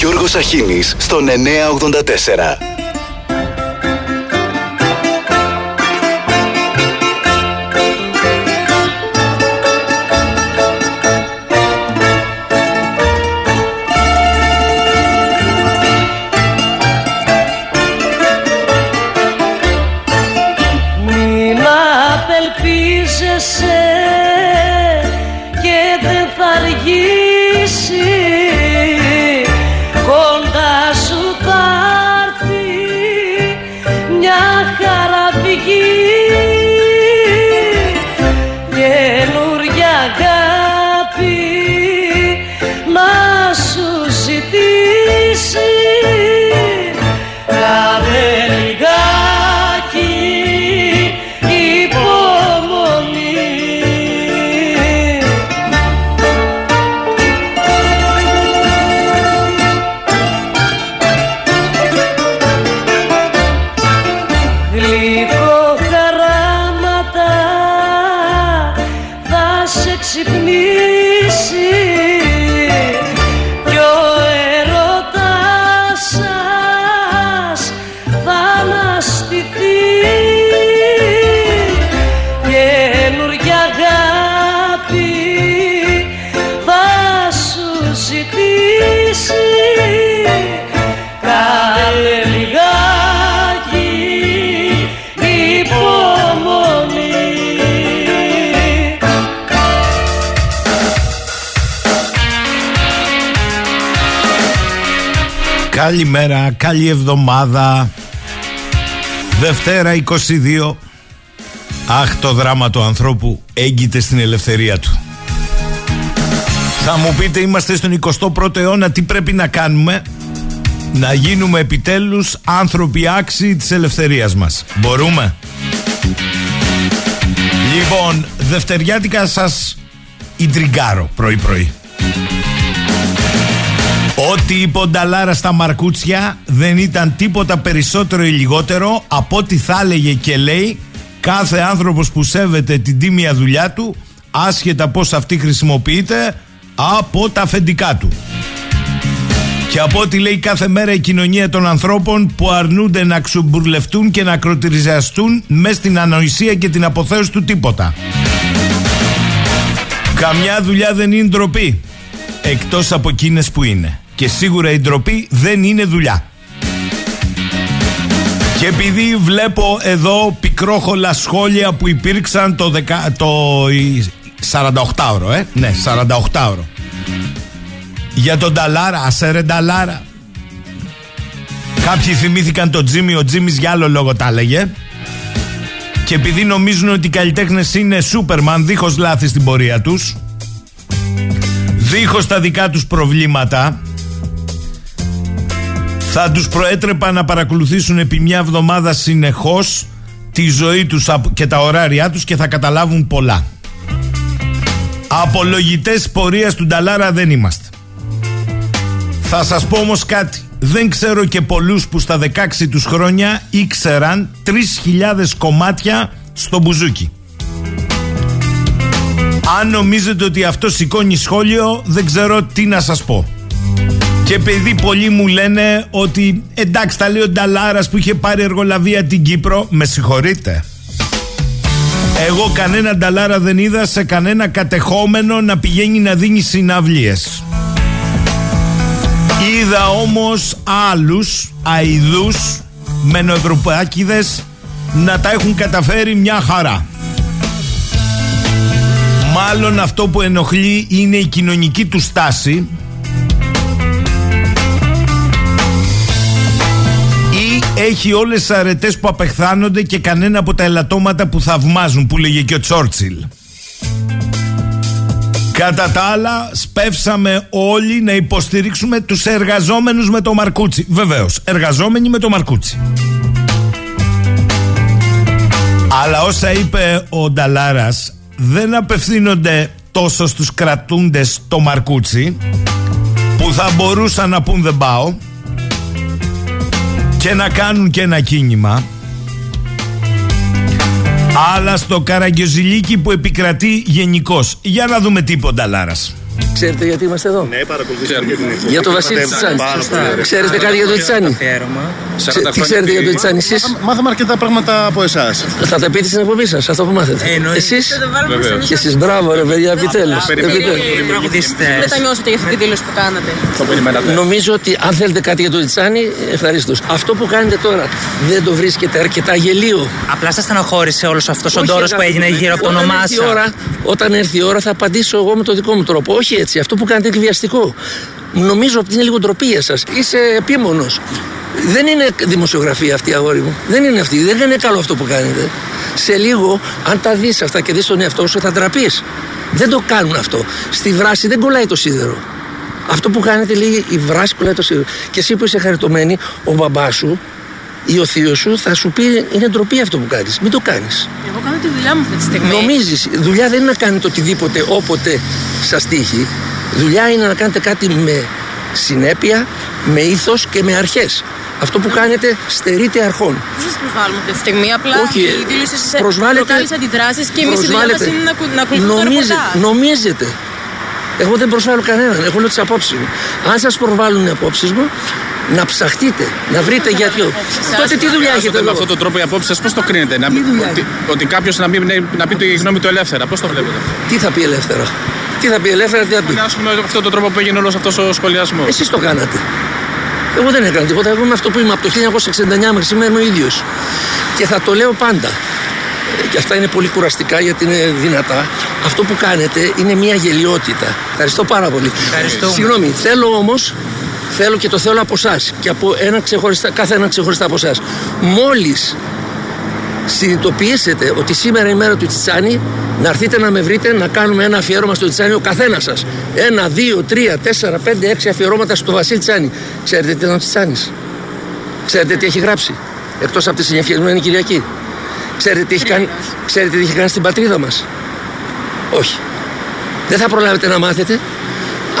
Γιώργος Αχίνης στον 984. Καλή εβδομάδα. Δευτέρα 22. Αχ, το δράμα του ανθρώπου έγκυται στην ελευθερία του. Θα μου πείτε, είμαστε στον 21ο αιώνα, τι πρέπει να κάνουμε; Να γίνουμε επιτέλους άνθρωποι άξιοι της ελευθερίας μας. Μπορούμε; Λοιπόν, δευτεριάτικα σας ιντριγκάρω πρωί-πρωί. Ό,τι είπε ο Νταλάρα στα Μαρκούτσια δεν ήταν τίποτα περισσότερο ή λιγότερο από ό,τι θα έλεγε και λέει κάθε άνθρωπος που σέβεται την τίμια δουλειά του άσχετα πώς αυτή χρησιμοποιείται από τα αφεντικά του. Και από ό,τι λέει κάθε μέρα η κοινωνία των ανθρώπων που αρνούνται να ξουμπουρλευτούν και να κροτηριζαστούν μέσα στην ανοησία και την αποθέωση του τίποτα. Καμιά δουλειά δεν είναι ντροπή. Εκτός από εκείνες που είναι. Και σίγουρα η ντροπή δεν είναι δουλειά. Και επειδή βλέπω εδώ πικρόχολα σχόλια που υπήρξαν το, δεκα, το 48ωρο, ε, ναι, 48ωρο. Για τον Νταλάρα, ασέρε Νταλάρα. Κάποιοι θυμήθηκαν τον Τζίμι, ο Τζίμις για άλλο λόγο τα έλεγε. Και επειδή νομίζουν ότι οι καλλιτέχνες είναι σούπερμαν δίχως λάθη στην πορεία τους, δίχως τα δικά τους προβλήματα, θα τους προέτρεπα να παρακολουθήσουν επί μια εβδομάδα συνεχώς τη ζωή τους και τα ωράρια τους και θα καταλάβουν πολλά. Απολογητές πορείας του Νταλάρα δεν είμαστε. Θα σας πω όμως κάτι. Δεν ξέρω και πολλούς που στα 16 τους χρόνια ήξεραν 3.000 κομμάτια στο μπουζούκι. Αν νομίζετε ότι αυτό σηκώνει σχόλιο, δεν ξέρω τι να σας πω. Και επειδή πολλοί μου λένε ότι εντάξει τα λέει ο Νταλάρας που είχε πάρει εργολαβία την Κύπρο, με συγχωρείτε. Εγώ κανένα Νταλάρα δεν είδα σε κανένα κατεχόμενο να πηγαίνει να δίνει συναυλίες. Είδα όμως άλλους αηδούς μενοευρωπάκηδες να τα έχουν καταφέρει μια χαρά. Μάλλον αυτό που ενοχλεί είναι η κοινωνική του στάση έχει όλες τις αρετές που απεχθάνονται και κανένα από τα ελαττώματα που θαυμάζουν που λέγε και ο Τσόρτσιλ. Κατά τα άλλα, σπεύσαμε όλοι να υποστηρίξουμε τους εργαζόμενους με το Μαρκούτσι. Βεβαίως, εργαζόμενοι με το Μαρκούτσι. Αλλά όσα είπε ο Νταλάρας δεν απευθύνονται τόσο στους κρατούντες το Μαρκούτσι που θα μπορούσαν να πούν δεν πάω και να κάνουν και ένα κίνημα αλλά στο καραγκιοζηλίκι που επικρατεί γενικώς. Για να δούμε τι είπε ο Νταλάρας. Ξέρετε γιατί είμαστε εδώ. Ναι, παρακολουθήσαμε και την εκπομπή. Για το Βασίλη Τσιτσάνη. Πάρα πολύ. Ξέρετε κάτι για το Τσιτσάνη. Ξέ- Τι ξέρετε για το Τσιτσάνη εσείς; Μάθαμε αρκετά πράγματα από εσάς. Θα τα πείτε στην εκπομπή σας, αυτό που μάθετε. Εσείς; Βεβαίως. Και εσείς μπράβο ρε παιδιά, επιτέλους. Επιτέλους. μετανιώσετε για αυτή τη δήλωση που κάνατε. Το περιμένατε. Νομίζω ότι αν θέλετε κάτι για το Τσιτσάνη, ευχαρίστως. Αυτό που κάνετε τώρα δεν το βρίσκεται αρκετά γελίο. Απλά σας στενοχώρησε όλος αυτός ο Όχι, ντόρος που αγάπη έγινε μου. γύρω από το Όταν όνομά έρθει η σας. ώρα- Όταν έρθει η ώρα θα απαντήσω εγώ με το δικό μου τρόπο. Όχι έτσι. Αυτό που κάνετε είναι εκβιαστικό. Νομίζω ότι είναι λίγο ντροπή για σας. Είσαι επίμονος. Δεν είναι δημοσιογραφία αυτή, αγόρι μου. Δεν είναι αυτή. Δεν είναι καλό αυτό που κάνετε. Σε λίγο, αν τα δεις αυτά και δεις τον εαυτό σου, θα ντραπείς. Δεν το κάνουν αυτό. Στη βράση δεν κολλάει το σίδερο. Αυτό που κάνετε λέει η βράση κολλάει το σίδερο. Και εσύ που είσαι χαριτωμένη, ο μπαμπάς σου ή ο θείος σου θα σου πει είναι ντροπή αυτό που κάνεις. Μην το κάνεις. Εγώ κάνω τη δουλειά μου αυτή τη στιγμή. Νομίζεις, δουλειά δεν είναι να κάνετε οτιδήποτε όποτε σας τύχει. Δουλειά είναι να κάνετε κάτι με συνέπεια, με ήθος και με αρχές. Αυτό που κάνετε στερείται αρχών. Δεν σας προσβάλλουμε αυτή τη στιγμή. Απλά Όχι, η δήλωση σας προσβάλλετε- προκάλεσε αντιδράσεις και εμείς η δουλειά μας προσβάλλετε. είναι να, ακου- να ακολουθούμε το Νομίζετε, ρεπορτάζ. νομίζετε. Εγώ δεν προσβάλλω κανέναν. Εγώ λέω τις απόψεις μου. Αν σας προβάλλουν οι απόψεις μου, να ψαχτείτε, να βρείτε γιατί. Τότε τι δουλειά έχετε Με εδώ; αυτόν τον τρόπο οι απόψεις σας πώς το κρίνετε, να, μην- δουλειά ότι, ότι κάποιος να, μην- να πει τη γνώμη του ελεύθερα, πώς το βλέπετε. Τι θα πει ελεύθερα; Τι θα πει ελεύθερα, τι θα πει; Να πούμε αυτόν τον τρόπο που έγινε όλος αυτός ο σχολιασμός. Εσείς το κάνατε. Εγώ δεν έκανα τίποτα. Εγώ είμαι αυτό που είμαι από το 1969 μέχρι σήμερα είμαι ο ίδιος. Και θα το λέω πάντα. Ε, Και αυτά είναι πολύ κουραστικά γιατί είναι δυνατά. Αυτό που κάνετε είναι μια γελιότητα. Ευχαριστώ πάρα πολύ. Ευχαριστούμε. Συγγνώμη, θέλω όμως. Θέλω και το θέλω από εσά και από ένα ξεχωριστά, κάθε ένα ξεχωριστά από εσά. Μόλις συνειδητοποιήσετε ότι σήμερα είναι η μέρα του Τσιτσάνη, να έρθετε να με βρείτε να κάνουμε ένα αφιέρωμα στο Τσιτσάνη ο καθένας σας. Ένα, δύο, τρία, τέσσερα, πέντε, έξι αφιερώματα στο Βασίλη Τσιτσάνη. Ξέρετε τι ήταν ο Τσιτσάνης; Ξέρετε τι έχει γράψει; Εκτός από τη συνεφιασμένη Κυριακή. Ξέρετε τι έχει κάνει, ξέρετε τι έχει κάνει στην πατρίδα μας; Όχι. Δεν θα προλάβετε να μάθετε.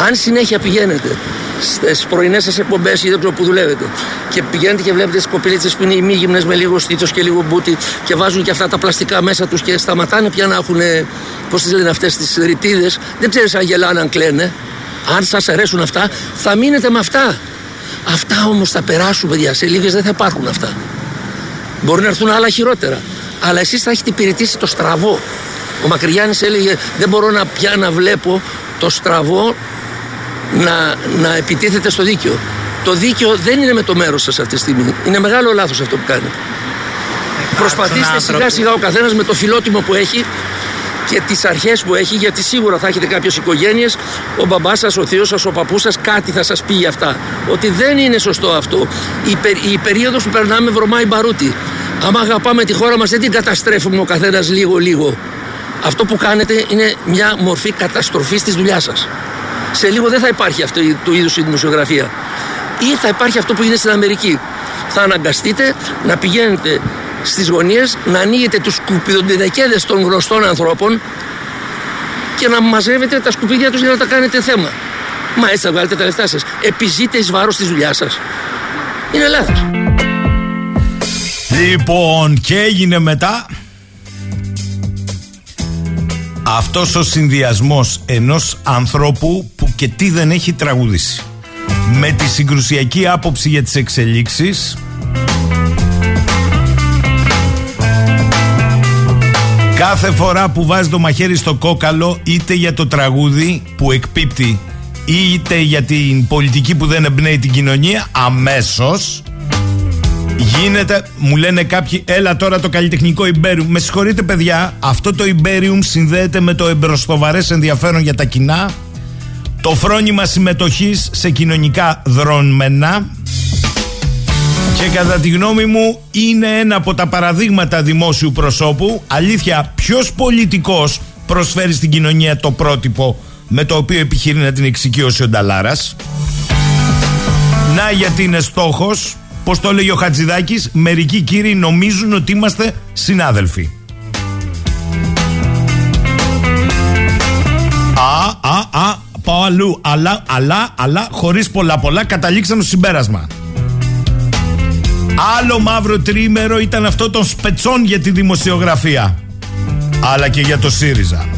Αν συνέχεια πηγαίνετε στις πρωινές σας εκπομπές ή δεν ξέρω που δουλεύετε και πηγαίνετε και βλέπετε τι κοπηλίτσε που είναι ημίγυμνε με λίγο στήθος και λίγο μπούτι και βάζουν και αυτά τα πλαστικά μέσα τους και σταματάνε πια να έχουν. Πώς τις λένε αυτές τις ρητίδες. Δεν ξέρεις αν γελάνε, αν κλαίνε. Αν σας αρέσουν αυτά, θα μείνετε με αυτά. Αυτά όμως θα περάσουν, παιδιά. Σε λίγες δεν θα υπάρχουν αυτά. Μπορεί να έρθουν άλλα χειρότερα. Αλλά εσείς θα έχετε υπηρετήσει το στραβό. Ο Μακρυγιάννης έλεγε: Δεν μπορώ να πια να βλέπω το στραβό να, να επιτίθεται στο δίκαιο. Το δίκαιο δεν είναι με το μέρος σας αυτή τη στιγμή. Είναι μεγάλο λάθος αυτό που κάνετε. Προσπαθήστε άνθρωποι. σιγά σιγά ο καθένας με το φιλότιμο που έχει και τις αρχές που έχει, γιατί σίγουρα θα έχετε κάποιες οικογένειες. Ο μπαμπάς σας, ο θείος σας, ο παππούς σας κάτι θα σας πει για αυτά. Ότι δεν είναι σωστό αυτό. Η, πε- η περίοδος που περνάμε βρωμάει μπαρούτι. Άμα αγαπάμε τη χώρα μας, δεν την καταστρέφουμε ο καθένας λίγο-λίγο. Αυτό που κάνετε είναι μια μορφή καταστροφής της δουλειάς σας. Σε λίγο δεν θα υπάρχει αυτό το είδους η δημοσιογραφία. Ή θα υπάρχει αυτό που γίνεται στην Αμερική. Θα αναγκαστείτε να πηγαίνετε στις γωνίες, να ανοίγετε τους σκουπιδοντιδεκέδες των γνωστών ανθρώπων και να μαζεύετε τα σκουπίδια τους για να τα κάνετε θέμα. Μα έτσι θα βγάλετε τα λεφτά σας. Επιζείτε εις βάρος της δουλειάς σας. Είναι λάθος. Λοιπόν, και έγινε μετά αυτός ο συνδυασμός ενός ανθρώπου που και τι δεν έχει τραγουδήσει. Με τη συγκρουσιακή άποψη για τις εξελίξεις Κάθε φορά που βάζει το μαχαίρι στο κόκαλο είτε για το τραγούδι που εκπίπτει είτε για την πολιτική που δεν εμπνέει την κοινωνία αμέσως Γίνεται, μου λένε κάποιοι, έλα τώρα το καλλιτεχνικό Ιμπέριουμ. Με συγχωρείτε, παιδιά, αυτό το Ιμπέριουμ συνδέεται με το εμπροστοβαρές ενδιαφέρον για τα κοινά, το φρόνημα συμμετοχής σε κοινωνικά δρόμενα και κατά τη γνώμη μου είναι ένα από τα παραδείγματα δημόσιου προσώπου. Αλήθεια, ποιος πολιτικός προσφέρει στην κοινωνία το πρότυπο με το οποίο επιχειρεί να την εξοικειώσει ο Νταλάρας; Να γιατί είναι στόχος Πώς το έλεγε ο Χατζηδάκης Μερικοί κύριοι νομίζουν ότι είμαστε συνάδελφοι. Α, α, α Πάω αλλού. Αλλά, αλλά, αλλά Χωρίς πολλά πολλά Καταλήξαμε στο συμπέρασμα. Άλλο μαύρο τρίμερο ήταν αυτό των σπετσών για τη δημοσιογραφία. Αλλά και για το ΣΥΡΙΖΑ.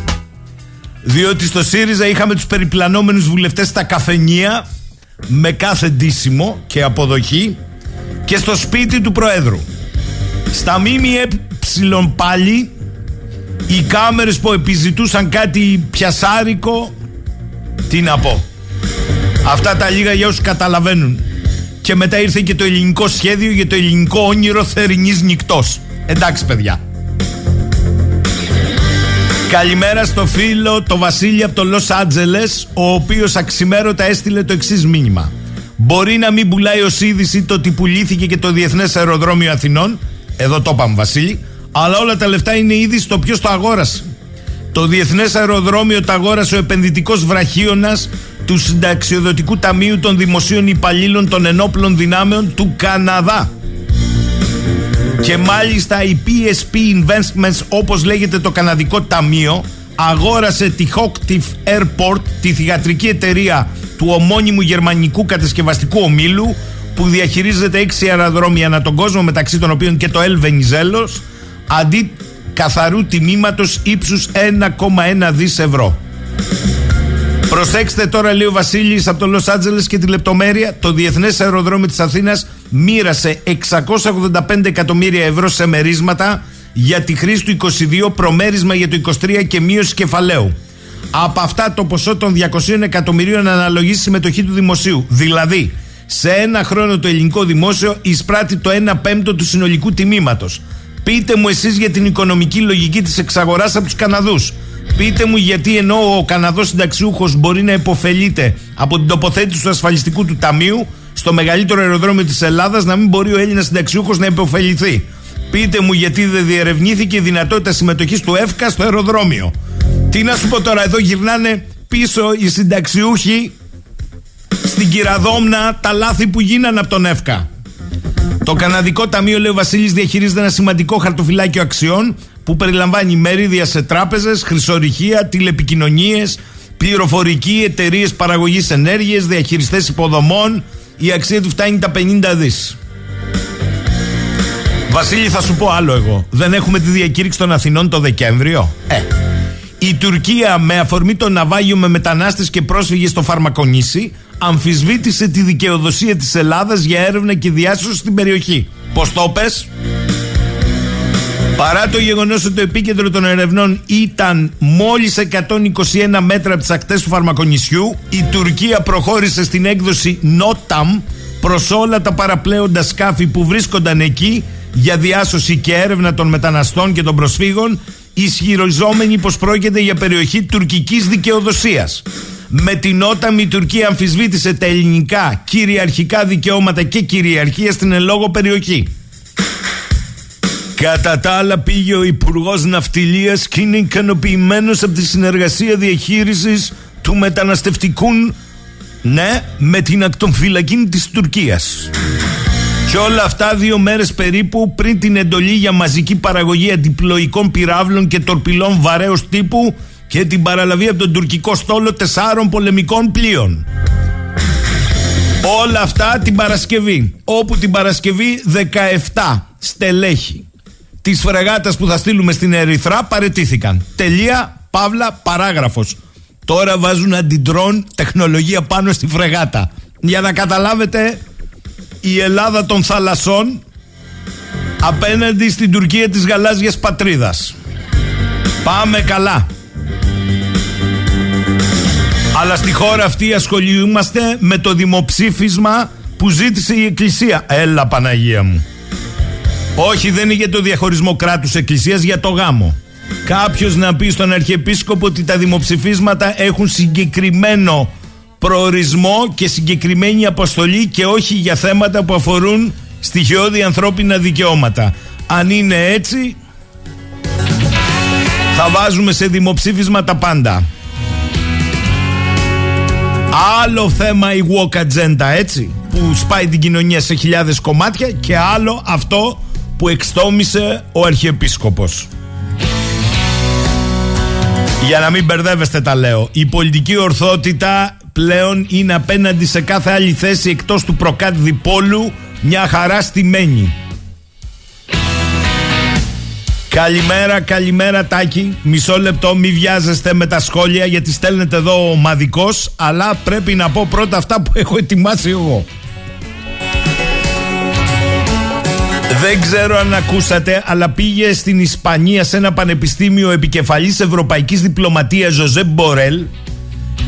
Διότι στο ΣΥΡΙΖΑ είχαμε τους περιπλανόμενους βουλευτές στα καφενεία με κάθε ντύσιμο και αποδοχή και στο σπίτι του Προέδρου. Στα ΜΜΕ πάλι οι κάμερες που επιζητούσαν κάτι πιασάρικο τι να πω. Αυτά τα λίγα για όσους καταλαβαίνουν. Και μετά ήρθε και το ελληνικό σχέδιο για το ελληνικό όνειρο θερινής νυχτός. Εντάξει παιδιά. Καλημέρα στο φίλο το Βασίλη από το Λος Άντζελες ο οποίος αξιμέρωτα έστειλε το εξής μήνυμα. Μπορεί να μην πουλάει ως είδηση το ότι πουλήθηκε και το Διεθνές Αεροδρόμιο Αθηνών εδώ το είπαμε Βασίλη αλλά όλα τα λεφτά είναι ήδη στο ποιος το αγόρασε. Το Διεθνές Αεροδρόμιο το αγόρασε ο επενδυτικός βραχίωνας του Συνταξιοδοτικού Ταμείου των Δημοσίων Υπαλλήλων των Ενόπλων Δυνάμεων του Καναδά. Και μάλιστα η PSP Investments, όπως λέγεται το καναδικό ταμείο, αγόρασε τη Hochtief Airport, τη θηγατρική εταιρεία του ομώνυμου γερμανικού κατασκευαστικού ομίλου, που διαχειρίζεται έξι αεροδρόμια ανά τον κόσμο, μεταξύ των οποίων και το El Venizelos, αντί καθαρού τιμήματος ύψους 1,1 δις ευρώ. Προσέξτε τώρα, λέει ο Βασίλης από το Λο Άντζελε και τη λεπτομέρεια. Το Διεθνές Αεροδρόμιο της Αθήνας μοίρασε 685 εκατομμύρια ευρώ σε μερίσματα για τη χρήση του 22, προμέρισμα για το 23 και μείωση κεφαλαίου. Από αυτά το ποσό των 200 εκατομμυρίων αναλογεί συμμετοχή του δημοσίου. Δηλαδή, σε ένα χρόνο το ελληνικό δημόσιο εισπράττει το 1 πέμπτο του συνολικού τιμήματος. Πείτε μου εσείς για την οικονομική λογική της εξαγοράς από τους Καναδούς. Πείτε μου γιατί ενώ ο Καναδός συνταξιούχος μπορεί να υποφελείται από την τοποθέτηση του ασφαλιστικού του ταμείου στο μεγαλύτερο αεροδρόμιο της Ελλάδας να μην μπορεί ο Έλληνας συνταξιούχος να υποφεληθεί. Πείτε μου γιατί δεν διερευνήθηκε η δυνατότητα συμμετοχής του ΕΦΚΑ στο αεροδρόμιο. Τι να σου πω τώρα, εδώ γυρνάνε πίσω οι συνταξιούχοι στην Κυραδόμνα τα λάθη που γίνανε από τον ΕΦΚΑ. Το Καναδικό Ταμείο, λέει ο Βασίλης, διαχειρίζεται ένα σημαντικό χαρτοφυλάκιο αξιών που περιλαμβάνει μερίδια σε τράπεζες, χρυσορυχεία, τηλεπικοινωνίες, πληροφορική, εταιρείες παραγωγής ενέργειας, διαχειριστές υποδομών. Η αξία του φτάνει τα 50 δις. Βασίλη, θα σου πω άλλο εγώ. Δεν έχουμε τη διακήρυξη των Αθηνών το Δεκέμβριο. Ε. Η Τουρκία με αφορμή το ναυάγιο με μετανάστες και πρόσφυγες στο Φαρμακονήσι αμφισβήτησε τη δικαιοδοσία της Ελλάδας για έρευνα και διάσωση στην περιοχή. Πώς το πες; Παρά το γεγονός ότι το επίκεντρο των ερευνών ήταν μόλις 121 μέτρα από τις ακτές του Φαρμακονησιού, η Τουρκία προχώρησε στην έκδοση NOTAM προς όλα τα παραπλέοντα σκάφη που βρίσκονταν εκεί για διάσωση και έρευνα των μεταναστών και των προσφύγων, ισχυριζόμενοι πως πρόκειται για περιοχή τουρκικής δικαιοδοσίας. Με την Όταμ η Τουρκία αμφισβήτησε τα ελληνικά κυριαρχικά δικαιώματα και κυριαρχία στην ελόγω περιοχή. Κατά τα άλλα πήγε ο Υπουργός Ναυτιλίας και είναι ικανοποιημένος από τη συνεργασία διαχείρισης του μεταναστευτικού ναι, με την ακτοφυλακή της Τουρκίας. Και όλα αυτά δύο μέρες περίπου πριν την εντολή για μαζική παραγωγή αντιπλοϊκών πυράβλων και τορπιλών βαρέως τύπου και την παραλαβή από τον τουρκικό στόλο τεσσάρων πολεμικών πλοίων. Όλα αυτά την Παρασκευή. Όπου την Παρασκευή 17 στελέχη της φρεγάτας που θα στείλουμε στην Ερυθρά παρετήθηκαν. Τελεία, παύλα, παράγραφος. Τώρα βάζουν αντιτρόν τεχνολογία πάνω στη φρεγάτα. Για να καταλάβετε η Ελλάδα των θαλασσών απέναντι στην Τουρκία της γαλάζιας πατρίδας. Πάμε καλά. Αλλά στη χώρα αυτή ασχολούμαστε με το δημοψήφισμα που ζήτησε η Εκκλησία. Έλα Παναγία μου. Όχι δεν είναι για το διαχωρισμό κράτους εκκλησίας για το γάμο. Κάποιος να πει στον Αρχιεπίσκοπο ότι τα δημοψηφίσματα έχουν συγκεκριμένο προορισμό και συγκεκριμένη αποστολή και όχι για θέματα που αφορούν στοιχειώδη ανθρώπινα δικαιώματα. Αν είναι έτσι θα βάζουμε σε δημοψήφισμα τα πάντα. Άλλο θέμα η walk agenda έτσι που σπάει την κοινωνία σε χιλιάδες κομμάτια και άλλο αυτό που εξτόμησε ο Αρχιεπίσκοπος. Για να μην μπερδεύεστε τα λέω. Η πολιτική ορθότητα πλέον είναι απέναντι σε κάθε άλλη θέση εκτός του προκάτ διπόλου μια χαρά στημένη. Καλημέρα, καλημέρα Τάκη. Μισό λεπτό, μη βιάζεστε με τα σχόλια γιατί στέλνετε εδώ ομαδικό. Αλλά πρέπει να πω πρώτα αυτά που έχω ετοιμάσει εγώ. Δεν ξέρω αν ακούσατε, αλλά πήγε στην Ισπανία σε ένα πανεπιστήμιο επικεφαλής ευρωπαϊκής διπλωματίας Ζωζέ Μπορέλ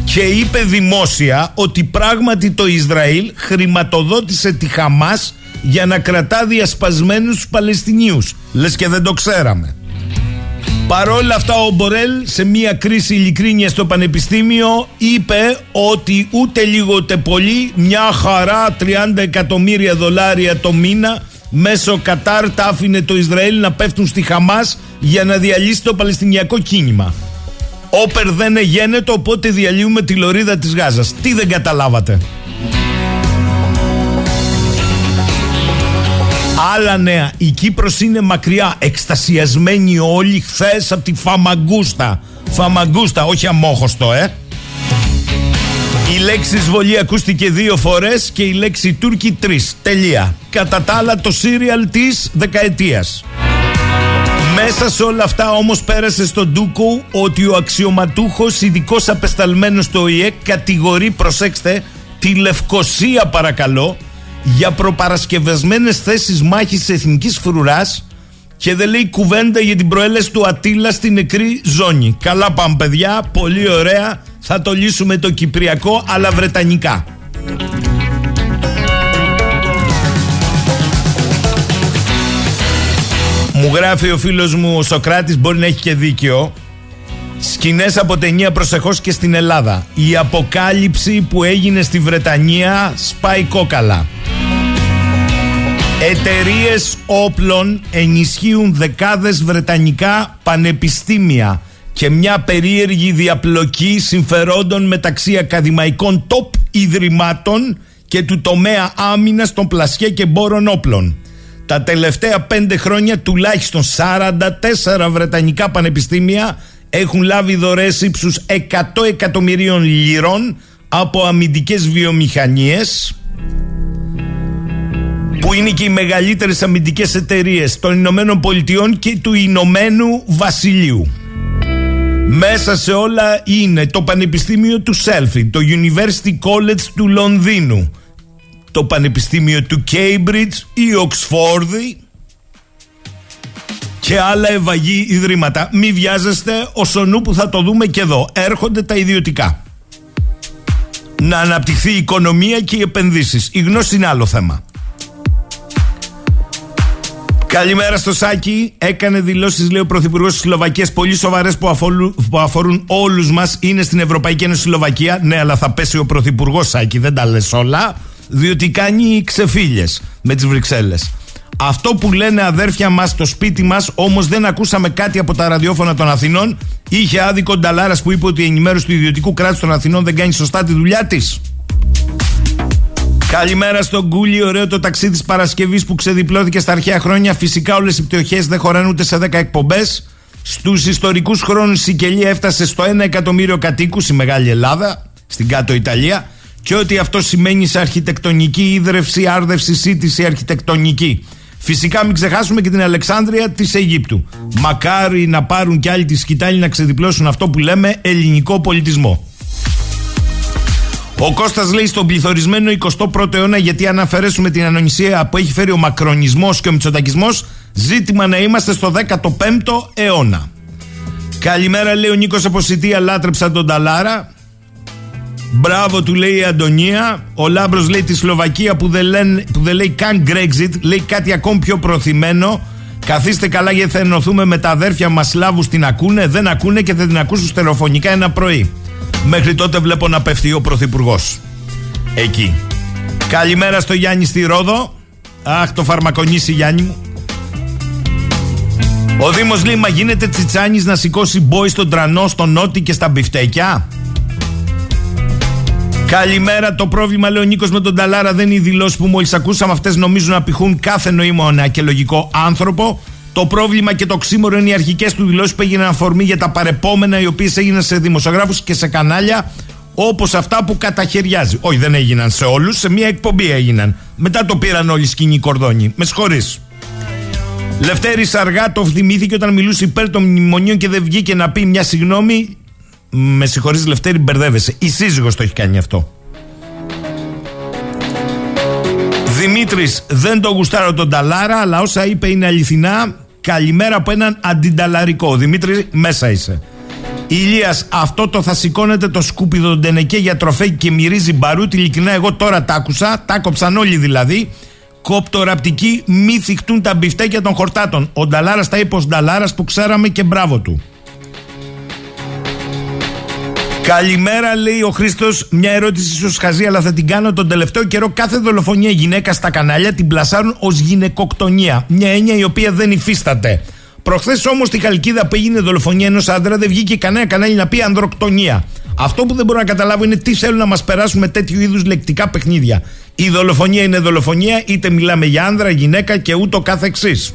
και είπε δημόσια ότι πράγματι το Ισραήλ χρηματοδότησε τη Χαμάς για να κρατά διασπασμένους τους Παλαιστινίους. Λες και δεν το ξέραμε. Παρόλα αυτά ο Μπορέλ σε μια κρίση ειλικρίνεια στο πανεπιστήμιο είπε ότι ούτε λίγο ούτε πολύ μια χαρά 30 εκατομμύρια δολάρια το μήνα μέσω Κατάρ τα άφηνε το Ισραήλ να πέφτουν στη Χαμάς για να διαλύσει το Παλαιστινιακό κίνημα. Όπερ δεν εγένετο οπότε διαλύουμε τη λωρίδα της Γάζας. Τι δεν καταλάβατε. Άλλα νέα. Η Κύπρος είναι μακριά. Εκστασιασμένοι όλοι χθες από τη Φαμαγκούστα. Φαμαγκούστα, όχι αμόχωστο, ε. Η λέξη εισβολή ακούστηκε δύο φορές και η λέξη Τούρκοι τρεις. Τελεία. Κατά τα άλλα το σύριαλ της δεκαετίας. Μέσα σε όλα αυτά όμως πέρασε στον Ντούκο ότι ο αξιωματούχος ειδικός απεσταλμένος στο ΙΕ κατηγορεί, προσέξτε, τη Λευκοσία παρακαλώ, για προπαρασκευασμένες θέσεις μάχης εθνικής φρουράς και δεν λέει κουβέντα για την προέλεση του Ατήλα στην νεκρή ζώνη. Καλά πάμε παιδιά, πολύ ωραία, θα το λύσουμε το Κυπριακό αλλά Βρετανικά. Μου γράφει ο φίλος μου ο Σοκράτης μπορεί να έχει και δίκιο. Σκηνές από ταινία προσεχώς και στην Ελλάδα. Η αποκάλυψη που έγινε στη Βρετανία σπάει κόκαλα. Εταιρείες όπλων ενισχύουν δεκάδες βρετανικά πανεπιστήμια και μια περίεργη διαπλοκή συμφερόντων μεταξύ ακαδημαϊκών top ιδρυμάτων και του τομέα άμυνας των πλασιέ και μπόρων όπλων. Τα τελευταία πέντε χρόνια τουλάχιστον 44 βρετανικά πανεπιστήμια έχουν λάβει δωρές ύψους 100 εκατομμυρίων λιρών από αμυντικές βιομηχανίες που είναι και οι μεγαλύτερες αμυντικές εταιρείες των Ηνωμένων Πολιτειών και του Ηνωμένου Βασιλείου. Μέσα σε όλα είναι το Πανεπιστήμιο του Σέλφι, το University College του Λονδίνου, το Πανεπιστήμιο του Cambridge, η Οξφόρδη και άλλα ευαγή ιδρύματα. Μη βιάζεστε, ο νου που θα το δούμε και εδώ. Έρχονται τα ιδιωτικά. Να αναπτυχθεί η οικονομία και οι επενδύσεις. Η γνώση είναι άλλο θέμα. Καλημέρα στο Σάκη. Έκανε δηλώσεις, λέει ο Πρωθυπουργός τη Σλοβακία, πολύ σοβαρές που, αφορούν, που αφορούν όλους μας. Είναι στην Ευρωπαϊκή Ένωση Σλοβακία. Ναι, αλλά θα πέσει ο Πρωθυπουργός Σάκη, δεν τα λες όλα. Διότι κάνει ξεφύλε με τις Βρυξέλλες. Αυτό που λένε αδέρφια μας στο σπίτι μας, όμως δεν ακούσαμε κάτι από τα ραδιόφωνα των Αθηνών. Είχε άδικο Νταλάρας που είπε ότι η ενημέρωση του ιδιωτικού κράτους των Αθηνών δεν κάνει σωστά τη δουλειά της. Καλημέρα στον Κούλι. Ωραίο το ταξίδι της Παρασκευής που ξεδιπλώθηκε στα αρχαία χρόνια. Φυσικά όλες οι πτωχές δεν χωράνε ούτε σε 10 εκπομπές. Στους ιστορικούς χρόνους η Σικελία έφτασε στο 1 εκατομμύριο κατοίκους η Μεγάλη Ελλάδα, στην κάτω Ιταλία. Και ότι αυτό σημαίνει σε αρχιτεκτονική ίδρυυση, άρδευση, σύντηση αρχιτεκτονική. Φυσικά μην ξεχάσουμε και την Αλεξάνδρεια της Αιγύπτου. Μακάρι να πάρουν κι άλλοι τη σκητάλη να ξεδιπλώσουν αυτό που λέμε ελληνικό πολιτισμό. Ο Κώστας λέει στον πληθωρισμένο 21ο αιώνα, γιατί αν αφαιρέσουμε την ανωνυσία που έχει φέρει ο μακρονισμός και ο μητσοτακισμός, ζήτημα να είμαστε στο 15ο αιώνα. Καλημέρα, λέει ο Νίκος Αποσιτία, λάτρεψα τον Ταλάρα. Μπράβο του λέει η Αντωνία. Ο Λάμπρος λέει τη Σλοβακία που δεν, λένε, που δεν λέει καν Brexit, λέει κάτι ακόμη πιο προθυμένο. Καθίστε καλά γιατί θα ενωθούμε με τα αδέρφια μας Σλάβους την ακούνε, δεν ακούνε και θα την ακούσουν στερεοφωνικά ένα πρωί. Μέχρι τότε βλέπω να πέφτει ο Πρωθυπουργός. Εκεί. Καλημέρα στο Γιάννη στη Ρόδο. Αχ, το φαρμακονίσι Γιάννη μου. Ο Δήμος λέει, μα γίνεται τσιτσάνης να σηκώσει μπόι στον τρανό, στον νότι και στα μπιφτέκια. Καλημέρα. Το πρόβλημα, λέει ο Νίκος με τον Ταλάρα, δεν είναι οι δηλώσεις που μόλις ακούσαμε. Αυτές νομίζουν να πηχούν κάθε νοήμονα και λογικό άνθρωπο. Το πρόβλημα και το ξύμορο είναι οι αρχικές του δηλώσεις που έγιναν αφορμή για τα παρεπόμενα, οι οποίες έγιναν σε δημοσιογράφους και σε κανάλια, όπως αυτά που καταχαιριάζει. Όχι, δεν έγιναν σε όλους, σε μία εκπομπή έγιναν. Μετά το πήραν όλοι σκηνή κορδόνι. Με συγχωρείς. Λευτέρης Σαργάτοφ θυμήθηκε όταν μιλούσε υπέρ των μνημονίων και δεν βγήκε να πει μια συγγνώμη. Με συγχωρείς Λευτέρη, μπερδεύεσαι. Η σύζυγος το έχει κάνει αυτό. Δημήτρης, δεν το γουστάρω τον Ταλάρα, αλλά όσα είπε είναι αληθινά. Καλημέρα από έναν αντινταλαρικό. Δημήτρη, μέσα είσαι. Ηλίας, αυτό το θα σηκώνεται το σκούπιδο ντενεκέ για τροφέ και μυρίζει μπαρούτι. Ειλικρινά, εγώ τώρα τα άκουσα, τα κόψαν όλοι δηλαδή. Κοπτοραπτικοί μη θυχτούν τα μπιφτέκια των χορτάτων. Ο Νταλάρας τα είπε ως Νταλάρας που ξέραμε και μπράβο του. Καλημέρα, λέει ο Χρήστος. Μια ερώτηση ίσω χαζή, αλλά θα την κάνω τον τελευταίο καιρό. Κάθε δολοφονία γυναίκα στα κανάλια την πλασάρουν ως γυναικοκτονία. Μια έννοια η οποία δεν υφίσταται. Προχθές όμως στη Χαλκίδα που έγινε δολοφονία ενός άντρα δεν βγήκε κανένα κανάλι να πει ανδροκτονία. Αυτό που δεν μπορώ να καταλάβω είναι τι θέλουν να μας περάσουν με τέτοιου είδους λεκτικά παιχνίδια. Η δολοφονία είναι δολοφονία, είτε μιλάμε για άνδρα, γυναίκα και ούτω κάθε εξή.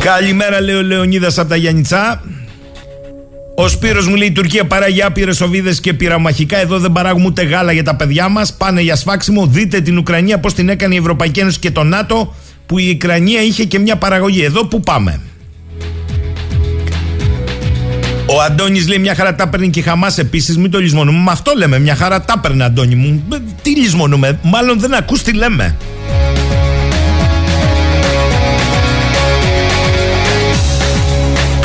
Καλημέρα, λέει ο Λεωνίδας από τα Γιάννητσά. Ο Σπύρος μου λέει: Η Τουρκία παράγει άπειρες οβίδες και πυραμαχικά. Εδώ δεν παράγουμε ούτε γάλα για τα παιδιά μας. Πάνε για σφάξιμο. Δείτε την Ουκρανία πώς την έκανε η Ευρωπαϊκή Ένωση και το ΝΑΤΟ. Που η Ουκρανία είχε και μια παραγωγή. Εδώ που πάμε. Ο Αντώνης λέει: Μια χαρά τα παίρνει και η Χαμάς επίσης. Μην το λησμονούμε. Με αυτό λέμε. Μια χαρά τα παίρνει, Αντώνη μου. Ε, Τι λησμονούμε. Μάλλον δεν ακούς τι λέμε.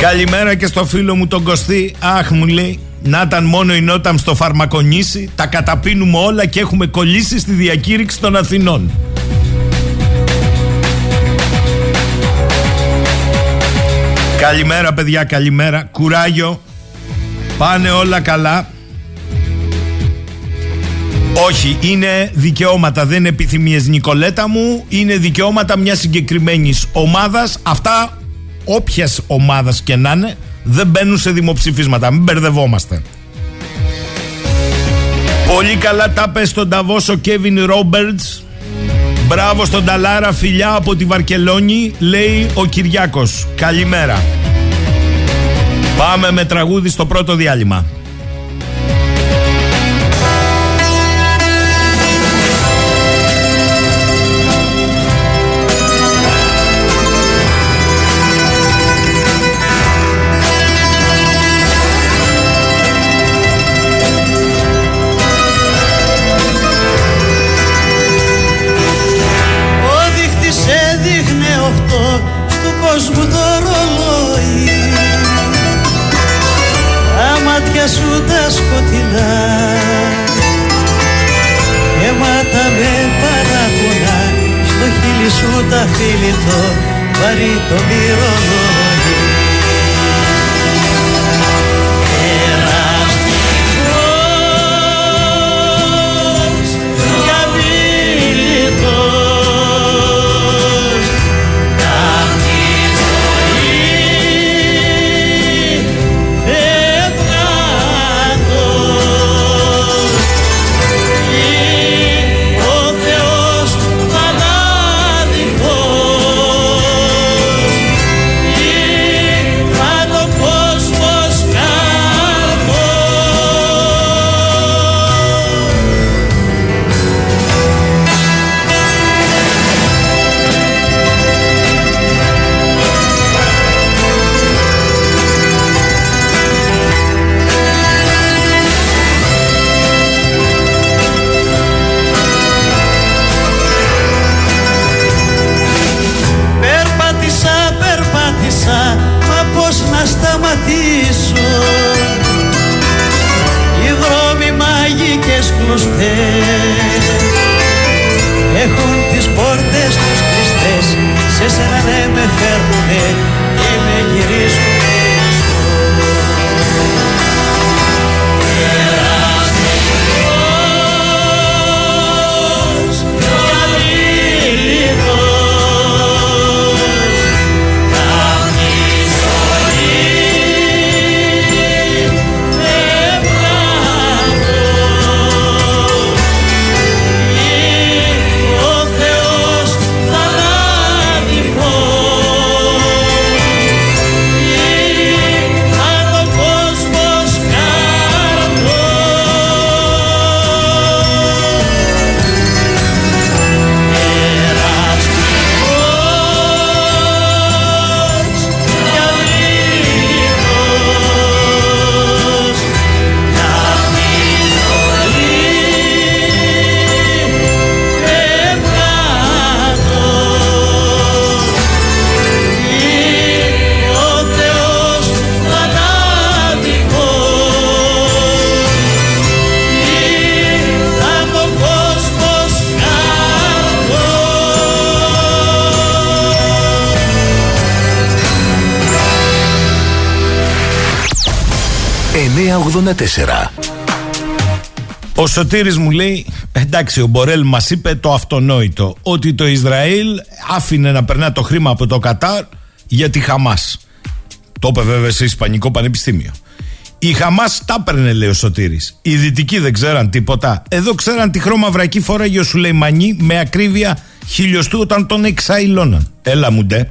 Καλημέρα και στο φίλο μου τον Κωστή. Αχ, μου λέει, να ήταν μόνο η Νόταμ στο φαρμακονίσι, τα καταπίνουμε όλα και έχουμε κολλήσει στη διακήρυξη των Αθηνών. Καλημέρα παιδιά, καλημέρα. Κουράγιο. Πάνε όλα καλά. Όχι, είναι δικαιώματα, δεν είναι επιθυμίες Νικολέτα μου, είναι δικαιώματα μιας συγκεκριμένης ομάδας. Αυτά όποια ομάδα και να είναι, δεν μπαίνουν σε δημοψηφίσματα. Μην μπερδευόμαστε. Πολύ καλά τα πες στον Ταβός ο Κέβιν Ρόμπερτς. Μπράβο στον Ταλάρα, φιλιά από τη Βαρκελόνη, λέει ο Κυριάκος. Καλημέρα. Πάμε με τραγούδι στο πρώτο διάλειμμα. Βαρύ το μυρολόι 984. Ο Σωτήρης μου λέει, εντάξει, ο Μπορέλ μας είπε το αυτονόητο, ότι το Ισραήλ άφηνε να περνά το χρήμα από το Κατάρ για τη Χαμάς. Το είπε βέβαια σε Ισπανικό Πανεπιστήμιο. Η Χαμάς τα έπαιρνε, λέει ο Σωτήρης. Οι Δυτικοί δεν ξέραν τίποτα. Εδώ ξέραν τι χρώμα βρακή φόραγε ο Σουλεϊμανί με ακρίβεια χιλιοστού όταν τον εξαϊλώναν. Έλα μου ντε.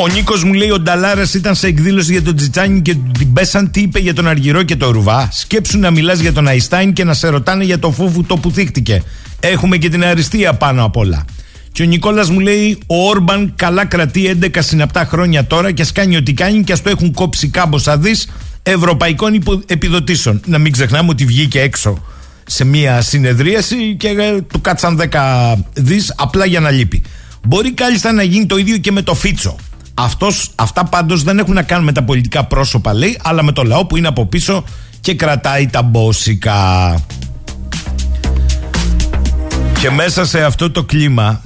Ο Νίκος μου λέει: Ο Νταλάρας ήταν σε εκδήλωση για τον Τζιτσάνι και του την πέσαν τι είπε για τον Αργυρό και τον Ρουβά; Σκέψου να μιλάς για τον Αϊστάιν και να σε ρωτάνε για το φόβου το που θύχτηκε. Έχουμε και την αριστεία πάνω απ' όλα. Και ο Νικόλας μου λέει: Ο Όρμπαν καλά κρατεί 11 συναπτά χρόνια τώρα και α κάνει ό,τι κάνει και ας το έχουν κόψει κάμποσα δι ευρωπαϊκών υπο- επιδοτήσεων. Να μην ξεχνάμε ότι βγήκε έξω σε μια συνεδρίαση και ε, του κάτσαν 10 δις απλά για να λείπει. Μπορεί κάλλιστα να γίνει το ίδιο και με το Φίτσο. Αυτός, αυτά πάντως δεν έχουν να κάνουν με τα πολιτικά πρόσωπα λέει αλλά με το λαό που είναι από πίσω και κρατάει τα μπόσικα. Και μέσα σε αυτό το κλίμα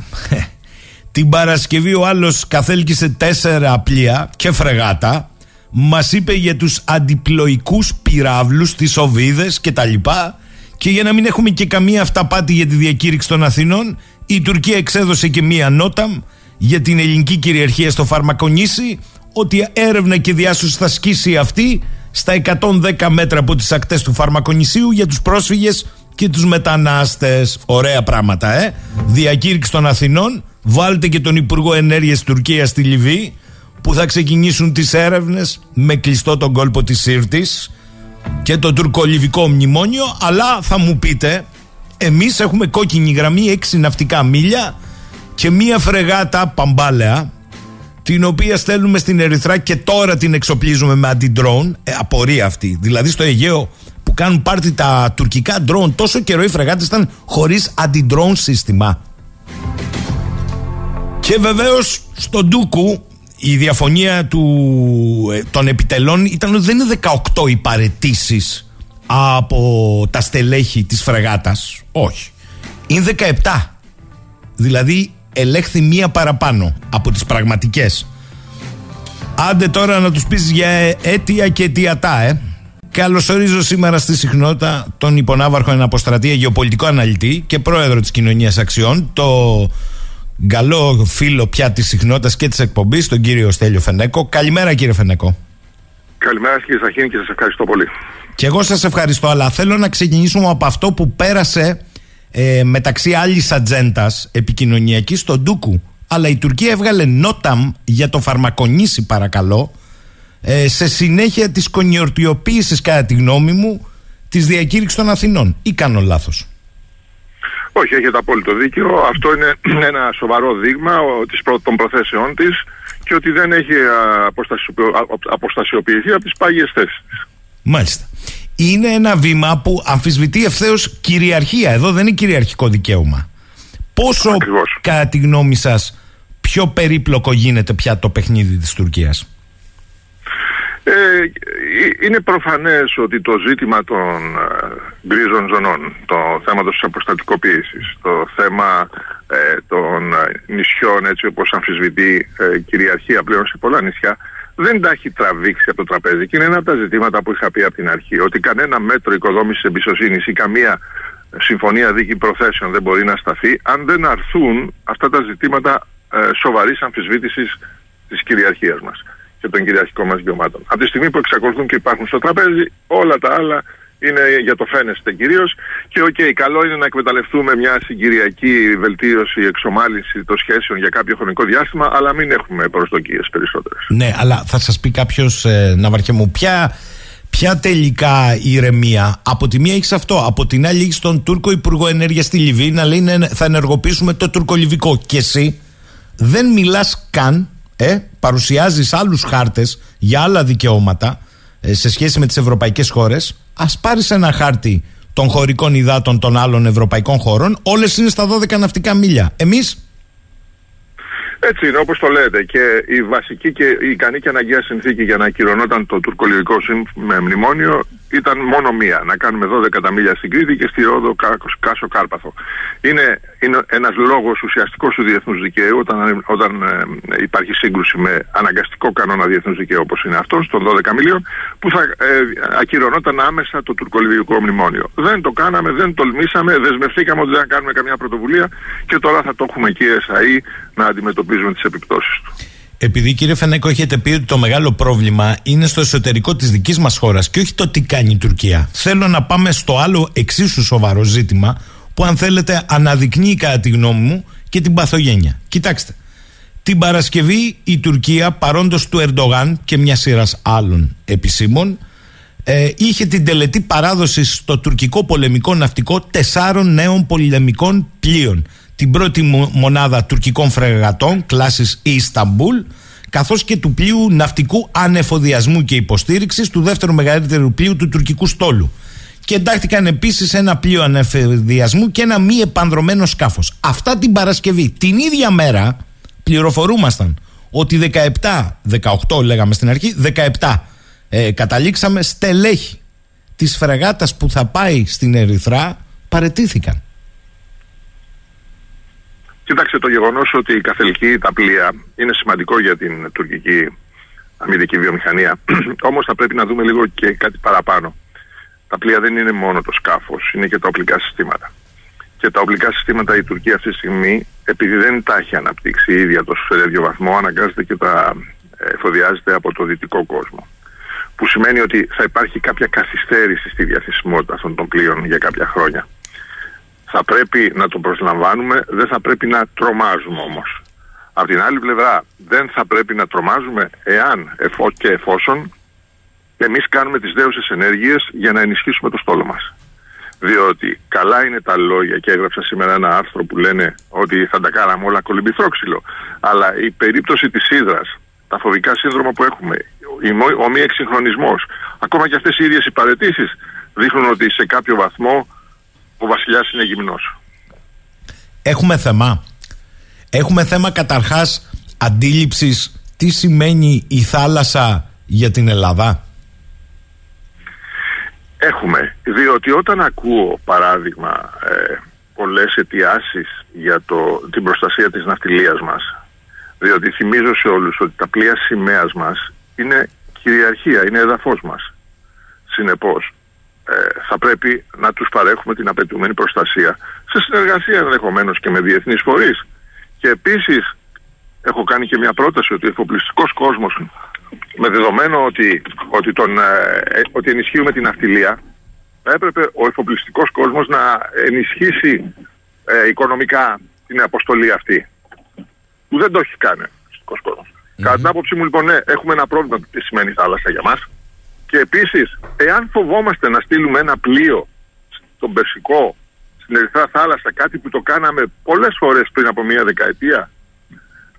την Παρασκευή ο άλλος καθέλκυσε τέσσερα πλοία και φρεγάτα. Μας είπε για τους αντιπλοϊκούς πυράβλους, τις οβίδες και τα λοιπά. Και για να μην έχουμε και καμία αυταπάτη για τη διακήρυξη των Αθηνών η Τουρκία εξέδωσε και μία νότα για την ελληνική κυριαρχία στο Φαρμακονήσι ότι έρευνα και διάσωση θα σκίσει αυτή στα 110 μέτρα από τις ακτές του Φαρμακονησίου για τους πρόσφυγες και τους μετανάστες. Ωραία πράγματα, ε. Διακήρυξη των Αθηνών. Βάλτε και τον Υπουργό Ενέργειας της Τουρκίας στη Λιβύη που θα ξεκινήσουν τις έρευνες με κλειστό τον κόλπο της Σύρτης και το τουρκολιβικό μνημόνιο αλλά θα μου πείτε εμείς έχουμε κόκκινη γραμμή 6 ναυτικά μίλια και μία φρεγάτα παμπάλαια την οποία στέλνουμε στην Ερυθρά και τώρα την εξοπλίζουμε με αντιντρόν. Ε, απορία αυτή. Δηλαδή στο Αιγαίο που κάνουν πάρτι τα τουρκικά ντρόν, τόσο καιρό οι φρεγάτες ήταν χωρίς αντιντρόν σύστημα. Και βεβαίως στον Ντούκου η διαφωνία του, ε, των επιτελών ήταν ότι δεν είναι 18 οι παρετήσεις από τα στελέχη της φρεγάτας. Όχι. Είναι 17. Δηλαδή ελέγχθη μία παραπάνω από τις πραγματικές. Άντε τώρα να τους πεις για αίτια και αιτιατά, ε. Καλωσορίζω σήμερα στη συχνότητα τον υπονάβαρχο εν αποστρατεία γεωπολιτικό αναλυτή και πρόεδρο της κοινωνίας αξιών, το καλό φίλο πια της συχνότητας και της εκπομπής, τον κύριο Στέλιο Φενέκο. Καλημέρα κύριε Φενέκο. Καλημέρα κύριε Σαχίνη και σας ευχαριστώ πολύ. Και εγώ σας ευχαριστώ, αλλά θέλω να ξεκινήσουμε από αυτό που πέρασε ε, μεταξύ άλλης ατζέντας επικοινωνιακής στον Ντούκου. Αλλά η Τουρκία έβγαλε νόταμ για το φαρμακονήσι, παρακαλώ, ε, σε συνέχεια της κονιορτιοποίησης, κατά τη γνώμη μου, της διακήρυξης των Αθηνών. Ή κάνω λάθος. Όχι, έχετε απόλυτο δίκιο. Αυτό είναι ένα σοβαρό δείγμα ο, της, προ- των προθέσεών της και ότι δεν έχει α, αποστασιοποιη- α, αποστασιοποιηθεί από τις πάγιες θέσεις της. Μάλιστα. Είναι ένα βήμα που αμφισβητεί ευθέως κυριαρχία. Εδώ δεν είναι κυριαρχικό δικαίωμα. Πόσο, Ακριβώς. κατά τη γνώμη σας, πιο περίπλοκο γίνεται πια το παιχνίδι της Τουρκίας; Ε, ε, είναι προφανές ότι το ζήτημα των ε, γκρίζων ζωνών, το θέμα της αποστατικοποίησης, το θέμα ε, των ε, νησιών έτσι όπως αμφισβητεί ε, κυριαρχία πλέον σε πολλά νησιά, δεν τα έχει τραβήξει από το τραπέζι. Και είναι ένα από τα ζητήματα που είχα πει από την αρχή, ότι κανένα μέτρο οικοδόμησης εμπιστοσύνης ή καμία συμφωνία δίκη προθέσεων δεν μπορεί να σταθεί αν δεν αρθούν αυτά τα ζητήματα ε, σοβαρής αμφισβήτησης της κυριαρχίας μας και των κυριαρχικών μας βιωμάτων. Από τη στιγμή που εξακολουθούν και υπάρχουν στο τραπέζι, όλα τα άλλα είναι για το φαίνεστε κυρίως. Και οκ, καλό είναι να εκμεταλλευτούμε μια συγκυριακή βελτίωση, εξομάλυνση των σχέσεων για κάποιο χρονικό διάστημα, αλλά μην έχουμε προσδοκίες περισσότερες. Ναι, αλλά θα σας πει κάποιος, ε, Ναυαρχέ μου, ποια, ποια τελικά ηρεμία. Από τη μία έχεις αυτό, από την άλλη έχεις τον Τούρκο Υπουργό Ενέργειας στη Λιβύη να λέει ναι, θα ενεργοποιήσουμε το τουρκολιβικό. Και εσύ δεν μιλάς καν, ε, παρουσιάζεις άλλους χάρτες για άλλα δικαιώματα ε, σε σχέση με τις ευρωπαϊκές χώρες. Α πάρεις ένα χάρτη των χωρικών υδάτων των άλλων ευρωπαϊκών χωρών. Όλες είναι στα 12 ναυτικά μίλια. Εμείς; Έτσι είναι όπως το λέτε και η βασική και η ικανή και αναγκαία συνθήκη για να ακυρωνόταν το τουρκολιβικό σύμ- με μνημόνιο ήταν μόνο μία, να κάνουμε 12 τα μίλια στην Κρήτη και στη Ρόδο Κάκος- Κάσο Κάρπαθο. Είναι, είναι ένας λόγος ουσιαστικός του διεθνούς δικαίου όταν, όταν ε, υπάρχει σύγκρουση με αναγκαστικό κανόνα διεθνούς δικαίου όπως είναι αυτός των 12 μιλίων που θα ε, ακυρωνόταν άμεσα το τουρκολιβικό μνημόνιο. Δεν το κάναμε, δεν τολμήσαμε, δεσμευθήκαμε ότι δεν θα κάνουμε καμιά πρωτοβουλία και τώρα θα το έχουμε κύριε Σαΐ να αντιμετωπίζουμε τις επιπτώσεις του. Επειδή κύριε Φενέκο έχετε πει ότι το μεγάλο πρόβλημα είναι στο εσωτερικό της δικής μας χώρας και όχι το τι κάνει η Τουρκία. Θέλω να πάμε στο άλλο εξίσου σοβαρό ζήτημα που αν θέλετε αναδεικνύει κατά τη γνώμη μου και την παθογένεια. Κοιτάξτε, την Παρασκευή η Τουρκία παρόντος του Ερντογάν και μια σειράς άλλων επισήμων ε, είχε την τελετή παράδοσης στο τουρκικό πολεμικό ναυτικό τεσσάρων νέων πολεμικών πλοίων. Την πρώτη μο- μονάδα τουρκικών φρεγατών κλάσης Ισταμπούλ καθώς και του πλοίου ναυτικού ανεφοδιασμού και υποστήριξης του δεύτερου μεγαλύτερου πλοίου του τουρκικού στόλου. Και εντάχθηκαν επίσης ένα πλοίο ανεφοδιασμού και ένα μη επανδρομένο σκάφος. Αυτά την Παρασκευή, την ίδια μέρα πληροφορούμασταν ότι 17, 18 λέγαμε στην αρχή, 17 ε, καταλήξαμε στελέχη της φρεγάτας που θα πάει στην Ερυθρά παρετήθηκαν. Κοίταξε το γεγονός ότι η καθελική τα πλοία είναι σημαντικό για την τουρκική αμυντική βιομηχανία. Όμως θα πρέπει να δούμε λίγο και κάτι παραπάνω. Τα πλοία δεν είναι μόνο το σκάφος, είναι και τα οπλικά συστήματα. Και τα οπλικά συστήματα η Τουρκία αυτή τη στιγμή, επειδή δεν τα έχει αναπτύξει η ίδια τόσο σε τέτοιο βαθμό, αναγκάζεται και τα ε, εφοδιάζεται από το δυτικό κόσμο. Που σημαίνει ότι θα υπάρχει κάποια καθυστέρηση στη διαθεσιμότητα αυτών των πλοίων για κάποια χρόνια. Θα πρέπει να το προσλαμβάνουμε, δεν θα πρέπει να τρομάζουμε όμως. Απ' την άλλη πλευρά δεν θα πρέπει να τρομάζουμε εάν εφό και εφόσον εμείς κάνουμε τις δέουσες ενέργειες για να ενισχύσουμε το στόλο μας. Διότι καλά είναι τα λόγια και έγραψα σήμερα ένα άρθρο που λένε ότι θα τα κάναμε όλα κολυμπηθρόξυλο. Αλλά η περίπτωση της Ήδρας, τα φοβικά σύνδρομα που έχουμε, η μο- ο μη εξυγχρονισμός, ακόμα και αυτές οι ίδιες οι παρετήσεις δείχνουν ότι σε κάποιο βαθμό ο βασιλιάς είναι γυμνός. Έχουμε θέμα. Έχουμε θέμα καταρχάς αντίληψης τι σημαίνει η θάλασσα για την Ελλάδα. Έχουμε, διότι όταν ακούω παράδειγμα ε, πολλές αιτιάσεις για το, την προστασία της ναυτιλίας μας διότι θυμίζω σε όλους ότι τα πλοία σημαίας μας είναι κυριαρχία, είναι εδαφός μας. Συνεπώς, ε, θα πρέπει να τους παρέχουμε την απαιτούμενη προστασία σε συνεργασία ενδεχομένως και με διεθνείς φορείς. Και επίσης έχω κάνει και μια πρόταση ότι ο εφοπλιστικός κόσμος με δεδομένο ότι, ότι, τον, ε, ε, ότι ενισχύουμε την αυτιλία θα έπρεπε ο εφοπλιστικός κόσμος να ενισχύσει ε, οικονομικά την αποστολή αυτή που δεν το έχει κάνει ο εφοπλιστικός κόσμος. Κατά την άποψή μου λοιπόν ναι, έχουμε ένα πρόβλημα του τι σημαίνει θάλασσα για μας και επίσης εάν φοβόμαστε να στείλουμε ένα πλοίο στον Περσικό στην Ερυθρά θάλασσα κάτι που το κάναμε πολλές φορές πριν από μία δεκαετία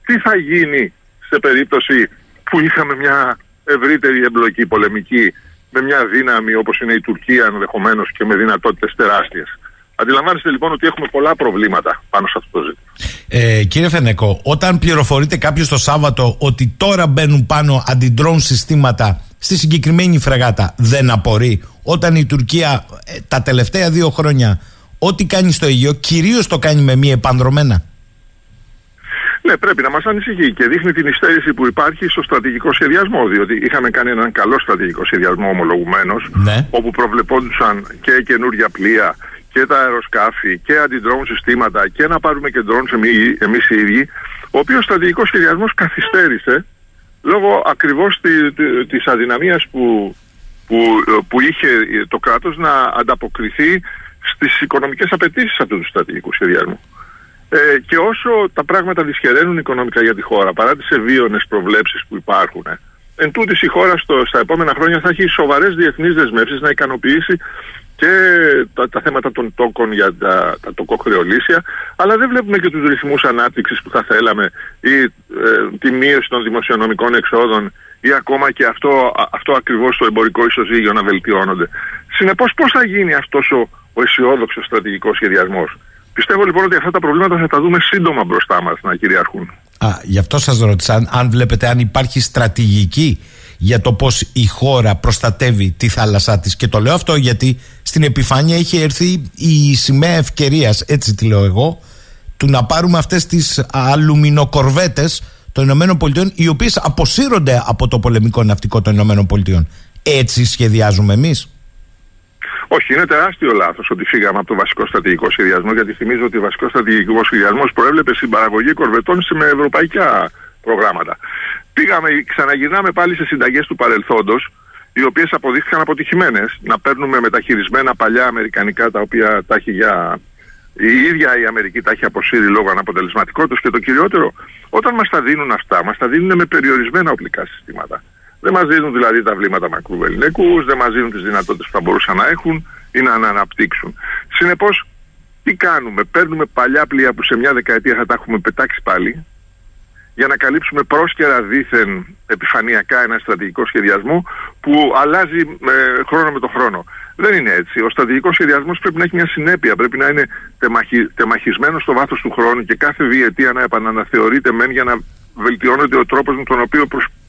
τι θα γίνει σε περίπτωση που είχαμε μια ευρύτερη εμπλοκή πολεμική με μια δύναμη όπως είναι η Τουρκία ενδεχομένως και με δυνατότητες τεράστιες. Αντιλαμβάνεστε λοιπόν ότι έχουμε πολλά προβλήματα πάνω σε αυτό το ζήτημα. Ε, κύριε Φενεκό, όταν πληροφορείται κάποιος το Σάββατο ότι τώρα μπαίνουν πάνω αντιντρόν συστήματα στη συγκεκριμένη φρεγάτα, δεν απορεί. Όταν η Τουρκία ε, τα τελευταία δύο χρόνια ό,τι κάνει στο Αιγαίο, κυρίως το κάνει με μη επανδρομένα; Ναι, πρέπει να μας ανησυχεί και δείχνει την υστέρηση που υπάρχει στο στρατηγικό σχεδιασμό. Διότι είχαμε κάνει έναν καλό στρατηγικό σχεδιασμό ομολογουμένως, Ναι. όπου προβλεπόντουσαν και καινούργια πλοία και τα αεροσκάφη και αντιδρόμουν συστήματα και να πάρουμε και drones εμείς οι ίδιοι. Ο οποίος στρατηγικός σχεδιασμός καθυστέρησε λόγω ακριβώς τη της αδυναμίας που, που, που είχε το κράτος να ανταποκριθεί στις οικονομικές απαιτήσεις αυτού του στρατηγικού σχεδιασμού. Ε, και όσο τα πράγματα δυσχεραίνουν οικονομικά για τη χώρα, παρά τις ευίωνες προβλέψεις που υπάρχουν, ε, εν τούτης η χώρα στο, στα επόμενα χρόνια θα έχει σοβαρές διεθνείς δεσμεύσεις να ικανοποιήσει και τα, τα θέματα των τόκων για τα, τα τοκοχρεωλήσια, αλλά δεν βλέπουμε και τους ρυθμούς ανάπτυξης που θα θέλαμε ή ε, τη μείωση των δημοσιονομικών εξόδων ή ακόμα και αυτό, α- αυτό ακριβώς το εμπορικό ισοζύγιο να βελτιώνονται. Συνεπώς, πώς θα γίνει αυτός ο, ο αισιόδοξος στρατηγικός σχεδιασμός; Πιστεύω λοιπόν ότι αυτά τα προβλήματα θα τα δούμε σύντομα μπροστά μας να κυριαρχούν. Α, γι' αυτό σας ρώτησα αν, αν βλέπετε αν υπάρχει στρατηγική για το πώς η χώρα προστατεύει τη θάλασσά της. Και το λέω αυτό γιατί στην επιφάνεια έχει έρθει η σημαία ευκαιρίας, έτσι τη λέω εγώ, του να πάρουμε αυτές τις αλουμινοκορβέτες των Ηνωμένων Πολιτειών, οι οποίες αποσύρονται από το πολεμικό ναυτικό των Ηνωμένων Πολιτειών. Έτσι σχεδιάζουμε εμείς. Όχι, είναι τεράστιο λάθος ότι φύγαμε από το βασικό στρατηγικό σχεδιασμό, γιατί θυμίζω ότι ο βασικός στρατηγικός σχεδιασμός προέβλεπε συμπαραγωγή κορβετών σε- με ευρωπαϊκά προγράμματα. Πήγαμε, ξαναγυρνάμε πάλι σε συνταγές του παρελθόντος, οι οποίες αποδείχθηκαν αποτυχημένες. Να παίρνουμε μεταχειρισμένα παλιά αμερικανικά τα οποία τα έχει για. Η ίδια η Αμερική τα έχει αποσύρει λόγω αναποτελεσματικότητας και το κυριότερο, όταν μας τα δίνουν αυτά, μας τα δίνουν με περιορισμένα οπλικά συστήματα. Δεν μας δίνουν δηλαδή τα βλήματα μακρού βεληνικού, δεν μας δίνουν τις δυνατότητες που θα μπορούσαν να έχουν ή να αναπτύξουν. Συνεπώς, τι κάνουμε, παίρνουμε παλιά πλοία που σε μια δεκαετία θα τα έχουμε πετάξει πάλι, για να καλύψουμε πρόσκαιρα δήθεν επιφανειακά ένα στρατηγικό σχεδιασμό που αλλάζει ε, χρόνο με το χρόνο. Δεν είναι έτσι. Ο στρατηγικός σχεδιασμός πρέπει να έχει μια συνέπεια, πρέπει να είναι τεμαχι, τεμαχισμένος στο βάθος του χρόνου και κάθε διετία να επαναναθεωρείται μεν για να βελτιώνεται ο τρόπος με τον οποίο προσ, ε, ε,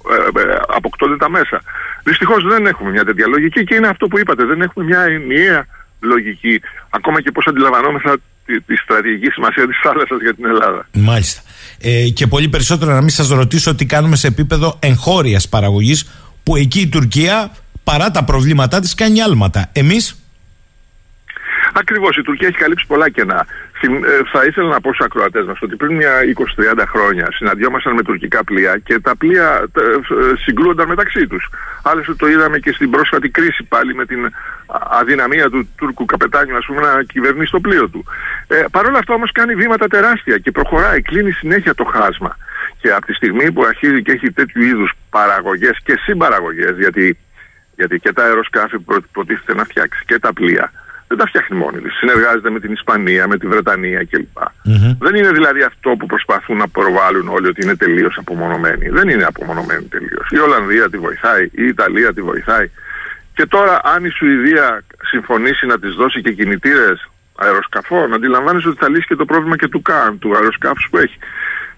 αποκτώνται τα μέσα. Δυστυχώς δεν έχουμε μια τέτοια λογική και είναι αυτό που είπατε. Δεν έχουμε μια ενιαία λογική, ακόμα και πώς αντιλαμβανόμεθα τη, τη στρατηγική σημασία της θάλασσας για την Ελλάδα. Μάλιστα. Ε, και πολύ περισσότερο να μην σας ρωτήσω τι κάνουμε σε επίπεδο εγχώριας παραγωγής, που εκεί η Τουρκία παρά τα προβλήματά της κάνει άλματα. Εμείς; Ακριβώς. Η Τουρκία έχει καλύψει πολλά κενά. Θυμ- ε, θα ήθελα να πω στους ακροατές μας ότι πριν μια 20-30 χρόνια συναντιόμασταν με τουρκικά πλοία και τα πλοία ε, ε, συγκρούονταν μεταξύ τους. Άλλωστε το είδαμε και στην πρόσφατη κρίση πάλι με την α- αδυναμία του Τούρκου καπετάνιου ας πούμε, να κυβερνήσει το πλοίο του. Ε, Παρ' όλα αυτά όμως κάνει βήματα τεράστια και προχωράει, κλείνει συνέχεια το χάσμα. Και από τη στιγμή που αρχίζει και έχει τέτοιου είδους παραγωγές και συμπαραγωγές, γιατί, γιατί και τα αεροσκάφη που προ- προτίθεται να φτιάξει και τα πλοία δεν τα φτιάχνει μόνη της. Συνεργάζεται με την Ισπανία, με τη Βρετανία κλπ. Δεν είναι δηλαδή αυτό που προσπαθούν να προβάλλουν όλοι ότι είναι τελείως απομονωμένοι. Δεν είναι απομονωμένοι τελείως. Η Ολλανδία τη βοηθάει, η Ιταλία τη βοηθάει. Και τώρα, αν η Σουηδία συμφωνήσει να της δώσει και κινητήρες αεροσκαφών, αντιλαμβάνεσαι ότι θα λύσει και το πρόβλημα και του ΚΑΝ, του αεροσκάφους που έχει.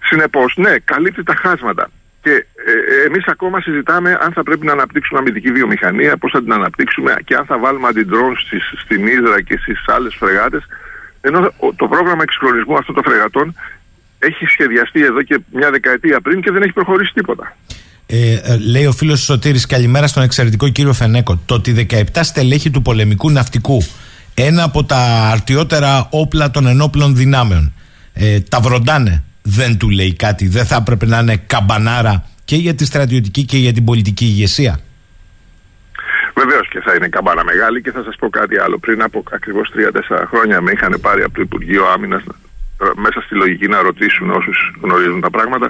Συνεπώς, ναι, καλύπτει τα χάσματα. Και ε, εμείς ακόμα συζητάμε αν θα πρέπει να αναπτύξουμε αμυντική βιομηχανία, πώς θα την αναπτύξουμε και αν θα βάλουμε αντιντρόν στις, στην Ήδρα και στις άλλες φρεγάτες. Ενώ ο- το πρόγραμμα εξυγχρονισμού αυτών των φρεγατών έχει σχεδιαστεί εδώ και μια δεκαετία πριν και δεν έχει προχωρήσει τίποτα. Ε, ε, λέει ο φίλος Σωτήρης καλημέρα στον εξαιρετικό κύριο Φενέκο. Το ότι 17 στελέχη του πολεμικού ναυτικού, ένα από τα αρτιότερα όπλα των ενόπλων δυνάμεων, ε, τα βροντάνε, δεν του λέει κάτι. Δεν θα έπρεπε να είναι καμπανάρα και για τη στρατιωτική και για την πολιτική ηγεσία. Βεβαίως και θα είναι καμπάνα μεγάλη και θα σας πω κάτι άλλο. Πριν από ακριβώς 3-4 χρόνια με είχαν πάρει από το Υπουργείο Άμυνας μέσα στη λογική να ρωτήσουν όσους γνωρίζουν τα πράγματα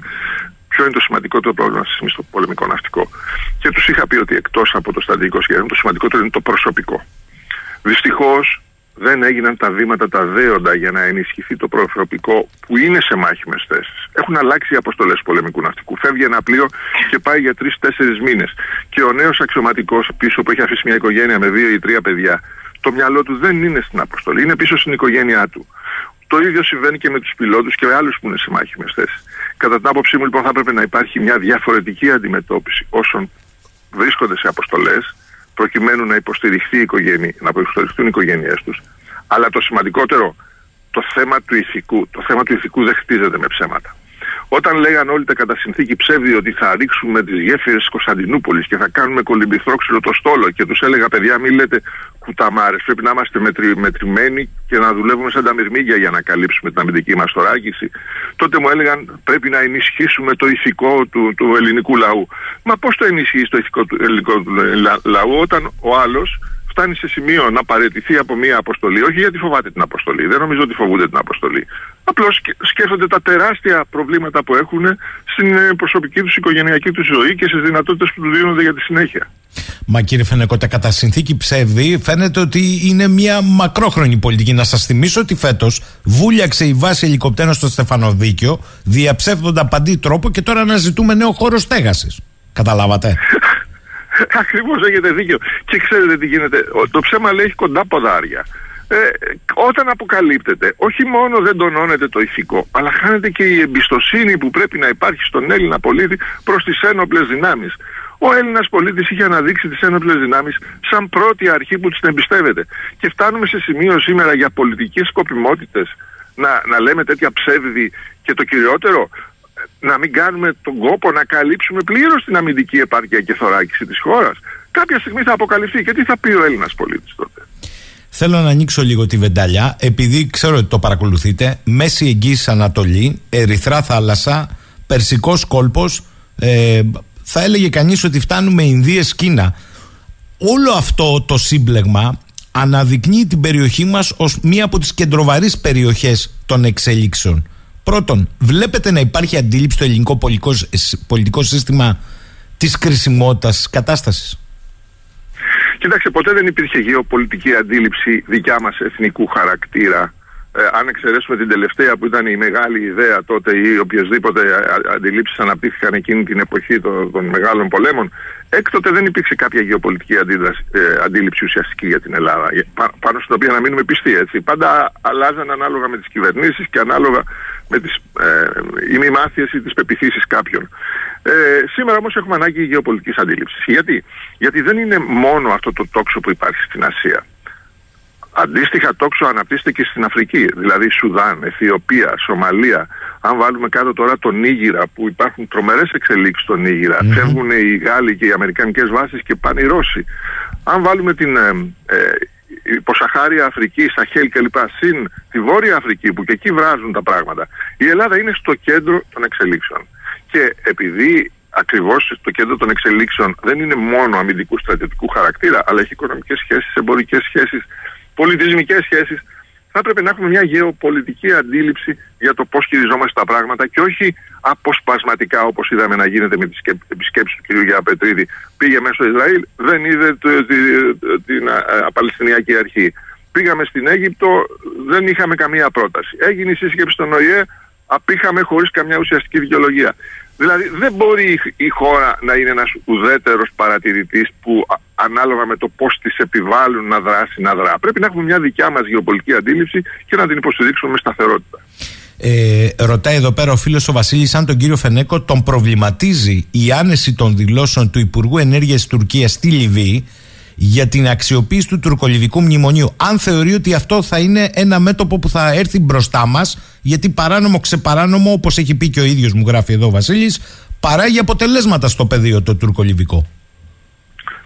ποιο είναι το σημαντικότερο πρόβλημα στη στιγμή στο πολεμικό ναυτικό. Και τους είχα πει ότι εκτός από το στρατηγικό σχέδιο, το σημαντικότερο είναι το προσωπικό. Δυστυχώς δεν έγιναν τα βήματα τα δέοντα για να ενισχυθεί το προσωπικό που είναι σε μάχημες θέσεις. Έχουν αλλάξει οι αποστολές του πολεμικού ναυτικού. Φεύγει ένα πλοίο και πάει για τρει-τέσσερι μήνες. Και ο νέος αξιωματικός πίσω που έχει αφήσει μια οικογένεια με δύο ή τρία παιδιά, το μυαλό του δεν είναι στην αποστολή, είναι πίσω στην οικογένειά του. Το ίδιο συμβαίνει και με τους πιλότους και άλλους που είναι σε μάχημες θέσεις. Κατά την άποψή μου, λοιπόν, θα έπρεπε να υπάρχει μια διαφορετική αντιμετώπιση όσων βρίσκονται σε αποστολές, προκειμένου να υποστηριχθεί η οικογένεια, να υποστηριχθούν οι οικογένειές τους. Αλλά το σημαντικότερο, το θέμα του ηθικού. Το θέμα του ηθικού δεν χτίζεται με ψέματα. Όταν λέγαν όλοι τα κατά συνθήκη ψεύδι ότι θα ρίξουμε τις γέφυρες της Κωνσταντινούπολης και θα κάνουμε κολυμπηθρόξυλο το στόλο και τους έλεγα παιδιά, μην λέτε κουταμάρες, πρέπει να είμαστε μετρη, μετρημένοι και να δουλεύουμε σαν τα μυρμήγκια για να καλύψουμε την αμυντική μας τωράκιση. Τότε μου έλεγαν πρέπει να ενισχύσουμε το ηθικό του, του ελληνικού λαού. Μα πώς το ενισχύεις το ηθικό του ελληνικού λα, λαού όταν ο άλλος φτάνει σε σημείο να παραιτηθεί από μια αποστολή, όχι γιατί φοβάται την αποστολή, δεν νομίζω ότι φοβούνται την αποστολή. Απλώς σκέφτονται τα τεράστια προβλήματα που έχουν στην ε, προσωπική τους οικογενειακή τους ζωή και στις δυνατότητες που τους δίνονται για τη συνέχεια. Μα κύριε Φενεκότα, κατά συνθήκη ψεύδι φαίνεται ότι είναι μια μακρόχρονη πολιτική. Να σας θυμίσω ότι φέτος βούλιαξε η βάση ελικοπτέρων στο Στεφανοδίκιο, διαψεύδοντας παντή τρόπο και τώρα αναζητούμε νέο χώρο στέγασης. Καταλάβατε; Ακριβώς έχετε δίκιο. Και ξέρετε τι γίνεται. Το ψέμα λέει έχει κοντά ποδάρια. Ε, όταν αποκαλύπτεται, όχι μόνο δεν τονώνεται το ηθικό, αλλά χάνεται και η εμπιστοσύνη που πρέπει να υπάρχει στον Έλληνα πολίτη προς τις ένοπλες δυνάμεις. Ο Έλληνας πολίτης είχε αναδείξει τις ένοπλες δυνάμεις σαν πρώτη αρχή που τις εμπιστεύεται. Και φτάνουμε σε σημείο σήμερα για πολιτικές σκοπιμότητες να, να λέμε τέτοια ψεύδη και το κυριότερο, να μην κάνουμε τον κόπο να καλύψουμε πλήρως την αμυντική επάρκεια και θωράκιση της χώρας. Κάποια στιγμή θα αποκαλυφθεί και τι θα πει ο Έλληνας πολίτης τότε; Θέλω να ανοίξω λίγο τη βεντάλια, επειδή ξέρω ότι το παρακολουθείτε. Μέση Εγγύης Ανατολή, Ερυθρά Θάλασσα, Περσικός Κόλπος. Ε, θα έλεγε κανείς ότι φτάνουμε Ινδίες Κίνα. Όλο αυτό το σύμπλεγμα αναδεικνύει την περιοχή μας ως μία από τις κεντροβαρείς περιοχές των εξελίξεων. Πρώτον, βλέπετε να υπάρχει αντίληψη στο ελληνικό πολιτικό, πολιτικό σύστημα της κρισιμότητας της κατάστασης; Κοίταξε, ποτέ δεν υπήρχε γεωπολιτική αντίληψη δικιά μας εθνικού χαρακτήρα. Ε, αν εξαιρέσουμε την τελευταία που ήταν η μεγάλη ιδέα τότε ή οποιασδήποτε αντιλήψεις αναπτύχθηκαν εκείνη την εποχή των, των μεγάλων πολέμων, έκτοτε δεν υπήρξε κάποια γεωπολιτική αντίδραση, ε, αντίληψη ουσιαστική για την Ελλάδα, για- πά- πάνω στην οποία να μείνουμε πιστοί. Έτσι. Πάντα αλλάζαν ανάλογα με τις κυβερνήσεις και ανάλογα με τις ε, ημιμάθειες ή τις πεπιθήσεις κάποιων. Ε, σήμερα όμως έχουμε ανάγκη γεωπολιτικής αντίληψης. Γιατί; Γιατί δεν είναι μόνο αυτό το τόξο που υπάρχει στην Ασία. Αντίστοιχα τόξο αναπτύσσεται και στην Αφρική, δηλαδή Σουδάν, Αιθιοπία, Σομαλία. Αν βάλουμε κάτω τώρα τον Νίγηρα, που υπάρχουν τρομερές εξελίξεις στον νιγηρα φεύγουν οι Γάλλοι και οι Αμερικανικές βάσεις και πάνε οι Ρώσοι. Αν βάλουμε την ε, ε, υποσαχάρια Αφρική, Σαχέλ κλπ. συν τη Βόρεια Αφρική, που και εκεί βράζουν τα πράγματα, η Ελλάδα είναι στο κέντρο των εξελίξεων. Και επειδή ακριβώς στο κέντρο των εξελίξεων δεν είναι μόνο αμυντικού στρατιωτικού χαρακτήρα, αλλά έχει οικονομικές σχέσεις, εμπορικές σχέσεις, πολιτισμικές σχέσεις, θα έπρεπε να έχουμε μια γεωπολιτική αντίληψη για το πώς χειριζόμαστε τα πράγματα και όχι αποσπασματικά όπως είδαμε να γίνεται με τις σκεπ- επισκέψεις του κ. Γιαπετρίδη. Πήγε μέσα στο Ισραήλ, δεν είδε το- τη- την α, α, Παλαιστινιακή αρχή. Πήγαμε στην Αίγυπτο, δεν είχαμε καμία πρόταση. Έγινε η σύσκεψη στον ΟΗΕ, απήχαμε χωρίς καμιά ουσιαστική δικαιολογία. Δηλαδή δεν μπορεί η- η χώρα να είναι ένας ουδέτερος παρατηρητής που α- ανάλογα με το πώς της επιβάλλουν να δράσει, να δρά. Πρέπει να έχουμε μια δικιά μας γεωπολιτική αντίληψη και να την υποστηρίξουμε με σταθερότητα. Ε, ρωτάει εδώ πέρα ο φίλος ο Βασίλης αν τον κύριο Φενέκο τον προβληματίζει η άνεση των δηλώσεων του Υπουργού Ενέργειας της Τουρκίας στη Λιβύη για την αξιοποίηση του τουρκολιβικού μνημονίου. Αν θεωρεί ότι αυτό θα είναι ένα μέτωπο που θα έρθει μπροστά μας γιατί παράνομο ξεπαράνομο όπως έχει πει και ο ίδιος μου γράφει εδώ ο Βασίλης παράγει αποτελέσματα στο πεδίο το τουρκολιβικό.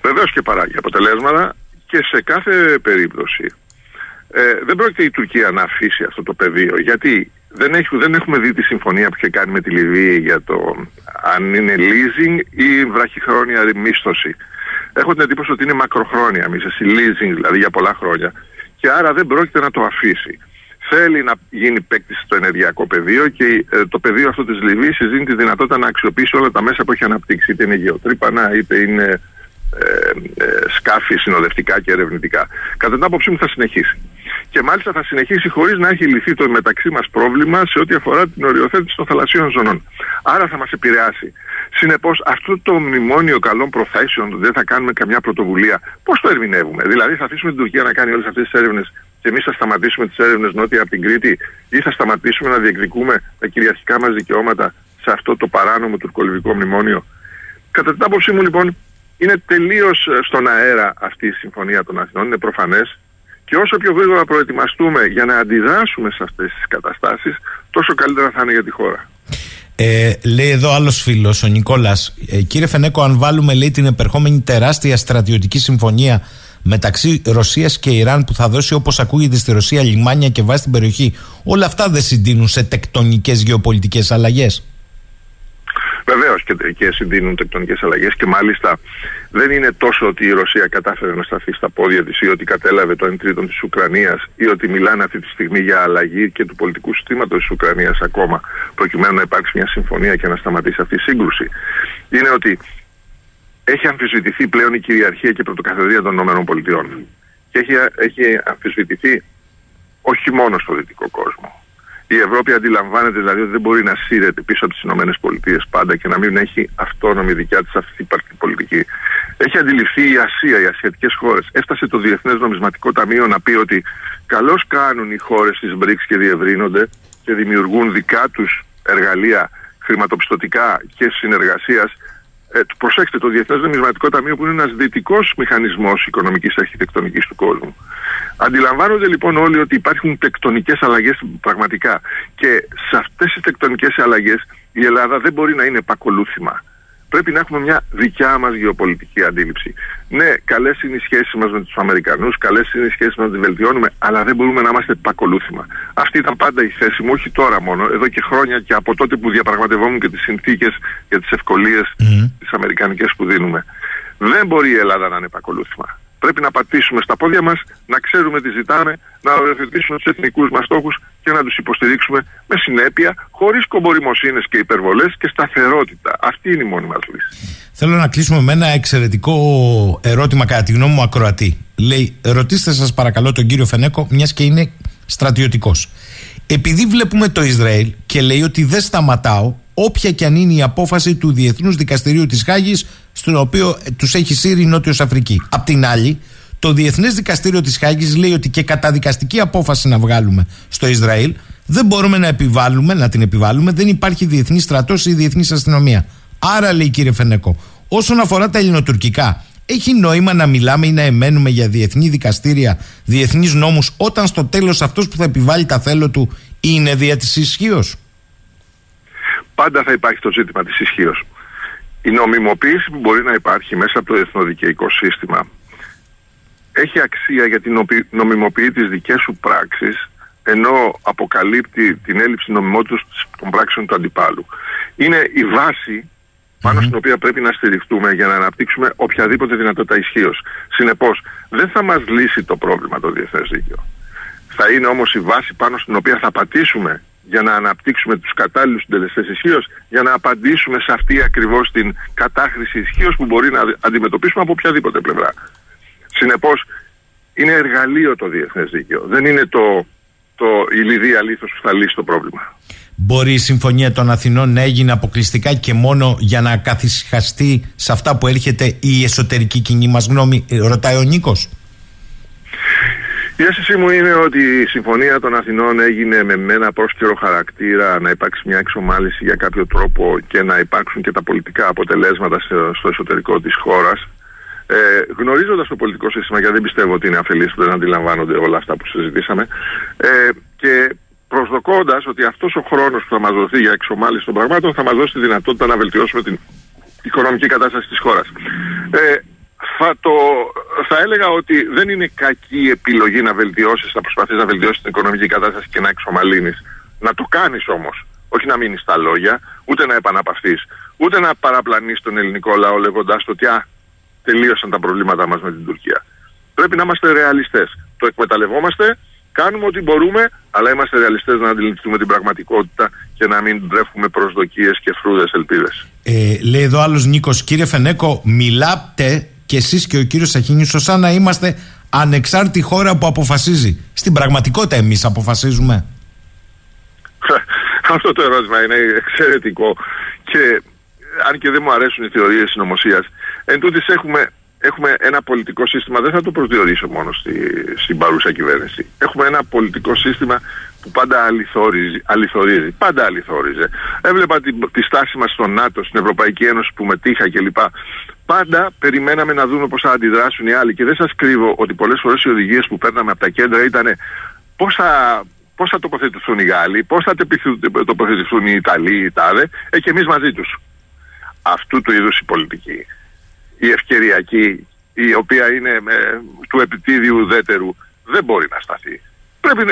Βεβαίως και παράγει αποτελέσματα και σε κάθε περίπτωση ε, δεν πρόκειται η Τουρκία να αφήσει αυτό το πεδίο. Γιατί δεν, έχει, δεν έχουμε δει τη συμφωνία που είχε κάνει με τη Λιβύη για το αν είναι leasing ή βραχυχρόνια μίσθωση. Έχω την εντύπωση ότι είναι μακροχρόνια μίσθωση, leasing δηλαδή για πολλά χρόνια. Και άρα δεν πρόκειται να το αφήσει. Θέλει να γίνει παίκτης στο ενεργειακό πεδίο και ε, το πεδίο αυτό της Λιβύης δίνει τη δυνατότητα να αξιοποιήσει όλα τα μέσα που έχει αναπτύξει. Είτε είναι γεωτρύπανα, είτε είναι ε, ε, σκάφη συνοδευτικά και ερευνητικά. Κατά την άποψή μου θα συνεχίσει. Και μάλιστα θα συνεχίσει χωρίς να έχει λυθεί το μεταξύ μας πρόβλημα σε ό,τι αφορά την οριοθέτηση των θαλασσίων ζωνών. Άρα θα μας επηρεάσει. Συνεπώς, αυτό το μνημόνιο καλών προθέσεων δεν θα κάνουμε καμιά πρωτοβουλία. Πώς το ερμηνεύουμε, Δηλαδή, θα αφήσουμε την Τουρκία να κάνει όλες αυτές τις έρευνες και εμείς θα σταματήσουμε τις έρευνες νότια από την Κρήτη ή θα σταματήσουμε να διεκδικούμε τα κυριαρχικά μας δικαιώματα σε αυτό το παράνομο τουρκολιβικό μνημόνιο; Κατά την άποψή μου, λοιπόν, είναι τελείως στον αέρα αυτή η συμφωνία των Αθηνών, είναι προφανές. Και όσο πιο γρήγορα προετοιμαστούμε για να αντιδράσουμε σε αυτές τις καταστάσεις, τόσο καλύτερα θα είναι για τη χώρα. Ε, λέει εδώ άλλος φίλος, ο Νικόλας. Ε, κύριε Φενέκο, αν βάλουμε λέει, την επερχόμενη τεράστια στρατιωτική συμφωνία μεταξύ Ρωσίας και Ιράν που θα δώσει όπως ακούγεται στη Ρωσία λιμάνια και βάση στην περιοχή, όλα αυτά δεν συντείνουν σε τεκτονικές γεωπολιτικές αλλαγές. Βεβαίως και, και συντείνουν τεκτονικές αλλαγές και μάλιστα δεν είναι τόσο ότι η Ρωσία κατάφερε να σταθεί στα πόδια της ή ότι κατέλαβε το 1 τρίτο της Ουκρανίας ή ότι μιλάνε αυτή τη στιγμή για αλλαγή και του πολιτικού συστήματος της Ουκρανίας ακόμα προκειμένου να υπάρξει μια συμφωνία και να σταματήσει αυτή η σύγκρουση. Είναι ότι έχει αμφισβητηθεί πλέον η κυριαρχία και η πρωτοκαθεδρία των ΗΠΑ. Και έχει, έχει αμφισβητηθεί όχι μόνο στο δυτικό κόσμο. Η Ευρώπη αντιλαμβάνεται δηλαδή ότι δεν μπορεί να σύρεται πίσω από τις ΗΠΑ πάντα και να μην έχει αυτόνομη δικιά της αυτή πολιτική. Έχει αντιληφθεί η Ασία, οι ασιατικές χώρες. Έφτασε το Διεθνές Νομισματικό Ταμείο να πει ότι καλώς κάνουν οι χώρες της BRICS και διευρύνονται και δημιουργούν δικά τους εργαλεία χρηματοπιστωτικά και συνεργασίας Ε, προσέξτε, το Διεθνές Νομισματικό Ταμείο που είναι ένας δυτικός μηχανισμός οικονομικής αρχιτεκτονικής του κόσμου. Αντιλαμβάνονται λοιπόν όλοι ότι υπάρχουν τεκτονικές αλλαγές πραγματικά. Και σε αυτές τις τεκτονικές αλλαγές η Ελλάδα δεν μπορεί να είναι επακολούθημα. Πρέπει να έχουμε μια δικιά μας γεωπολιτική αντίληψη. Ναι, καλές είναι οι σχέσεις μας με τους Αμερικανούς, καλές είναι οι σχέσεις μας να τις βελτιώνουμε, αλλά δεν μπορούμε να είμαστε επακολούθημα. Αυτή ήταν πάντα η θέση μου, όχι τώρα μόνο, εδώ και χρόνια και από τότε που διαπραγματευόμουν και τις συνθήκες για τις ευκολίες mm. τις αμερικανικές που δίνουμε. Δεν μπορεί η Ελλάδα να είναι επακολούθημα. Πρέπει να πατήσουμε στα πόδια μας, να ξέρουμε τι ζητάμε, να οριοθετήσουμε τους εθνικούς μας στόχους και να τους υποστηρίξουμε με συνέπεια, χωρίς κομπορημοσύνες και υπερβολές και σταθερότητα. Αυτή είναι η μόνη μας λύση. Θέλω να κλείσουμε με ένα εξαιρετικό ερώτημα, κατά τη γνώμη μου, ακροατή. Λέει, ρωτήστε σας παρακαλώ τον κύριο Φενέκο, μιας και είναι στρατιωτικός. Επειδή βλέπουμε το Ισραήλ και λέει ότι δεν σταματάω όποια και αν είναι η απόφαση του Διεθνούς Δικαστηρίου της Χάγης στο οποίο τους έχει σύρει η Νότιος Αφρική. Απ' την άλλη, το Διεθνές Δικαστήριο της Χάγης λέει ότι και καταδικαστική απόφαση να βγάλουμε στο Ισραήλ δεν μπορούμε να επιβάλλουμε, να την επιβάλλουμε, δεν υπάρχει διεθνή στρατός ή διεθνής αστυνομία. Άρα λέει κύριε Φενέκο, όσον αφορά τα ελληνοτουρκικά, έχει νόημα να μιλάμε ή να εμένουμε για διεθνή δικαστήρια, διεθνείς νόμους, όταν στο τέλος αυτός που θα επιβάλλει τα θέλω του είναι δια της ισχύως; Πάντα θα υπάρχει το ζήτημα της ισχύως. Η νομιμοποίηση που μπορεί να υπάρχει μέσα από το εθνοδικαϊκό σύστημα έχει αξία γιατί νομιμοποιεί τις δικές σου πράξεις ενώ αποκαλύπτει την έλλειψη νομιμότητας των πράξεων του αντιπάλου. Είναι η βάση στην οποία πρέπει να στηριχτούμε για να αναπτύξουμε οποιαδήποτε δυνατότητα ισχύως. Συνεπώς, δεν θα μας λύσει το πρόβλημα το διεθνές δίκαιο. Θα είναι όμως η βάση πάνω στην οποία θα πατήσουμε για να αναπτύξουμε τους κατάλληλους συντελεστές ισχύως, για να απαντήσουμε σε αυτή ακριβώς την κατάχρηση ισχύως που μπορεί να αντιμετωπίσουμε από οποιαδήποτε πλευρά. Συνεπώς, είναι εργαλείο το διεθνές δίκαιο. Δεν είναι το, το η λιδία λίθος που θα λύσει το πρόβλημα. Μπορεί η Συμφωνία των Αθηνών να έγινε αποκλειστικά και μόνο για να καθισχαστεί σε αυτά που έρχεται η εσωτερική κοινή μας γνώμη, ρωτάει ο Νίκος. Η αίσθησή μου είναι ότι η Συμφωνία των Αθηνών έγινε με ένα πρόσκαιρο χαρακτήρα να υπάρξει μια εξομάλυση για κάποιο τρόπο και να υπάρξουν και τα πολιτικά αποτελέσματα στο εσωτερικό της χώρας. Ε, γνωρίζοντας το πολιτικό σύστημα, γιατί δεν πιστεύω ότι είναι αφελείς που δεν αντιλαμβάνονται όλα αυτά που συζητήσαμε, ε, και προσδοκώντας ότι αυτός ο χρόνος που θα μας δοθεί για εξομάλυση των πραγμάτων θα μας δώσει τη δυνατότητα να βελτιώσουμε την οικονομική κατάσταση της χώρας. Ε, θα, το, θα έλεγα ότι δεν είναι κακή επιλογή να βελτιώσεις, να προσπαθείς να βελτιώσεις την οικονομική κατάσταση και να εξομαλύνεις. Να το κάνεις όμως. Όχι να μείνεις στα λόγια, ούτε να επαναπαυθείς, ούτε να παραπλανείς τον ελληνικό λαό λέγοντάς ότι α, τελείωσαν τα προβλήματά μας με την Τουρκία. Πρέπει να είμαστε ρεαλιστές. Το εκμεταλλευόμαστε, κάνουμε ό,τι μπορούμε, αλλά είμαστε ρεαλιστές να αντιληφθούμε την πραγματικότητα και να μην τρέφουμε προσδοκίες και φρούδες ελπίδες. Ε, λέει εδώ άλλος Νίκος, κύριε Φενέκο, μιλάτε και εσείς και ο κύριος Σαχίνης σαν να είμαστε ανεξάρτητη χώρα που αποφασίζει. Στην πραγματικότητα εμείς αποφασίζουμε. Αυτό το ερώτημα είναι εξαιρετικό και αν και δεν μου αρέσουν οι θεωρίες συνωμοσία, εν τούτης έχουμε, έχουμε ένα πολιτικό σύστημα, δεν θα το προσδιορίσω μόνο στη, στην παρούσα κυβέρνηση. Έχουμε ένα πολιτικό σύστημα που πάντα αληθορίζει, αληθορίζει πάντα αληθόριζε. Έβλεπα τη, τη στάση μας στο ΝΑΤΟ, στην Ευρωπαϊκή Ένωση που μετήχα κλπ πάντα περιμέναμε να δούμε πώς θα αντιδράσουν οι άλλοι. Και δεν σας κρύβω ότι πολλές φορές οι οδηγίες που παίρναμε από τα κέντρα ήταν πώς θα, πώς θα τοποθετηθούν οι Γάλλοι, πώς θα τοποθετηθούν οι Ιταλοί, οι Τάδε, ε, και εμείς μαζί τους. Αυτού του είδους η πολιτική, η ευκαιριακή, η οποία είναι με, του επιτίδιου ουδέτερου, δεν μπορεί να σταθεί. Πρέπει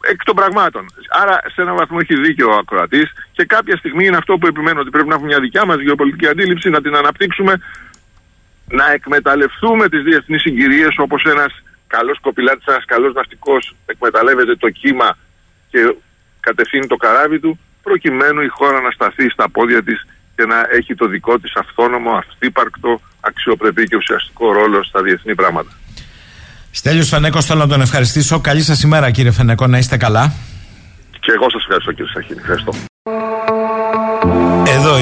εκ των πραγμάτων. Άρα, σε έναν βαθμό έχει δίκιο ο ακροατής και κάποια στιγμή είναι αυτό που επιμένω ότι πρέπει να έχουμε μια δικιά μας γεωπολιτική αντίληψη, να την αναπτύξουμε να εκμεταλλευτούμε τις διεθνείς συγκυρίες όπως ένας καλός κοπηλάτης, ένας καλός ναυτικός εκμεταλλεύεται το κύμα και κατευθύνει το καράβι του προκειμένου η χώρα να σταθεί στα πόδια της και να έχει το δικό της αυθόνομο, αυθύπαρκτο, αξιοπρεπή και ουσιαστικό ρόλο στα διεθνή πράγματα. Στέλιος Φενέκος, θέλω να τον ευχαριστήσω. Καλή σας ημέρα κύριε Φενέκο, να είστε καλά. Και εγώ σας ευχαριστώ κύριε Σαχίνη. Ευχαριστώ.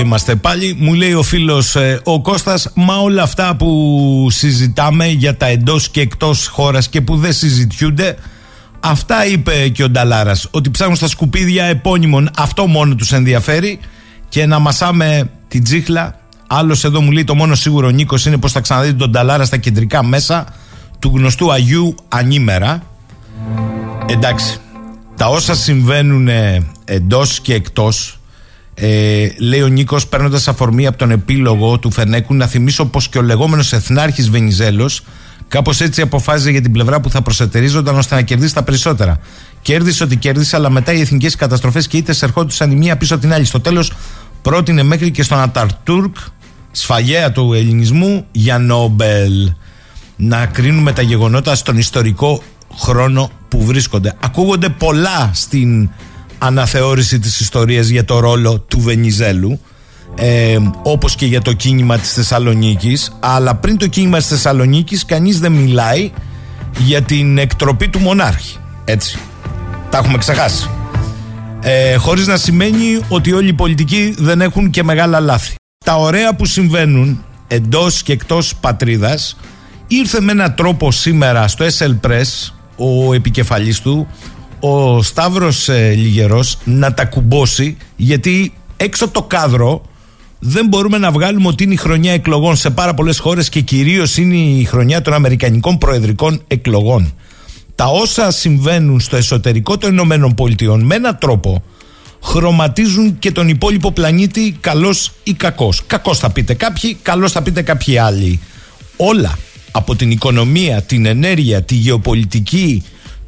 Εδώ είμαστε πάλι. Μου λέει ο φίλος ε, ο Κώστας, μα όλα αυτά που συζητάμε για τα εντός και εκτός χώρας και που δεν συζητιούνται, αυτά είπε και ο Νταλάρας, ότι ψάχνουν στα σκουπίδια επώνυμων, αυτό μόνο τους ενδιαφέρει και να μασάμε την τσίχλα Άλλος εδώ μου λέει το μόνο σίγουρο Νίκος είναι πως θα ξαναδείτε τον Ταλάρα στα κεντρικά μέσα του γνωστού Αγίου Ανήμερα. Εντάξει. Τα όσα συμβαίνουν εντός και εκτός, ε, λέει ο Νίκος, παίρνοντας αφορμή από τον επίλογο του Φενέκου, να θυμίσω πως και ο λεγόμενος Εθνάρχης Βενιζέλος κάπως έτσι αποφάσιζε για την πλευρά που θα προσετερίζονταν ώστε να κερδίσει τα περισσότερα. Κέρδισε ότι κέρδισε, αλλά μετά οι εθνικές καταστροφές και είτε ερχόντουσαν η μία πίσω από την άλλη. Στο τέλος, πρότεινε μέχρι και στον Αταρτούρκ, σφαγέα του ελληνισμού, για Νόμπελ. Να κρίνουμε τα γεγονότα στον ιστορικό χρόνο που βρίσκονται. Ακούγονται πολλά στην αναθεώρηση της ιστορίας για το ρόλο του Βενιζέλου ε, όπως και για το κίνημα της Θεσσαλονίκης. Αλλά πριν το κίνημα της Θεσσαλονίκης κανείς δεν μιλάει για την εκτροπή του μονάρχη. Έτσι. Τα έχουμε ξεχάσει. Ε, χωρίς να σημαίνει ότι όλοι οι πολιτικοί δεν έχουν και μεγάλα λάθη. Τα ωραία που συμβαίνουν εντός και εκτός πατρίδας ήρθε με έναν τρόπο σήμερα στο SL Press ο επικεφαλής του ο Σταύρος ε, Λιγερός να τα κουμπώσει γιατί έξω το κάδρο δεν μπορούμε να βγάλουμε ότι είναι η χρονιά εκλογών σε πάρα πολλές χώρες και κυρίως είναι η χρονιά των Αμερικανικών προεδρικών εκλογών. Τα όσα συμβαίνουν στο εσωτερικό των Ηνωμένων Πολιτειών με έναν τρόπο χρωματίζουν και τον υπόλοιπο πλανήτη καλός ή κακός. Κακός θα πείτε κάποιοι, καλός θα πείτε κάποιοι άλλοι. Όλα από την οικονομία, την ενέργεια, τη γεωπολιτική,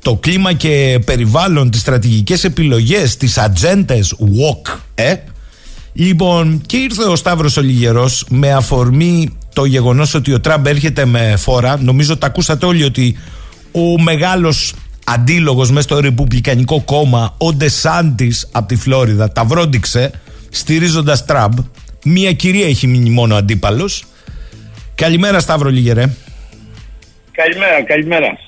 το κλίμα και περιβάλλον, τις στρατηγικές επιλογές, τις ατζέντες walk, ε; Λοιπόν, και ήρθε ο Σταύρος Ολιγερός με αφορμή το γεγονός ότι ο Τραμπ έρχεται με φόρα. Νομίζω τα ακούσατε όλοι ότι ο μεγάλος αντίλογος μέσα στο Ρεπουμπλικανικό κόμμα, ο Ντεσάντης από τη Φλόριδα, τα βρόντιξε στηρίζοντας Τραμπ. Μία κυρία έχει μείνει μόνο αντίπαλος. Καλημέρα Σταύρο Λιγερέ. Καλημέρα, καλημέρα.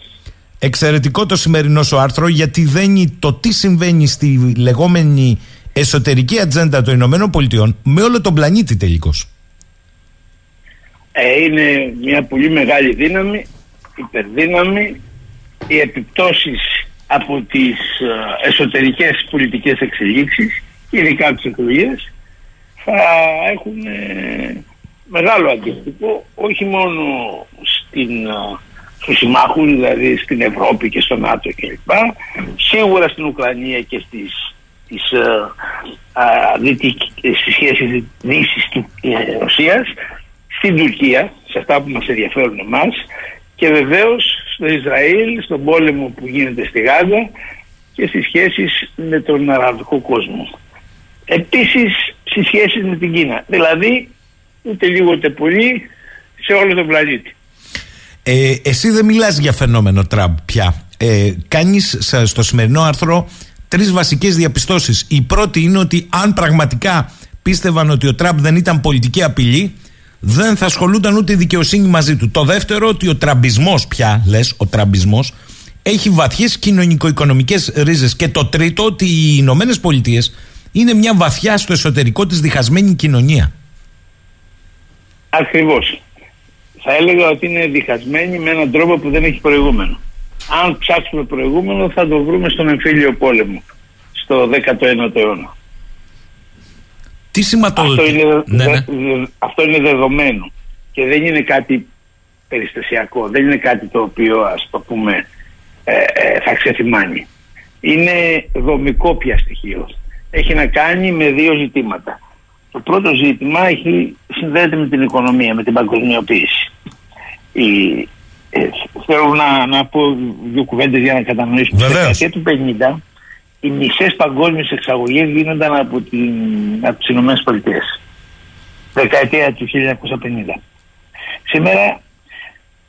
Εξαιρετικό το σημερινό σου άρθρο γιατί δένει το τι συμβαίνει στη λεγόμενη εσωτερική ατζέντα των Ηνωμένων Πολιτειών με όλο τον πλανήτη τελικώς. Ε, είναι μια πολύ μεγάλη δύναμη, υπερδύναμη. Οι επιπτώσεις από τις ε, εσωτερικές πολιτικές εξελίξεις, ειδικά τις εκλογές, θα έχουν ε, μεγάλο αντίκτυπο όχι μόνο στην ε, στους συμμάχους, δηλαδή στην Ευρώπη και στο ΝΑΤΟ κλπ. Σίγουρα στην Ουκρανία και στις, στις, ε, στις σχέσεις Δύσης του ε, Ρωσίας, στην Τουρκία, σε αυτά που μας ενδιαφέρουν εμάς και βεβαίως στο Ισραήλ, στον πόλεμο που γίνεται στη Γάζα και στις σχέσεις με τον αραβικό κόσμο. Επίσης στις σχέσεις με την Κίνα. Δηλαδή ούτε λίγο ούτε πολύ σε όλο τον πλανήτη. Ε, εσύ δεν μιλάς για φαινόμενο Τραμπ πια. Ε, κάνεις στο σημερινό άρθρο τρεις βασικές διαπιστώσεις. Η πρώτη είναι ότι αν πραγματικά πίστευαν ότι ο Τραμπ δεν ήταν πολιτική απειλή, δεν θα ασχολούνταν ούτε η δικαιοσύνη μαζί του. Το δεύτερο, ότι ο τραμπισμός πια, λες, ο τραμπισμός, έχει βαθιές κοινωνικο-οικονομικές ρίζες. Και το τρίτο, ότι οι Ηνωμένες Πολιτείες είναι μια βαθιά στο εσωτερικό της διχασμένη κοινωνία. Ακριβώς θα έλεγα ότι είναι διχασμένη με έναν τρόπο που δεν έχει προηγούμενο. Αν ψάξουμε προηγούμενο θα το βρούμε στον εμφύλιο πόλεμο στο 19ο αιώνα. Τι σηματοδοτεί. Αυτό είναι, ναι, ναι. αυτό είναι δεδομένο και δεν είναι κάτι περιστασιακό, δεν είναι κάτι το οποίο ας το πούμε ε, ε, θα ξεθυμάνει. Είναι δομικό πια στοιχείο. Έχει να κάνει με δύο ζητήματα. Το πρώτο ζήτημα έχει, συνδέεται με την οικονομία, με την παγκοσμιοποίηση. Η, ε, θέλω να, να πω δύο κουβέντες για να κατανοήσουμε. Στη δεκαετία του 50 οι μισές παγκόσμιες εξαγωγές γίνονταν από, την, από τις Ηνωμένες Πολιτείες. Δεκαετία του 1950. Σήμερα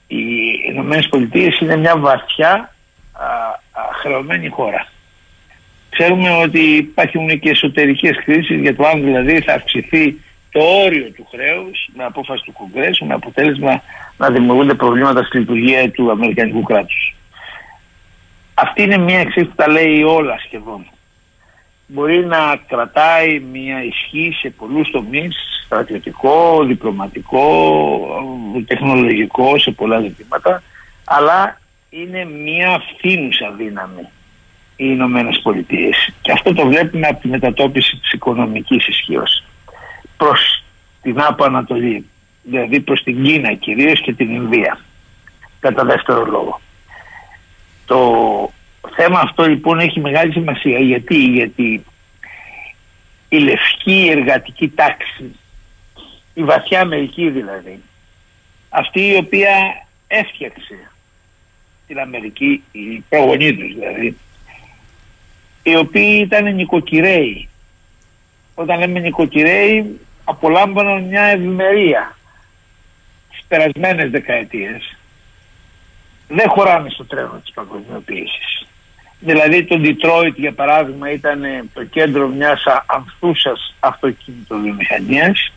οι Ηνωμένες Πολιτείες είναι μια βαθιά α, α, χρεωμένη χώρα. Ξέρουμε ότι υπάρχουν και εσωτερικές κρίσεις για το αν δηλαδή θα αυξηθεί το όριο του χρέους με απόφαση του Κογκρέσου με αποτέλεσμα να δημιουργούνται προβλήματα στη λειτουργία του Αμερικανικού κράτους. Αυτή είναι μια εξήγηση που τα λέει όλα σχεδόν. Μπορεί να κρατάει μια ισχύ σε πολλούς τομείς, στρατιωτικό, διπλωματικό, τεχνολογικό, σε πολλά ζητήματα, αλλά είναι μια φθήνουσα δύναμη οι Ηνωμένες Πολιτείες. Και αυτό το βλέπουμε από τη μετατόπιση της οικονομικής ισχύως. Προς την Άπο Ανατολή, δηλαδή προς την Κίνα κυρίως και την Ινδία, κατά δεύτερο λόγο. Το θέμα αυτό λοιπόν έχει μεγάλη σημασία. Γιατί, γιατί η λευκή εργατική τάξη, η βαθιά Αμερική δηλαδή, αυτή η οποία έφτιαξε την Αμερική, οι προγονείς τους δηλαδή, οι οποίοι ήταν νοικοκυρέοι. Όταν λέμε νοικοκυρέοι, απολάμβαναν μια ευημερία στις περασμένες δεκαετίες. Δεν χωράνε στο τρένο της παγκοσμιοποίησης. Δηλαδή το Detroit για παράδειγμα ήταν το κέντρο μιας ανθούσας αυτοκινητοβιομηχανίας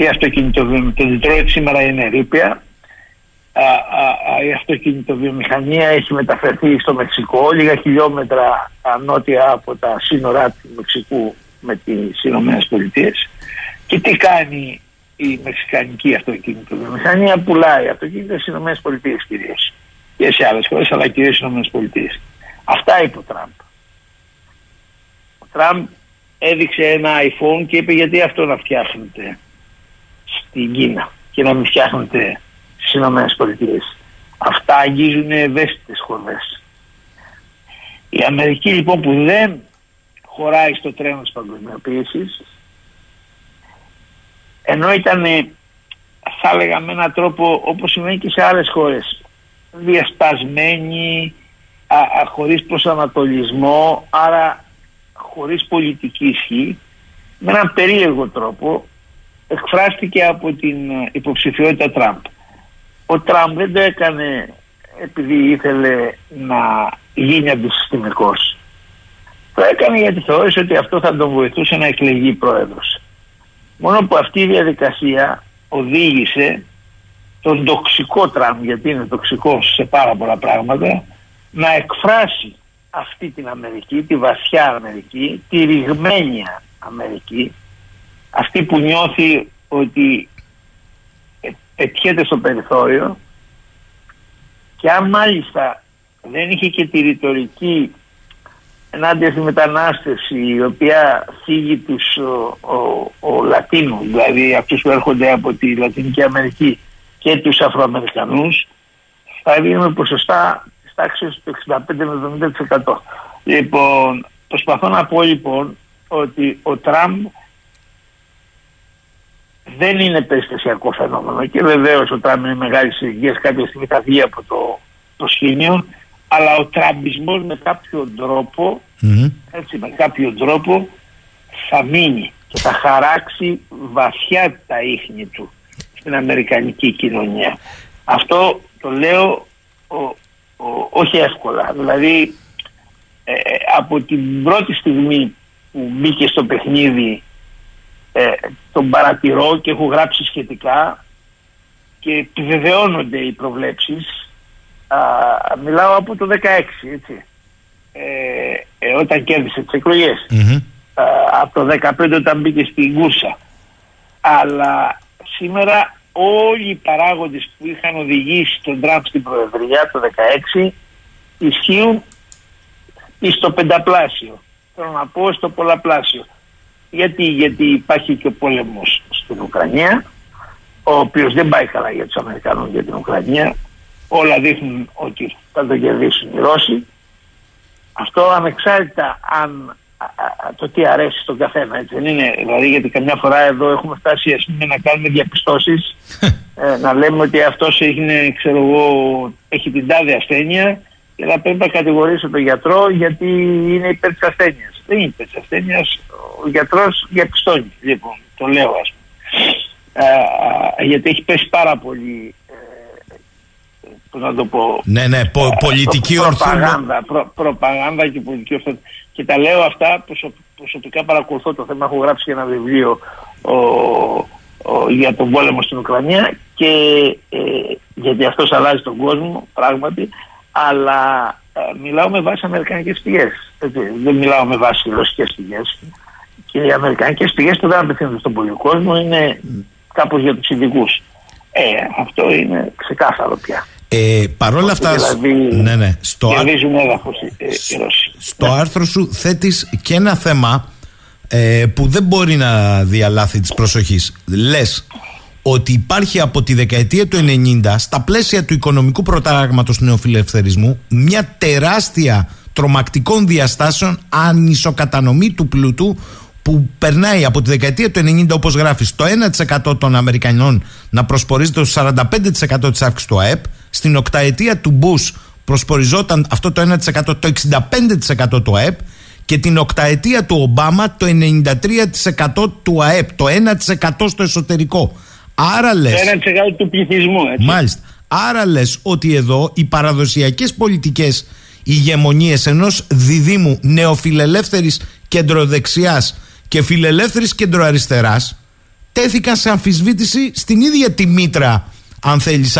η αυτοκινητοβιομηχανία, το Detroit σήμερα είναι ρήπια α, α, α, η αυτοκινητοβιομηχανία έχει μεταφερθεί στο Μεξικό. Λίγα χιλιόμετρα νότια από τα σύνορά του Μεξικού με τις Ηνωμένες Πολιτείες. Και τι κάνει η μεξικανική αυτοκινητοβιομηχανία. Πουλάει αυτοκίνητα στις Ηνωμένες Πολιτείες κυρίως και σε άλλες χώρες αλλά κυρίως στις Ηνωμένες Πολιτείες. Αυτά είπε ο Τραμπ. Ο Τραμπ έδειξε ένα iPhone και είπε γιατί αυτό να φτιάχνετε στην Κίνα και να μην φτιάχνετε στις Ηνωμένες Πολιτείες. Αυτά αγγίζουν ευαίσθητες χώρε. Η Αμερική λοιπόν που δεν χωράει στο τρένο της παγκοσμιοποίησης ενώ ήταν θα έλεγα με έναν τρόπο όπως σημαίνει και σε άλλες χώρες διαστασμένη α, α, χωρίς προσανατολισμό άρα χωρίς πολιτική ισχύ με έναν περίεργο τρόπο εκφράστηκε από την ε, υποψηφιότητα Τραμπ. Ο Τραμπ δεν το έκανε επειδή ήθελε να γίνει αντισυστημικός. Το έκανε γιατί θεώρησε ότι αυτό θα τον βοηθούσε να εκλεγεί πρόεδρος. Μόνο που αυτή η διαδικασία οδήγησε τον τοξικό Τραμπ, γιατί είναι τοξικός σε πάρα πολλά πράγματα, να εκφράσει αυτή την Αμερική, τη βαθιά Αμερική, τη ρηγμένη Αμερική, αυτή που νιώθει ότι πετιέται στο περιθώριο και αν μάλιστα δεν είχε και τη ρητορική ενάντια στη μετανάστευση η οποία φύγει τους ο, ο, ο Λατίνου, δηλαδή αυτούς που έρχονται από τη Λατινική Αμερική και τους Αφροαμερικανούς θα έβγαινε ποσοστά της τάξης του 65 70%. Λοιπόν, προσπαθώ να πω λοιπόν ότι ο Τραμπ δεν είναι περιστασιακό φαινόμενο και βεβαίως ο Τραμπ είναι μεγάλης ηλικίας, κάποια στιγμή θα βγει από το, το σχήμιο, αλλά ο τραμπισμός με κάποιον έτσι, με κάποιον τρόπο θα μείνει και θα χαράξει βαθιά τα ίχνη του στην Αμερικανική κοινωνία. Αυτό το λέω όχι εύκολα. Δηλαδή ε, ε, από την πρώτη στιγμή που μπήκε στο παιχνίδι ε, τον παρατηρώ και έχω γράψει σχετικά και επιβεβαιώνονται οι προβλέψεις. Α, μιλάω από το 16 έτσι. Ε, ε, όταν κέρδισε τις εκλογες από το 15 όταν μπήκε στην Κούρσα αλλά σήμερα όλοι οι παράγοντες που είχαν οδηγήσει τον Τραμπ στην Προεδρία το 16 ισχύουν στο πενταπλάσιο. Θέλω να πω στο πολλαπλάσιο γιατί, γιατί υπάρχει και ο πόλεμος στην Ουκρανία, ο οποίος δεν πάει καλά για τους Αμερικανούς για την Ουκρανία. Όλα δείχνουν ότι θα το κερδίσουν οι Ρώσοι. Αυτό ανεξάρτητα αν το τι αρέσει στον καθένα, έτσι δεν είναι. Δηλαδή, γιατί καμιά φορά εδώ έχουμε φτάσει ας πούμε, να κάνουμε διαπιστώσεις, ε, να λέμε ότι αυτός έχει, ξέρω εγώ, έχει την τάδε ασθένεια και θα πρέπει να κατηγορήσω τον γιατρό γιατί είναι υπέρ της ασθένειας. Δεν είναι υπέρ της ασθένειας ο γιατρός διαπιστώνει, λοιπόν, το λέω ας πούμε. γιατί έχει πέσει πάρα πολύ ε, να το πω ναι, ναι, πο, πολιτική προπαγάνδα, προ, προπαγάνδα και πολιτική ορθότητα και τα λέω αυτά προσωπικά παρακολουθώ το θέμα έχω γράψει και ένα βιβλίο ο, ο, για τον πόλεμο στην Ουκρανία και ε, γιατί αυτός αλλάζει τον κόσμο πράγματι αλλά ε, μιλάω με βάση αμερικανικές πηγές δεν μιλάω με βάση ρωσικές πηγές και οι αμερικανικές πηγές που δεν απευθύνονται στον πολύ κόσμο είναι κάπως για τους ειδικούς. Ε, αυτό είναι ξεκάθαρο πια. Ε, παρόλα αυτά, δηλαδή, ναι, ναι, στο, έδαφος, ε, στο άρθρο σου θέτεις και ένα θέμα ε, που δεν μπορεί να διαλάθει της προσοχής. Λες ότι υπάρχει από τη δεκαετία του 90 στα πλαίσια του οικονομικού προτάγματος του νεοφιλελευθερισμού μια τεράστια τρομακτικών διαστάσεων ανισοκατανομή του πλούτου που περνάει από τη δεκαετία του 90 όπως γράφεις το 1% των Αμερικανών να προσπορίζεται στο 45% της αύξησης του ΑΕΠ. Στην οκταετία του Μπούς προσποριζόταν αυτό το 1% το 65% του ΑΕΠ και την οκταετία του Ομπάμα το 93% του ΑΕΠ το 1% στο εσωτερικό άρα λες Το 1% του πληθυσμού. Έτσι. Μάλιστα. Άρα λες ότι εδώ οι παραδοσιακές πολιτικές ηγεμονίες ενός διδήμου νεοφιλελεύθερης κεντροδεξιάς και φιλελεύθερης κεντροαριστεράς τέθηκαν σε αμφισβήτηση στην ίδια τη μήτρα, αν θέλεις,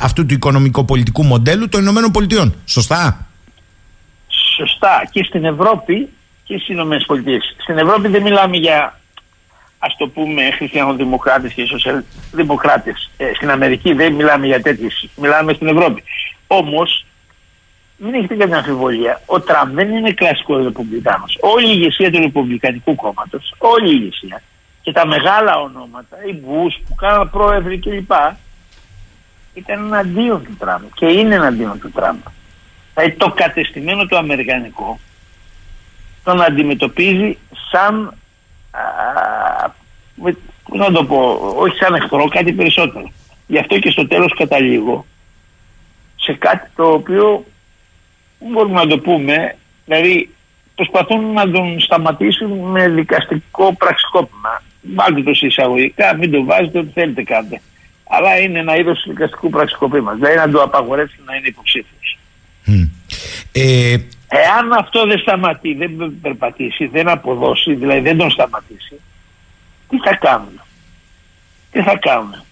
αυτού του οικονομικο-πολιτικού μοντέλου των Ηνωμένων Πολιτειών. Σωστά; Σωστά. Και στην Ευρώπη και στις Ηνωμένες Πολιτείες. Στην Ευρώπη δεν μιλάμε για ας το πούμε χριστιανοδημοκράτες και σοσιαλδημοκράτες. Ε, στην Αμερική δεν μιλάμε για τέτοιες. Μιλάμε στην Ευρώπη. Όμως, μην έχετε καμία αμφιβολία, ο Τραμπ δεν είναι κλασικός ρεπουμπλικάνος. Όλη η ηγεσία του Ρεπουμπλικανικού κόμματος, όλη η ηγεσία και τα μεγάλα ονόματα, οι Μπούς που κάναν πρόεδροι κλπ. ήταν εναντίον του Τραμπ και είναι εναντίον του Τραμπ. Δηλαδή το κατεστημένο το αμερικανικό τον αντιμετωπίζει σαν α, με- πώς να το πω, όχι σαν εχθρό, κάτι περισσότερο. Γι' αυτό και στο τέλος καταλήγω σε κάτι το οποίο μπορούμε να το πούμε, δηλαδή προσπαθούν να τον σταματήσουν με δικαστικό πραξικόπημα. Βάλτε το σε εισαγωγικά, μην το βάζετε ό,τι θέλετε κάντε. Αλλά είναι ένα είδος δικαστικού πραξικοπήματος, δηλαδή να το απαγορεύσει να είναι υποψήφιος. Ε, Εάν αυτό δεν σταματεί, δεν περπατήσει, δεν αποδώσει, δηλαδή δεν τον σταματήσει, τι θα κάνουν; Τι θα κάνουν;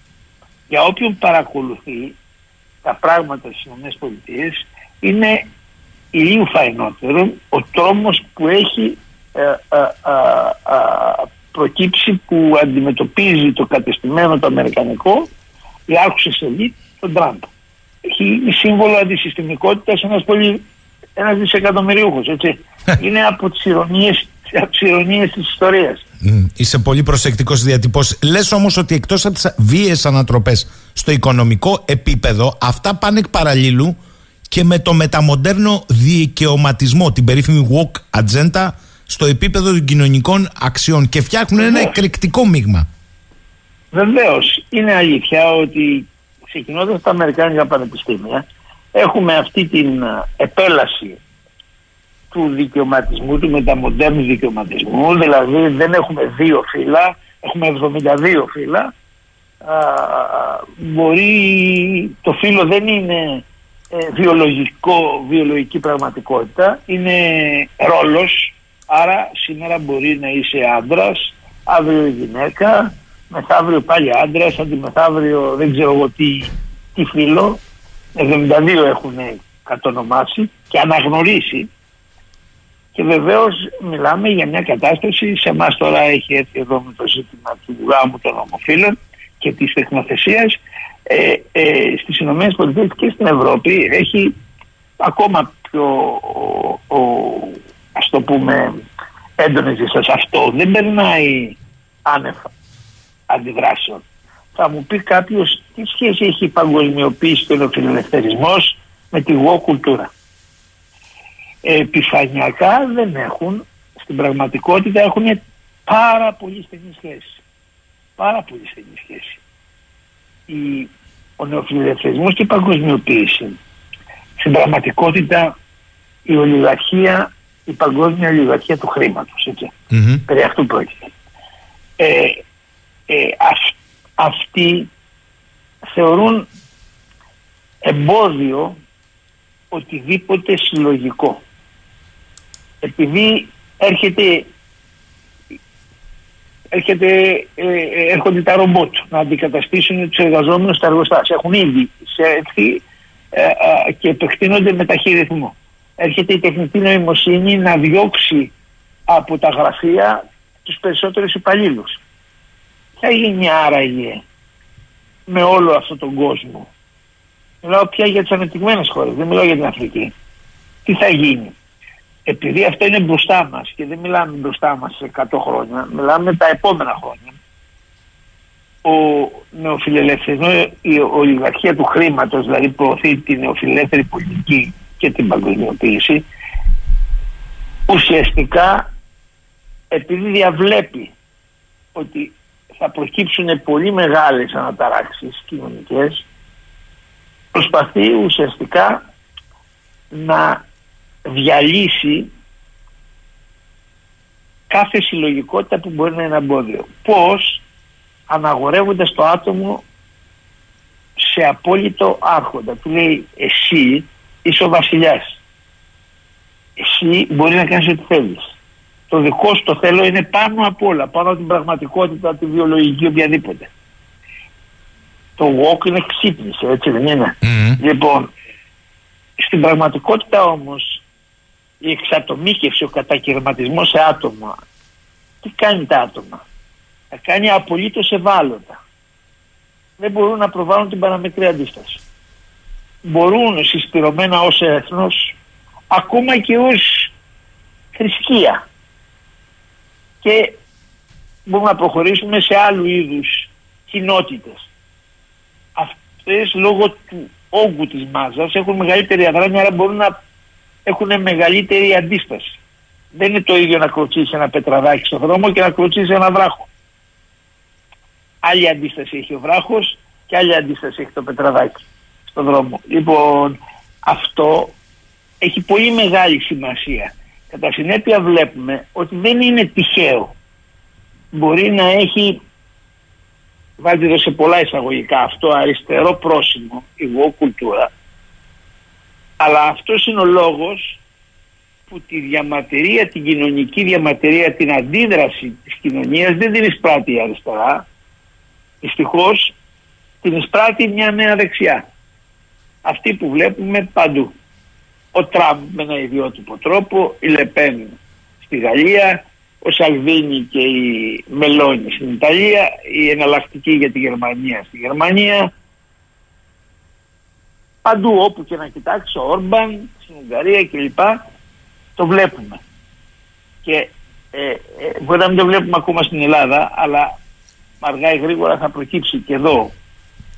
Για όποιον παρακολουθεί τα πράγματα στις ΗΠΑ είναι ηλίου φαϊνότερο ο τρόμος που έχει ε, ε, ε, ε, προκύψει που αντιμετωπίζει το κατεστημένο το αμερικανικό η άρχουσα σελίδα τον Τραμπ. Έχει είναι σύμβολο αντισυστημικότητας ένας πολύ ένας δισεκατομμυριούχος, έτσι. είναι από τις ηρωνίες, από τις ηρωνίες της ιστορίας. Μμ, Είσαι πολύ προσεκτικός στι διατυπώσει. Λες όμως ότι εκτός από τις βίαιες ανατροπές στο οικονομικό επίπεδο, αυτά πάνε εκ παραλλήλου και με το μεταμοντέρνο δικαιωματισμό, την περίφημη walk agenda, στο επίπεδο των κοινωνικών αξιών και φτιάχνουν ένα Βεβαίως. εκρηκτικό μείγμα. Βεβαίως, είναι αλήθεια ότι ξεκινώντας τα Αμερικάνικα πανεπιστήμια, έχουμε αυτή την α, επέλαση του δικαιωματισμού, του μεταμοντέρνου δικαιωματισμού, δηλαδή δεν έχουμε δύο φύλλα, έχουμε 72 φύλλα. Α, μπορεί το φύλλο δεν είναι ε, βιολογικό, βιολογική πραγματικότητα, είναι ρόλος, άρα σήμερα μπορεί να είσαι άντρας, αύριο γυναίκα, μεθαύριο πάλι άντρας, αντιμεθαύριο δεν ξέρω εγώ τι, τι φύλλο, 72 έχουν κατονομάσει και αναγνωρίσει και βεβαίως μιλάμε για μια κατάσταση. Σε εμάς τώρα έχει έρθει εδώ με το ζήτημα του γάμου των ομοφύλων και της τεχνοθεσίας. Ε, ε, Στις ΗΠΑ και στην Ευρώπη έχει ακόμα πιο ο, ο, ας το πούμε έντονες διαστάσεις. Αυτό δεν περνάει άνευ αντιδράσεων. Θα μου πει κάποιος τι σχέση έχει η παγκοσμιοποίηση και ο φιλελευθερισμός με τη εγώ κουλτούρα επιφανειακά δεν έχουν, στην πραγματικότητα έχουν πάρα πολύ στενή σχέση. Πάρα πολύ στενή σχέση. Η, ο νεοφιλελευθερισμός και η παγκοσμιοποίηση. Στην πραγματικότητα η ολιγαρχία, η παγκόσμια ολιγαρχία του χρήματος, έτσι. Περί αυτού πρόκειται. Ε, ε, αυ- αυτοί θεωρούν εμπόδιο οτιδήποτε συλλογικό. Επειδή έρχεται, έρχεται, ε, ε, έρχονται τα ρομπότ να αντικαταστήσουν τους εργαζόμενους στα εργοστάσια. Έχουν ήδη σε έρθει ε, ε, και επεκτείνονται με ταχύ ρυθμό. Έρχεται η τεχνητή νοημοσύνη να διώξει από τα γραφεία τους περισσότερους υπαλλήλους. Θα γίνει άραγε με όλο αυτόν τον κόσμο Μιλάω πια για τις ανεπτυγμένες χώρες, δεν μιλάω για την Αφρική. Τι θα γίνει; επειδή αυτό είναι μπροστά μας και δεν μιλάμε μπροστά μας σε 100 χρόνια, μιλάμε τα επόμενα χρόνια, ο νεοφιλελεύθερος, η ολιγαρχία του χρήματος, δηλαδή προωθεί την νεοφιλελεύθερη πολιτική και την παγκοσμιοποίηση, ουσιαστικά επειδή διαβλέπει ότι θα προκύψουν πολύ μεγάλες αναταράξεις κοινωνικές, προσπαθεί ουσιαστικά να διαλύσει κάθε συλλογικότητα που μπορεί να είναι εμπόδιο. Πώς αναγορεύοντας το άτομο σε απόλυτο άρχοντα. Του λέει εσύ είσαι ο βασιλιάς. Εσύ μπορεί να κάνεις ό,τι θέλεις. Το δικό σου το θέλω είναι πάνω απ' όλα, πάνω από την πραγματικότητα, τη βιολογική, οποιαδήποτε. Το walk είναι ξύπνηση, έτσι δεν είναι; Λοιπόν, στην πραγματικότητα όμως η εξατομίκευση, ο κατακαιρματισμός σε άτομα, τι κάνει τα άτομα; Τα κάνει απολύτως ευάλωτα. Δεν μπορούν να προβάλλουν την παραμικρή αντίσταση. Μπορούν συσπηρωμένα ως έθνος, ακόμα και ως θρησκεία. Και μπορούμε να προχωρήσουμε σε άλλου είδους κοινότητες. Αυτές λόγω του όγκου της μάζας έχουν μεγαλύτερη αδράνεια, άρα μπορούν να έχουν μεγαλύτερη αντίσταση. Δεν είναι το ίδιο να κλωτσίσει ένα πετραδάκι στον δρόμο και να κλωτσίσει ένα βράχο. Άλλη αντίσταση έχει ο βράχος και άλλη αντίσταση έχει το πετραδάκι στον δρόμο. Λοιπόν, αυτό έχει πολύ μεγάλη σημασία. Κατά συνέπεια βλέπουμε ότι δεν είναι τυχαίο. Μπορεί να έχει βάλτε εδώ σε πολλά εισαγωγικά αυτό αριστερό πρόσημο, η εγώ κουλτούρα. Αλλά αυτός είναι ο λόγος που τη διαμαρτυρία, την κοινωνική διαμαρτυρία, την αντίδραση της κοινωνίας δεν την εισπράττει η αριστερά. Δυστυχώς την εισπράττει μια νέα δεξιά. Αυτή που βλέπουμε παντού. Ο Τραμπ με ένα ιδιότυπο τρόπο, η Λεπέν στη Γαλλία, ο Σαλβίνη και η Μελώνη στην Ιταλία, η εναλλακτική για τη Γερμανία στη Γερμανία. Παντού όπου και να κοιτάξει, ο Όρμπαν στην Ουγγαρία κλπ. Το βλέπουμε. Και ε, ε, μπορεί να μην το βλέπουμε ακόμα στην Ελλάδα, αλλά αργά ή γρήγορα θα προκύψει και εδώ.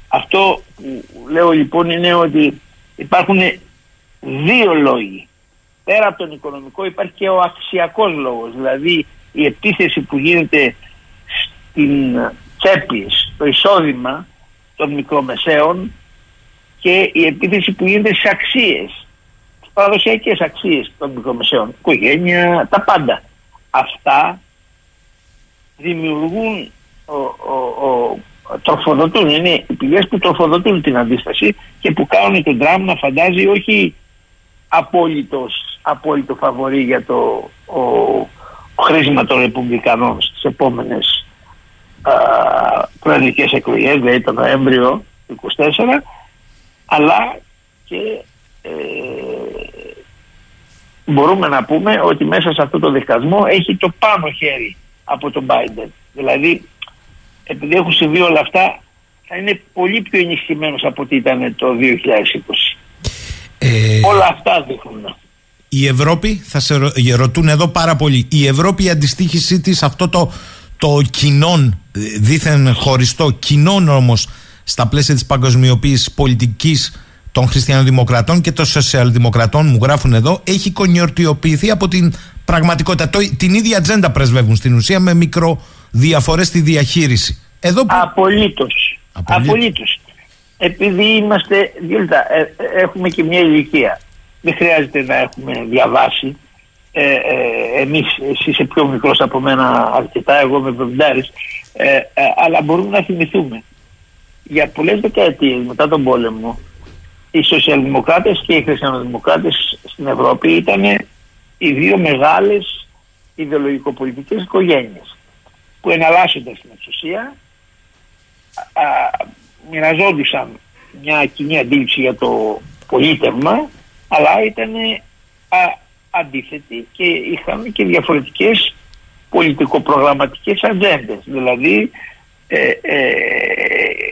Αυτό που λέω λοιπόν είναι ότι υπάρχουν δύο λόγοι πέρα από τον οικονομικό υπάρχει και ο αξιακός λόγος. Δηλαδή η επίθεση που γίνεται στην τσέπη, στο εισόδημα των μικρομεσαίων και η επίθεση που γίνεται σε αξίες, τις παραδοσιακές αξίες των μικρομεσαίων, οικογένεια, τα πάντα. Αυτά δημιουργούν, ο, ο, ο, τροφοδοτούν, είναι οι πηγές που τροφοδοτούν την αντίσταση και που κάνουν τον Τραμπ να φαντάζει όχι απόλυτος, απόλυτο φαβορή για το ο, χρήσιμα των Ρεπουμπλικανών στις επόμενες α, προεδρικές εκλογές, δηλαδή το Νοέμβριο του 24, αλλά και ε, μπορούμε να πούμε ότι μέσα σε αυτό το δικασμό έχει το πάνω χέρι από τον Biden. Δηλαδή, επειδή έχουν συμβεί όλα αυτά, θα είναι πολύ πιο ενισχυμένος από ό,τι ήταν το 2020. Ε, Όλα αυτά δείχνουν. Η Ευρώπη, θα σε ρωτούν εδώ πάρα πολύ, η Ευρώπη η αντιστοίχησή της αυτό το, το κοινών, δίθεν χωριστό, κοινών όμως στα πλαίσια της παγκοσμιοποίησης πολιτικής των χριστιανοδημοκρατών και των σοσιαλδημοκρατών μου γράφουν εδώ έχει κονιορτιοποιηθεί από την πραγματικότητα. Το, την ίδια ατζέντα πρεσβεύουν στην ουσία με μικροδιαφορές στη διαχείριση. Εδώ που... Απολύτως. Απολύτως επειδή είμαστε, ε, ε, έχουμε και μια ηλικία. Δεν χρειάζεται να έχουμε διαβάσει. Ε, ε, εμείς, εσύ είσαι πιο μικρός από μένα αρκετά, εγώ είμαι βεβαιντάρης, ε, ε, αλλά μπορούμε να θυμηθούμε. Για πολλές δεκαετίες μετά τον πόλεμο, οι σοσιαλδημοκράτες και οι χριστιανοδημοκράτες στην Ευρώπη ήταν οι δύο μεγάλες ιδεολογικοπολιτικές οικογένειες που εναλλάσσονταν στην εξουσία μοιραζόντουσαν μια κοινή αντίληψη για το πολίτευμα αλλά ήταν αντίθετοι και είχαν και διαφορετικές πολιτικοπρογραμματικές ατζέντες. Δηλαδή ε, ε,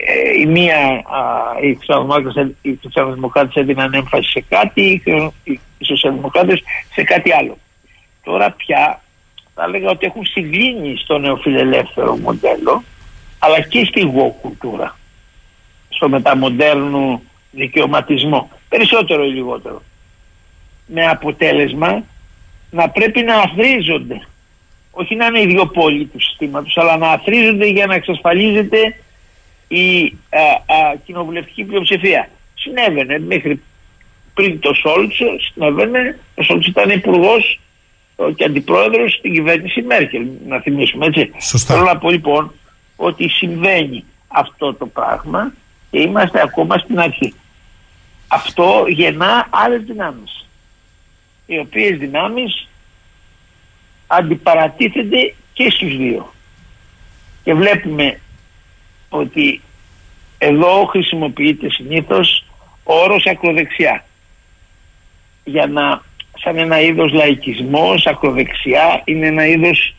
ε, η μία οι χριστιανοδημοκράτες έδιναν έμφαση σε κάτι οι σοσιαλδημοκράτες σε κάτι άλλο. τώρα πια θα έλεγα ότι έχουν συγκλίνει στο νεοφιλελεύθερο μοντέλο αλλά και στη εγώ κουλτούρα στο μεταμοντέρνο δικαιωματισμό. Περισσότερο ή λιγότερο. Με αποτέλεσμα να πρέπει να αθρίζονται. Όχι να είναι οι δύο πόλοι του συστήματος αλλά να αθρίζονται για να εξασφαλίζεται η α, α, κοινοβουλευτική πλειοψηφία. Συνέβαινε μέχρι πριν το Σόλτς συνέβαινε. Ο Σόλτς ήταν υπουργός και αντιπρόεδρος στην κυβέρνηση Μέρκελ να θυμίσουμε έτσι. Σωστά. θέλω να πω λοιπόν ότι συμβαίνει αυτό το πράγμα και είμαστε ακόμα στην αρχή. Αυτό γεννά άλλες δυνάμεις οι οποίες δυνάμεις αντιπαρατίθενται και στους δύο. Και βλέπουμε ότι εδώ χρησιμοποιείται συνήθως ο όρος ακροδεξιά. Για να σαν ένα είδος λαϊκισμός, ακροδεξιά είναι ένα είδος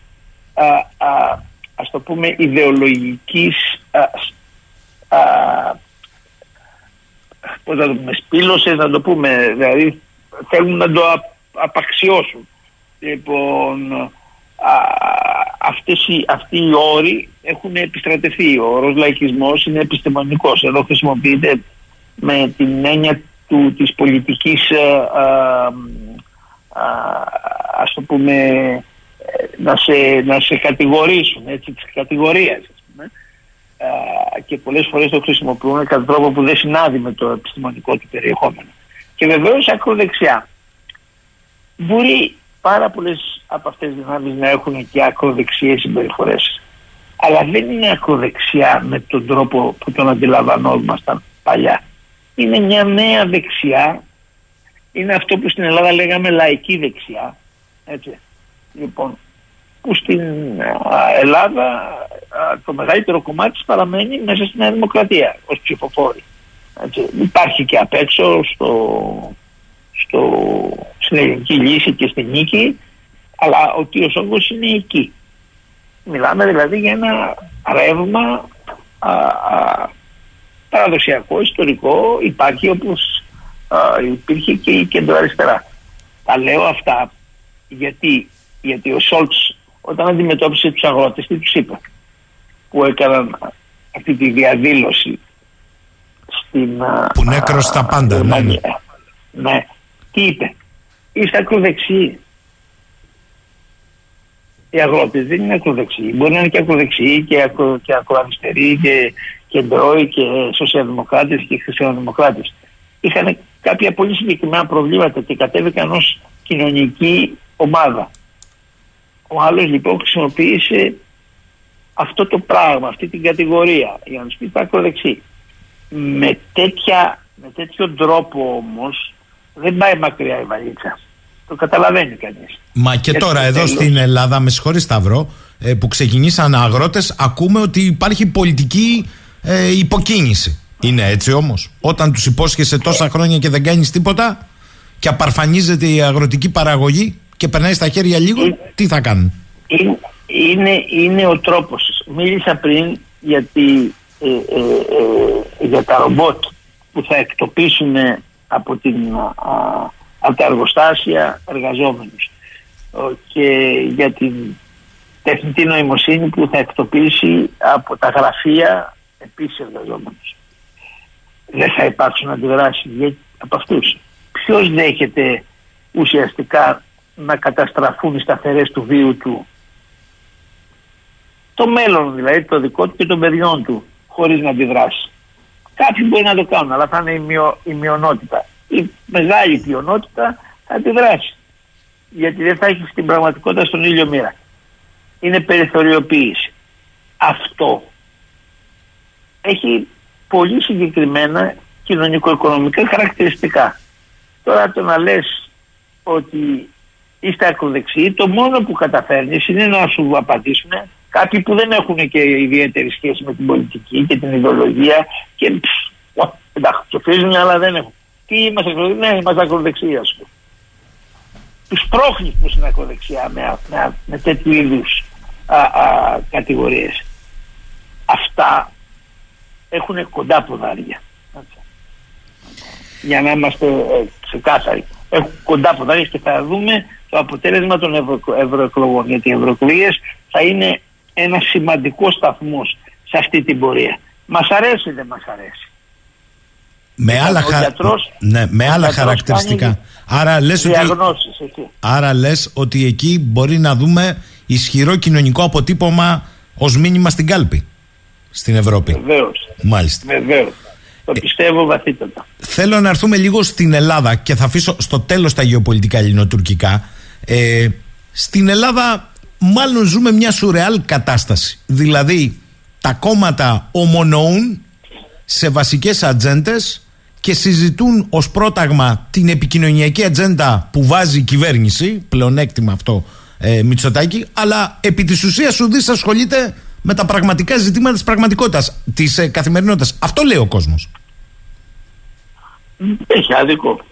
α, α, ας το πούμε ιδεολογικής α, α, πώς να το πούμε, σπήλωσες να το πούμε, δηλαδή θέλουν να το α- απαξιώσουν. Λοιπόν, α, αυτές οι, αυτοί οι όροι έχουν επιστρατευτεί. Ο όρος λαϊκισμός είναι επιστημονικός. Εδώ χρησιμοποιείται με την έννοια του, της πολιτικής α, α, α, ας το πούμε ε, να σε, να σε κατηγορήσουν έτσι της κατηγορίας ας πούμε Α, και πολλές φορές το χρησιμοποιούν κατά τρόπο που δεν συνάδει με το επιστημονικό του περιεχόμενο. Και βεβαίως ακροδεξιά μπορεί πάρα πολλές από αυτές τις δυνάμεις να έχουν και ακροδεξιές συμπεριφορές. Αλλά δεν είναι ακροδεξιά με τον τρόπο που τον αντιλαμβανόμασταν παλιά. Είναι μια νέα δεξιά. Είναι αυτό που στην Ελλάδα λέγαμε λαϊκή δεξιά. Έτσι. λοιπόν που στην α, Ελλάδα α, το μεγαλύτερο κομμάτι της παραμένει μέσα στην Νέα Δημοκρατία ως ψηφοφόροι έτσι. υπάρχει και απ' έξω στο, στο, στην ελληνική λύση και στην νίκη αλλά ο κύριος όγκος είναι εκεί μιλάμε δηλαδή για ένα ρεύμα α, α, παραδοσιακό, ιστορικό υπάρχει όπως α, υπήρχε και η κεντροαριστερά. Τα λέω αυτά γιατί, γιατί ο Σόλτς όταν αντιμετώπισε τους αγρότες τι τους είπε που έκαναν αυτή τη διαδήλωση στην α, Που νέκρος τα πάντα, ναι, ναι. Γερμανία. ναι. Τι είπε; Είστε ακροδεξιοί. Οι αγρότες δεν είναι ακροδεξιοί. Μπορεί να είναι και ακροδεξιοί και, ακρο, και ακροαριστεροί και κεντρώοι και σοσιαλδημοκράτες και χριστιανοδημοκράτες. Είχαν κάποια πολύ συγκεκριμένα προβλήματα και κατέβηκαν ως κοινωνική ομάδα. Ο άλλος λοιπόν χρησιμοποίησε αυτό το πράγμα, αυτή την κατηγορία για να τους πει τα ακροδεξί. Με, τέτοια, με τέτοιο τρόπο όμως δεν πάει μακριά η βαλίτσα. Το καταλαβαίνει κανείς. Μα και Έτσι, τώρα στο εδώ τέλος. στην Ελλάδα, με συγχωρεί Σταύρο, ε, που ξεκινήσαν αγρότες, ακούμε ότι υπάρχει πολιτική ε, υποκίνηση. Είναι έτσι όμως. Όταν τους υπόσχεσαι τόσα χρόνια και δεν κάνεις τίποτα και απαρφανίζεται η αγροτική παραγωγή και περνάει στα χέρια λίγο, τι θα κάνουν; Είναι, είναι, είναι ο τρόπος. Μίλησα πριν γιατί, ε, ε, ε, για τα ρομπότ που θα εκτοπίσουν από, την, α, από τα εργοστάσια εργαζόμενους Ο, και για την τεχνητή νοημοσύνη που θα εκτοπίσει από τα γραφεία επίσης εργαζόμενους. Δεν θα υπάρξουν αντιδράσεις για, από αυτούς. Ποιος δέχεται ουσιαστικά να καταστραφούν οι σταθερές του βίου του το μέλλον δηλαδή το δικό του και των παιδιών του χωρίς να αντιδράσει. Κάποιοι μπορεί να το κάνουν αλλά θα είναι η, μειο, η μειονότητα. Η μεγάλη πλειονότητα θα αντιδράσει γιατί δεν θα έχει στην πραγματικότητα στον ήλιο μοίρα. Είναι περιθωριοποίηση. Αυτό έχει πολύ συγκεκριμένα κοινωνικο-οικονομικά χαρακτηριστικά. Τώρα το να λες ότι είστε ακροδεξιοί, το μόνο που καταφέρνεις είναι να σου απαντήσουν κάποιοι που δεν έχουν και ιδιαίτερη σχέση με την πολιτική και την ιδεολογία και πφ, εντάξει, ψηφίζουν αλλά δεν έχουν. Τι είμαστε ακροδεξιοί, ναι είμαστε ακροδεξιοί ας πούμε. Τους πρόχνεις που είναι ακροδεξιά με, με, με τέτοιου είδους α, α, κατηγορίες. Αυτά έχουν κοντά ποδάρια. Έτσι. Για να είμαστε ε, ξεκάθαροι. Έχουν κοντά ποδάρια και θα δούμε το αποτέλεσμα των ευρω, ευρωεκλογών. Γιατί οι ευρωεκλογές θα είναι ένα σημαντικό σταθμός σε αυτή την πορεία. Μας αρέσει ή δεν μας αρέσει; Με άλλα, Ο χα... γιατρός- ναι, με ο άλλα γιατρός χαρακτηριστικά. κάνει Άρα λες, ότι... Διαγνώσεις, έτσι. Άρα λες ότι εκεί μπορεί να δούμε ισχυρό κοινωνικό αποτύπωμα ως μήνυμα στην κάλπη. Στην Ευρώπη. Βεβαίως. Μάλιστα. Βεβαίως. Το πιστεύω βαθύτατα. Θέλω να έρθουμε λίγο στην Ελλάδα και θα αφήσω στο τέλος τα γεωπολιτικά ελληνοτουρκικά. Ε, στην Ελλάδα μάλλον ζούμε μια σουρεάλ κατάσταση. Δηλαδή τα κόμματα ομονοούν σε βασικές ατζέντες και συζητούν ως πρόταγμα την επικοινωνιακή ατζέντα που βάζει η κυβέρνηση, πλεονέκτημα αυτό ε, Μητσοτάκη, αλλά επί της ουσίας ουδής ασχολείται με τα πραγματικά ζητήματα της πραγματικότητας, της ε, καθημερινότητας. Αυτό λέει ο κόσμος. Έχει άδικο.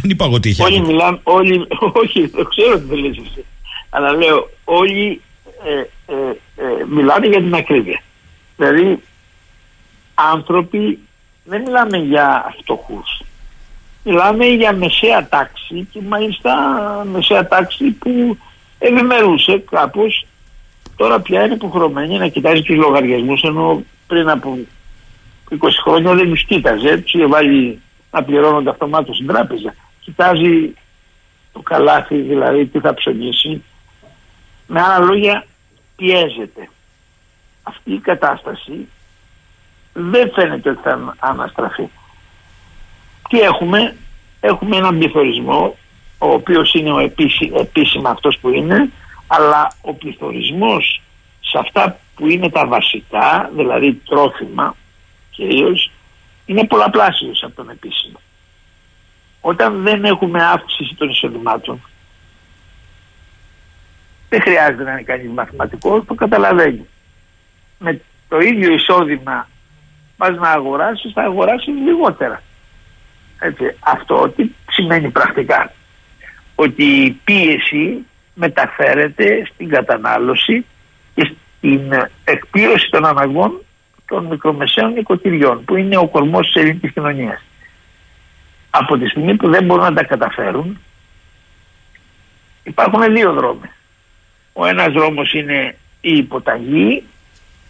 Δεν είπα εγώ ότι είχε Όλοι άδικο. μιλάμε, όλοι, όχι, το ξέρω ότι δεν λες εσύ. Αλλά λέω, όλοι ε, ε, ε, μιλάνε για την ακρίβεια. Δηλαδή, άνθρωποι, δεν μιλάμε για φτωχούς. Μιλάμε για μεσαία τάξη και μάλιστα μεσαία τάξη που ευημερούσε κάπως. Τώρα πια είναι υποχρεωμένη να κοιτάζει τους λογαριασμούς ενώ πριν από 20 χρόνια δεν τους κοίταζε. Τους είχε βάλει να πληρώνονται αυτομάτως στην τράπεζα. Κοιτάζει το καλάθι δηλαδή τι θα ψωνίσει. Με άλλα λόγια πιέζεται. Αυτή η κατάσταση δεν φαίνεται ότι θα αναστραφεί. Τι έχουμε, έχουμε έναν πληθωρισμό ο οποίος είναι ο επίση, επίσημα αυτός που είναι αλλά ο πληθωρισμός σε αυτά που είναι τα βασικά δηλαδή τρόφιμα κυρίως είναι πολλαπλάσιος από τον επίσημο. Όταν δεν έχουμε αύξηση των εισοδημάτων δεν χρειάζεται να είναι κανείς μαθηματικός, το καταλαβαίνει. Με το ίδιο εισόδημα πας να αγοράσεις, θα αγοράσεις λιγότερα. Έτσι. Αυτό τι σημαίνει πρακτικά; Ότι η πίεση μεταφέρεται στην κατανάλωση και στην εκπλήρωση των αναγκών των μικρομεσαίων νοικοκυριών που είναι ο κορμός της ελληνικής κοινωνίας. Από τη στιγμή που δεν μπορούν να τα καταφέρουν υπάρχουν δύο δρόμοι. Ο ένας δρόμος είναι η υποταγή,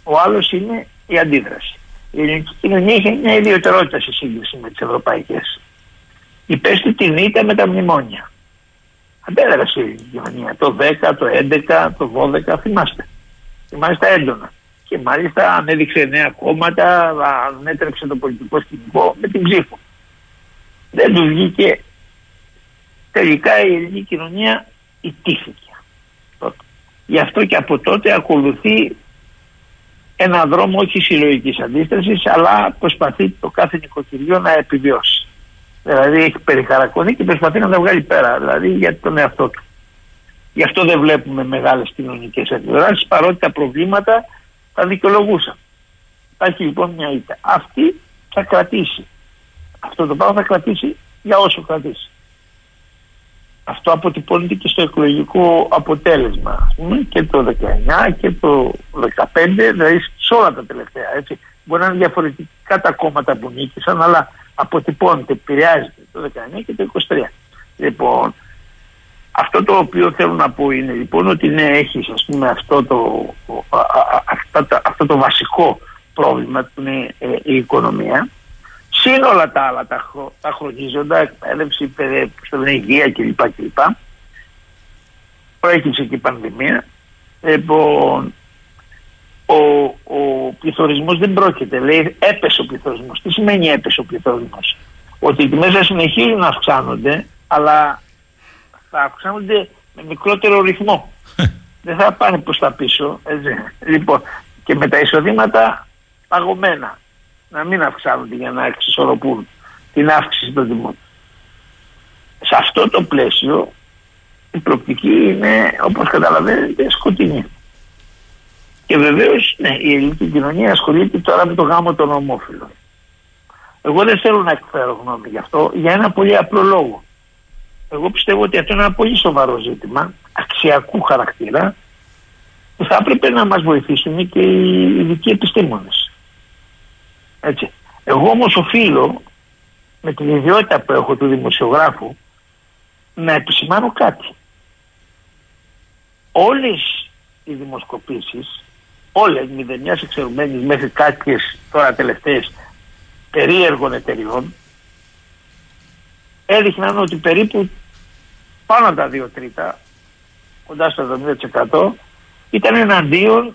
ο άλλος είναι η αντίδραση. Η ελληνική κοινωνία είχε μια ιδιαιτερότητα σε σύγκριση με τις ευρωπαϊκές. Υπέστη την ήττα με τα μνημόνια. Αντέδρασε η ελληνική κοινωνία το 10, το 11, το 12, θυμάστε. Θυμάστε έντονα. Και μάλιστα ανέδειξε νέα κόμματα, ανέτρεψε το πολιτικό σκηνικό με την ψήφο. Δεν τους βγήκε. Τελικά η ελληνική κοινωνία ιτήθηκε. Γι' αυτό και από τότε ακολουθεί ένα δρόμο όχι συλλογικής αντίστασης, αλλά προσπαθεί το κάθε νοικοκυριό να επιβιώσει. Δηλαδή έχει περιχαρακωθεί και προσπαθεί να τα βγάλει πέρα, δηλαδή για τον εαυτό του. Γι' αυτό δεν βλέπουμε μεγάλες κοινωνικές αντιδράσεις, παρότι τα προβλήματα τα δικαιολογούσαν. Υπάρχει λοιπόν μια ήττα. Αυτή θα κρατήσει. Αυτό το πράγμα θα κρατήσει για όσο κρατήσει. Αυτό αποτυπώνεται και στο εκλογικό αποτέλεσμα ας πούμε, και το 19 και το 15, δηλαδή σε όλα τα τελευταία. Έτσι. Μπορεί να είναι διαφορετικά τα κόμματα που νίκησαν, αλλά αποτυπώνεται, επηρεάζεται το 19 και το 23. Λοιπόν, αυτό το οποίο θέλω να πω είναι λοιπόν ότι ναι, έχεις ας πούμε αυτό το, α, α, αυτά τα- αυτό το βασικό πρόβλημα που είναι ε, η οικονομία συν όλα τα άλλα τα, χρο, τα χρονίζοντα, εκπαίδευση, παιδε- στο λένε, υγεία κλπ. κλπ. Προέκυψε και η πανδημία. Λοιπόν, ο, ο πληθωρισμός δεν πρόκειται. Λέει έπεσε ο πληθωρισμός. Τι σημαίνει έπεσε ο πληθωρισμός; Ότι οι τιμές θα συνεχίζουν να αυξάνονται, αλλά θα αυξάνονται με μικρότερο ρυθμό. δεν θα πάνε προς τα πίσω. Έτσι. Λοιπόν, και με τα εισοδήματα παγωμένα. Να μην αυξάνονται για να εξισορροπούν την αύξηση των τιμών. Σε αυτό το πλαίσιο η προοπτική είναι όπως καταλαβαίνετε σκοτεινή. Και βεβαίως ναι, η ελληνική κοινωνία ασχολείται τώρα με το γάμο των ομόφυλων. Εγώ δεν θέλω να εκφέρω γνώμη γι' αυτό για ένα πολύ απλό λόγο. Εγώ πιστεύω ότι αυτό είναι ένα πολύ σοβαρό ζήτημα αξιακού χαρακτήρα που θα έπρεπε να μας βοηθήσουν και οι ειδικοί επιστήμονες. Έτσι. Εγώ όμως οφείλω με την ιδιότητα που έχω του δημοσιογράφου να επισημάνω κάτι. όλες οι δημοσκοπήσεις, όλες μηδενιάς εξαιρουμένες μέχρι κάποιες τώρα τελευταίες περίεργων εταιριών, έδειχναν ότι περίπου πάνω από τα δύο τρίτα, κοντά στο 70% ήταν εναντίον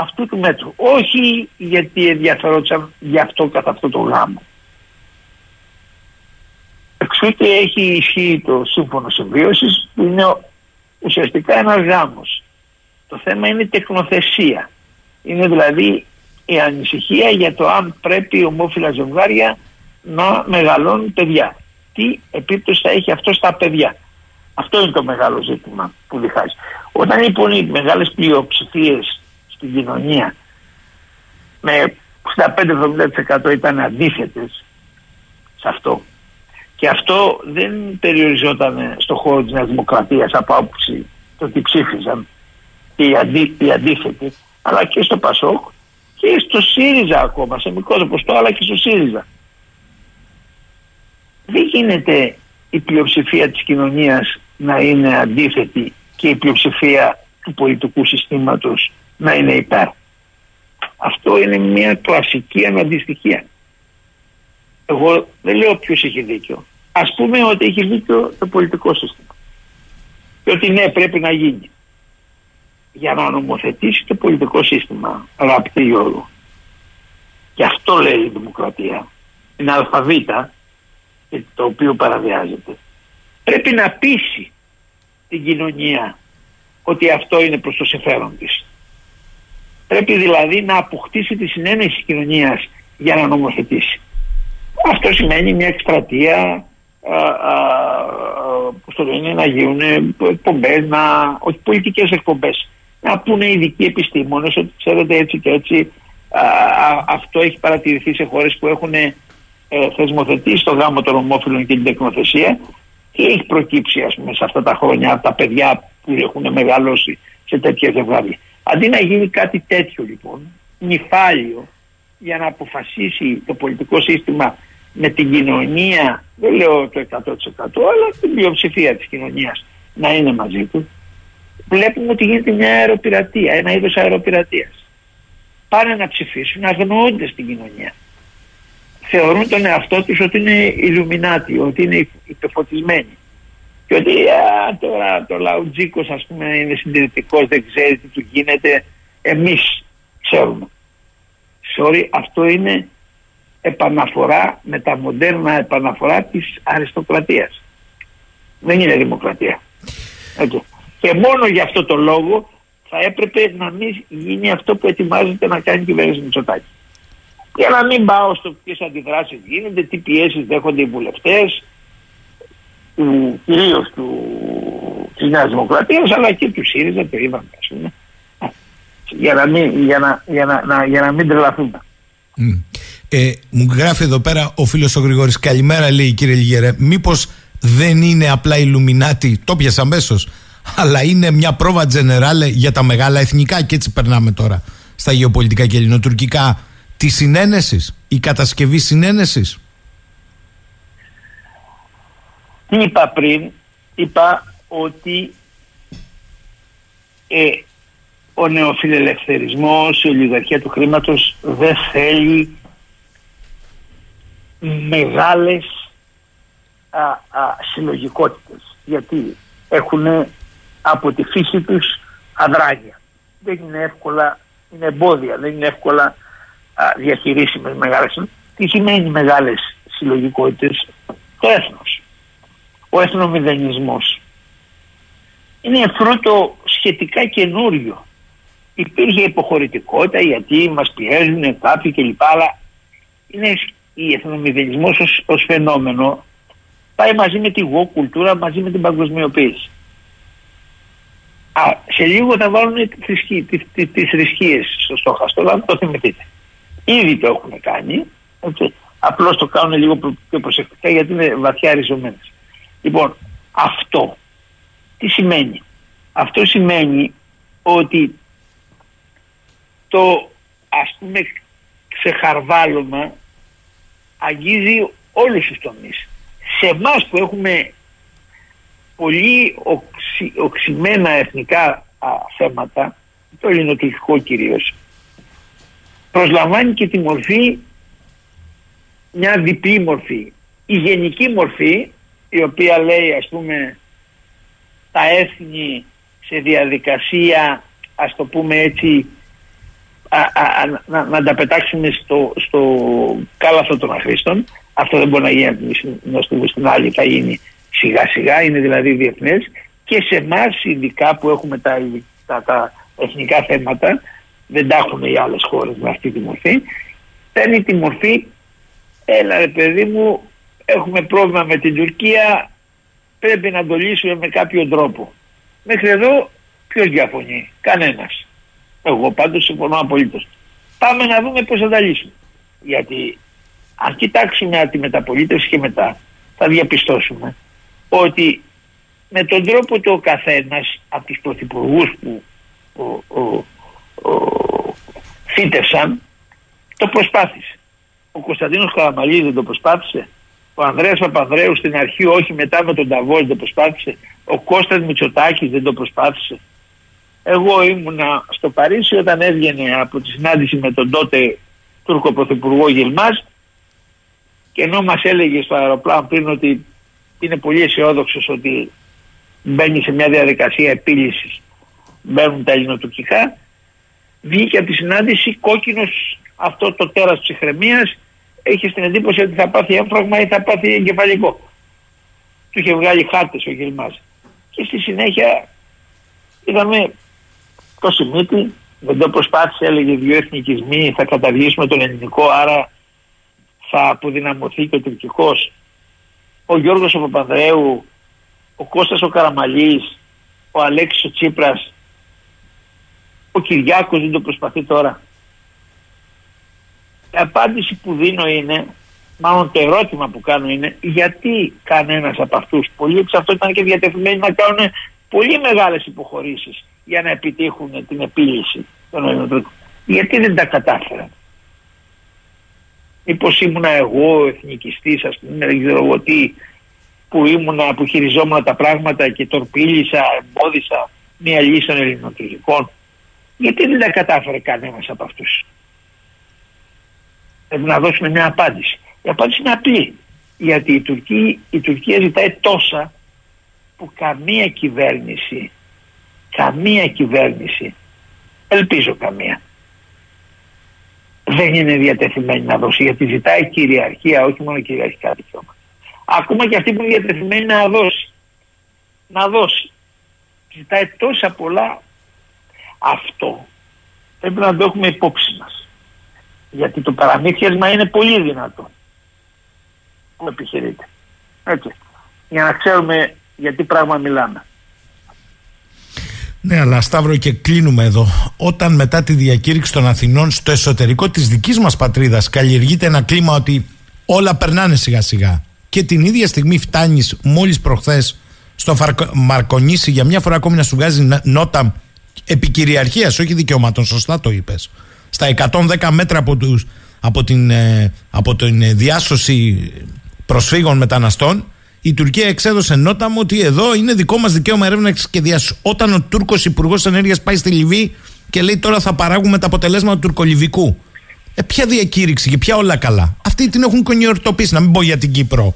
αυτού του μέτρου. Όχι γιατί ενδιαφερόντουσαν για αυτό καθ' αυτό το γάμο. Εξού και έχει ισχύει το σύμφωνο συμβίωσης που είναι ουσιαστικά ένας γάμος. Το θέμα είναι η τεχνοθεσία. Είναι δηλαδή η ανησυχία για το αν πρέπει ομόφυλα ζευγάρια να μεγαλώνουν παιδιά. Τι επίπτωση θα έχει αυτό στα παιδιά. Αυτό είναι το μεγάλο ζήτημα που διχάζει. Όταν λοιπόν οι μεγάλες πλειοψηφίες στην κοινωνία με 65-70% ήταν αντίθετες σε αυτό και αυτό δεν περιοριζόταν στο χώρο της Νέας Δημοκρατίας από άποψη το τι ψήφιζαν οι, αντί, οι αντίθετοι αλλά και στο Πασόκ και στο ΣΥΡΙΖΑ ακόμα σε μικρό ποσοστό αλλά και στο ΣΥΡΙΖΑ. Δεν γίνεται η πλειοψηφία της κοινωνίας να είναι αντίθετη και η πλειοψηφία του πολιτικού συστήματος να είναι υπέρ. Αυτό είναι μια κλασική αναντιστοιχία. Εγώ δεν λέω ποιος έχει δίκιο. Ας πούμε ότι έχει δίκιο το πολιτικό σύστημα. Και ότι ναι πρέπει να γίνει. Για να νομοθετήσει το πολιτικό σύστημα, αγαπητή Γιώργο. Και αυτό λέει η δημοκρατία. Είναι αλφαβήτα το οποίο παραβιάζεται. Πρέπει να πείσει την κοινωνία ότι αυτό είναι προς το συμφέρον της. Πρέπει δηλαδή να αποκτήσει τη συνένεση της κοινωνίας για να νομοθετήσει. Αυτό σημαίνει μια εκστρατεία που το λένε να γίνουν εκπομπές, να, όχι πολιτικές εκπομπές, να πούνε ειδικοί επιστήμονες ότι ξέρετε έτσι και έτσι α, αυτό έχει παρατηρηθεί σε χώρες που έχουν ε, θεσμοθετήσει το γάμο των ομόφυλων και την τεκνοθεσία τι έχει προκύψει ας πούμε σε αυτά τα χρόνια από τα παιδιά που έχουν μεγαλώσει σε τέτοια ζευγάρια. Αντί να γίνει κάτι τέτοιο λοιπόν, νυφάλιο, για να αποφασίσει το πολιτικό σύστημα με την κοινωνία, δεν λέω το 100% αλλά την πλειοψηφία της κοινωνίας να είναι μαζί του, βλέπουμε ότι γίνεται μια αεροπειρατεία, ένα είδος αεροπειρατείας. Πάνε να ψηφίσουν αγνοώντας την κοινωνία θεωρούν τον εαυτό τους ότι είναι ηλουμινάτοι, ότι είναι υπεφωτισμένοι. Και ότι α, τώρα το λαουτζίκος ας πούμε είναι συντηρητικός, δεν ξέρει τι του γίνεται, εμείς ξέρουμε. Sorry, αυτό είναι επαναφορά, μεταμοντέρνα επαναφορά της αριστοκρατίας. Δεν είναι δημοκρατία. Έτσι. Και μόνο για αυτό το λόγο θα έπρεπε να μην γίνει αυτό που ετοιμάζεται να κάνει η κυβέρνηση Μητσοτάκη. Για να μην πάω στο ποιες αντιδράσεις γίνονται, τι πιέσεις δέχονται οι βουλευτές, κυρίως της Νέας Δημοκρατίας, αλλά και του ΣΥΡΙΖΑ, το είπαμε, ας πούμε. Για να μην, για να, για να, να, για να μην τρελαθούμε. Mm. Ε, μου γράφει εδώ πέρα ο φίλος ο Γρηγόρης Καλημέρα λέει κύριε Λιγερέ Μήπως δεν είναι απλά Ιλουμινάτη Το πιασα αμέσως. Αλλά είναι μια πρόβα τζενεράλε για τα μεγάλα εθνικά Και έτσι περνάμε τώρα Στα γεωπολιτικά και ελληνοτουρκικά τη συνένεσης, η κατασκευή συνένεσης. Τι είπα πριν, είπα ότι ε, ο νεοφιλελευθερισμός, η ολιγαρχία του χρήματος δεν θέλει μεγάλες α, α, συλλογικότητες. Γιατί έχουν από τη φύση τους αδράγια. Δεν είναι εύκολα, είναι εμπόδια, δεν είναι εύκολα διαχειρίσιμες μεγάλες. Τι σημαίνει μεγάλες συλλογικότητες; Το έθνος ο εθνομηδενισμός είναι φρούτο σχετικά καινούριο υπήρχε υποχωρητικότητα γιατί μας πιέζουν κάποιοι κλπ αλλά είναι η εθνομηδενισμός ως, ως φαινόμενο πάει μαζί με τη γο κουλτούρα μαζί με την παγκοσμιοποίηση Α, σε λίγο θα βάλουν τις θρησκείες στο στόχαστο, αλλά το θυμηθείτε. Ήδη το έχουν κάνει. Okay. Απλώς το κάνουν λίγο πιο προσεκτικά γιατί είναι βαθιά ριζωμένες. Λοιπόν, αυτό τι σημαίνει; Αυτό σημαίνει ότι το ας πούμε ξεχαρβάλωμα αγγίζει όλους τους τομείς. Σε εμάς που έχουμε πολύ οξυ, οξυμένα εθνικά α, θέματα, το ελληνοτουρκικό κυρίως, προσλαμβάνει και τη μορφή μια διπλή μορφή. Η γενική μορφή, η οποία λέει ας πούμε τα έθνη σε διαδικασία, ας το πούμε έτσι, α, α, α, να, να τα πετάξουμε στο, στο κάλαθο των αχρήστων. Αυτό δεν μπορεί να γίνει να στο στην άλλη, θα γίνει σιγά σιγά, είναι δηλαδή διεθνές και σε εμάς ειδικά που έχουμε τα, τα, τα εθνικά θέματα, δεν τα έχουν οι άλλες χώρες με αυτή τη μορφή, παίρνει τη μορφή, έλα ρε παιδί μου, έχουμε πρόβλημα με την Τουρκία, πρέπει να το λύσουμε με κάποιο τρόπο. Μέχρι εδώ ποιος διαφωνεί, κανένας. Εγώ πάντως συμφωνώ απολύτως. Πάμε να δούμε πώς θα τα λύσουμε. Γιατί αν κοιτάξουμε τη μεταπολίτευση και μετά θα διαπιστώσουμε ότι με τον τρόπο του ο καθένας από τους πρωθυπουργούς που ο, ο, ο, φύτευσαν το προσπάθησε. Ο Κωνσταντίνος Καραμαλής δεν το προσπάθησε. Ο Ανδρέας Παπανδρέου στην αρχή όχι μετά με τον Ταβός δεν το προσπάθησε. Ο Κώστας Μητσοτάκης δεν το προσπάθησε. Εγώ ήμουνα στο Παρίσι όταν έβγαινε από τη συνάντηση με τον τότε Τούρκο Πρωθυπουργό Γιλμάς και ενώ μας έλεγε στο αεροπλάνο πριν ότι είναι πολύ αισιόδοξος ότι μπαίνει σε μια διαδικασία επίλυσης μπαίνουν τα ελληνοτουρκικά βγήκε από τη συνάντηση κόκκινος αυτό το τέρας ψυχραιμίας έχεις την εντύπωση ότι θα πάθει έμφραγμα ή θα πάθει εγκεφαλικό. Του είχε βγάλει χάρτες ο Γιλμάς. Και στη συνέχεια είδαμε το σημείτι, δεν το προσπάθησε, έλεγε δύο εθνικισμοί, θα καταργήσουμε τον ελληνικό, άρα θα αποδυναμωθεί και ο τουρκικός. Ο Γιώργος ο Παπανδρέου, ο Κώστας ο Καραμαλής, ο Αλέξης ο Τσίπρας, ο Κυριάκος δεν το προσπαθεί τώρα. Η απάντηση που δίνω είναι, μάλλον το ερώτημα που κάνω είναι, γιατί κανένας από αυτούς, πολλοί εξ αυτό ήταν και διατεθειμένοι να κάνουν πολύ μεγάλες υποχωρήσεις για να επιτύχουν την επίλυση των Ελληνικών. Γιατί δεν τα κατάφεραν; Μήπως ήμουνα εγώ εθνικιστής, ας πούμε, δεν ξέρω εγώ τι, που ήμουνα, που χειριζόμουν τα πράγματα και τορπίλησα, εμπόδισα μια λύση των ελληνοτουρκικών. Γιατί δεν τα κατάφερε κανένας από αυτούς; Πρέπει να δώσουμε μια απάντηση. Η απάντηση είναι απλή. Γιατί η Τουρκία, η Τουρκία ζητάει τόσα που καμία κυβέρνηση, καμία κυβέρνηση, ελπίζω καμία, δεν είναι διατεθειμένη να δώσει. Γιατί ζητάει κυριαρχία, όχι μόνο κυριαρχικά δικαιώματα. Ακόμα και αυτή που είναι διατεθειμένη να δώσει. Να δώσει. Ζητάει τόσα πολλά αυτό. Πρέπει να το έχουμε υπόψη μας γιατί το παραμύθιασμα είναι πολύ δυνατό που επιχειρείται. Έτσι. Για να ξέρουμε γιατί πράγμα μιλάμε. Ναι, αλλά Σταύρο και κλείνουμε εδώ. Όταν μετά τη διακήρυξη των Αθηνών στο εσωτερικό της δικής μας πατρίδας καλλιεργείται ένα κλίμα ότι όλα περνάνε σιγά σιγά και την ίδια στιγμή φτάνεις μόλις προχθές στο Μαρκονήσι για μια φορά ακόμη να σου βγάζει νότα επικυριαρχίας, όχι δικαιωμάτων, σωστά το είπες στα 110 μέτρα από, τους, από, την, ε, από την διάσωση προσφύγων μεταναστών η Τουρκία εξέδωσε νότα μου ότι εδώ είναι δικό μας δικαίωμα έρευνας και διάσωση. Όταν ο Τούρκος Υπουργός Ενέργειας πάει στη Λιβύη και λέει τώρα θα παράγουμε τα αποτελέσματα του τουρκολιβικού. Ε, ποια διακήρυξη και ποια όλα καλά. Αυτοί την έχουν κονιορτοποιήσει. Να μην πω για την Κύπρο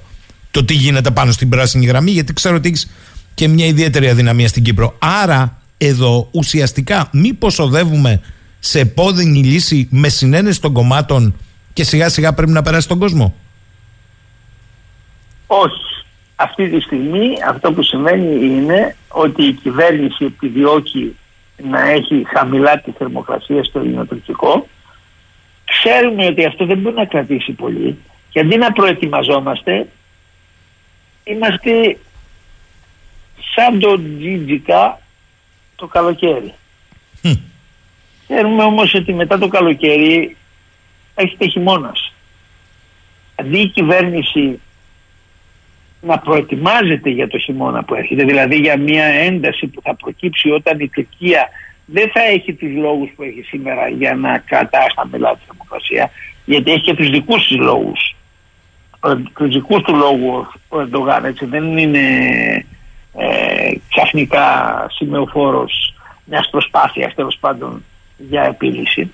το τι γίνεται πάνω στην πράσινη γραμμή, γιατί ξέρω ότι έχεις και μια ιδιαίτερη αδυναμία στην Κύπρο. Άρα εδώ ουσιαστικά μήπω οδεύουμε σε επώδυνη λύση με συνένεση των κομμάτων και σιγά σιγά πρέπει να περάσει τον κόσμο; Όχι. Αυτή τη στιγμή αυτό που σημαίνει είναι ότι η κυβέρνηση επιδιώκει να έχει χαμηλά τη θερμοκρασία στο ελληνοτουρκικό. Ξέρουμε ότι αυτό δεν μπορεί να κρατήσει πολύ και αντί να προετοιμαζόμαστε είμαστε σαν το τζιτζικά το καλοκαίρι. Ξέρουμε όμως ότι μετά το καλοκαίρι έχετε χειμώνας. Αντί η κυβέρνηση να προετοιμάζεται για το χειμώνα που έρχεται, δηλαδή για μια ένταση που θα προκύψει όταν η Τουρκία δεν θα έχει τους λόγους που έχει σήμερα για να κρατάς χαμηλά της δημοκρασία, γιατί έχει και τους δικούς του λόγους. Τους δικούς του λόγους ο Ερντογάν, έτσι, δεν είναι ε, ξαφνικά σημεοφόρος μιας προσπάθειας τέλος πάντων για επίλυση.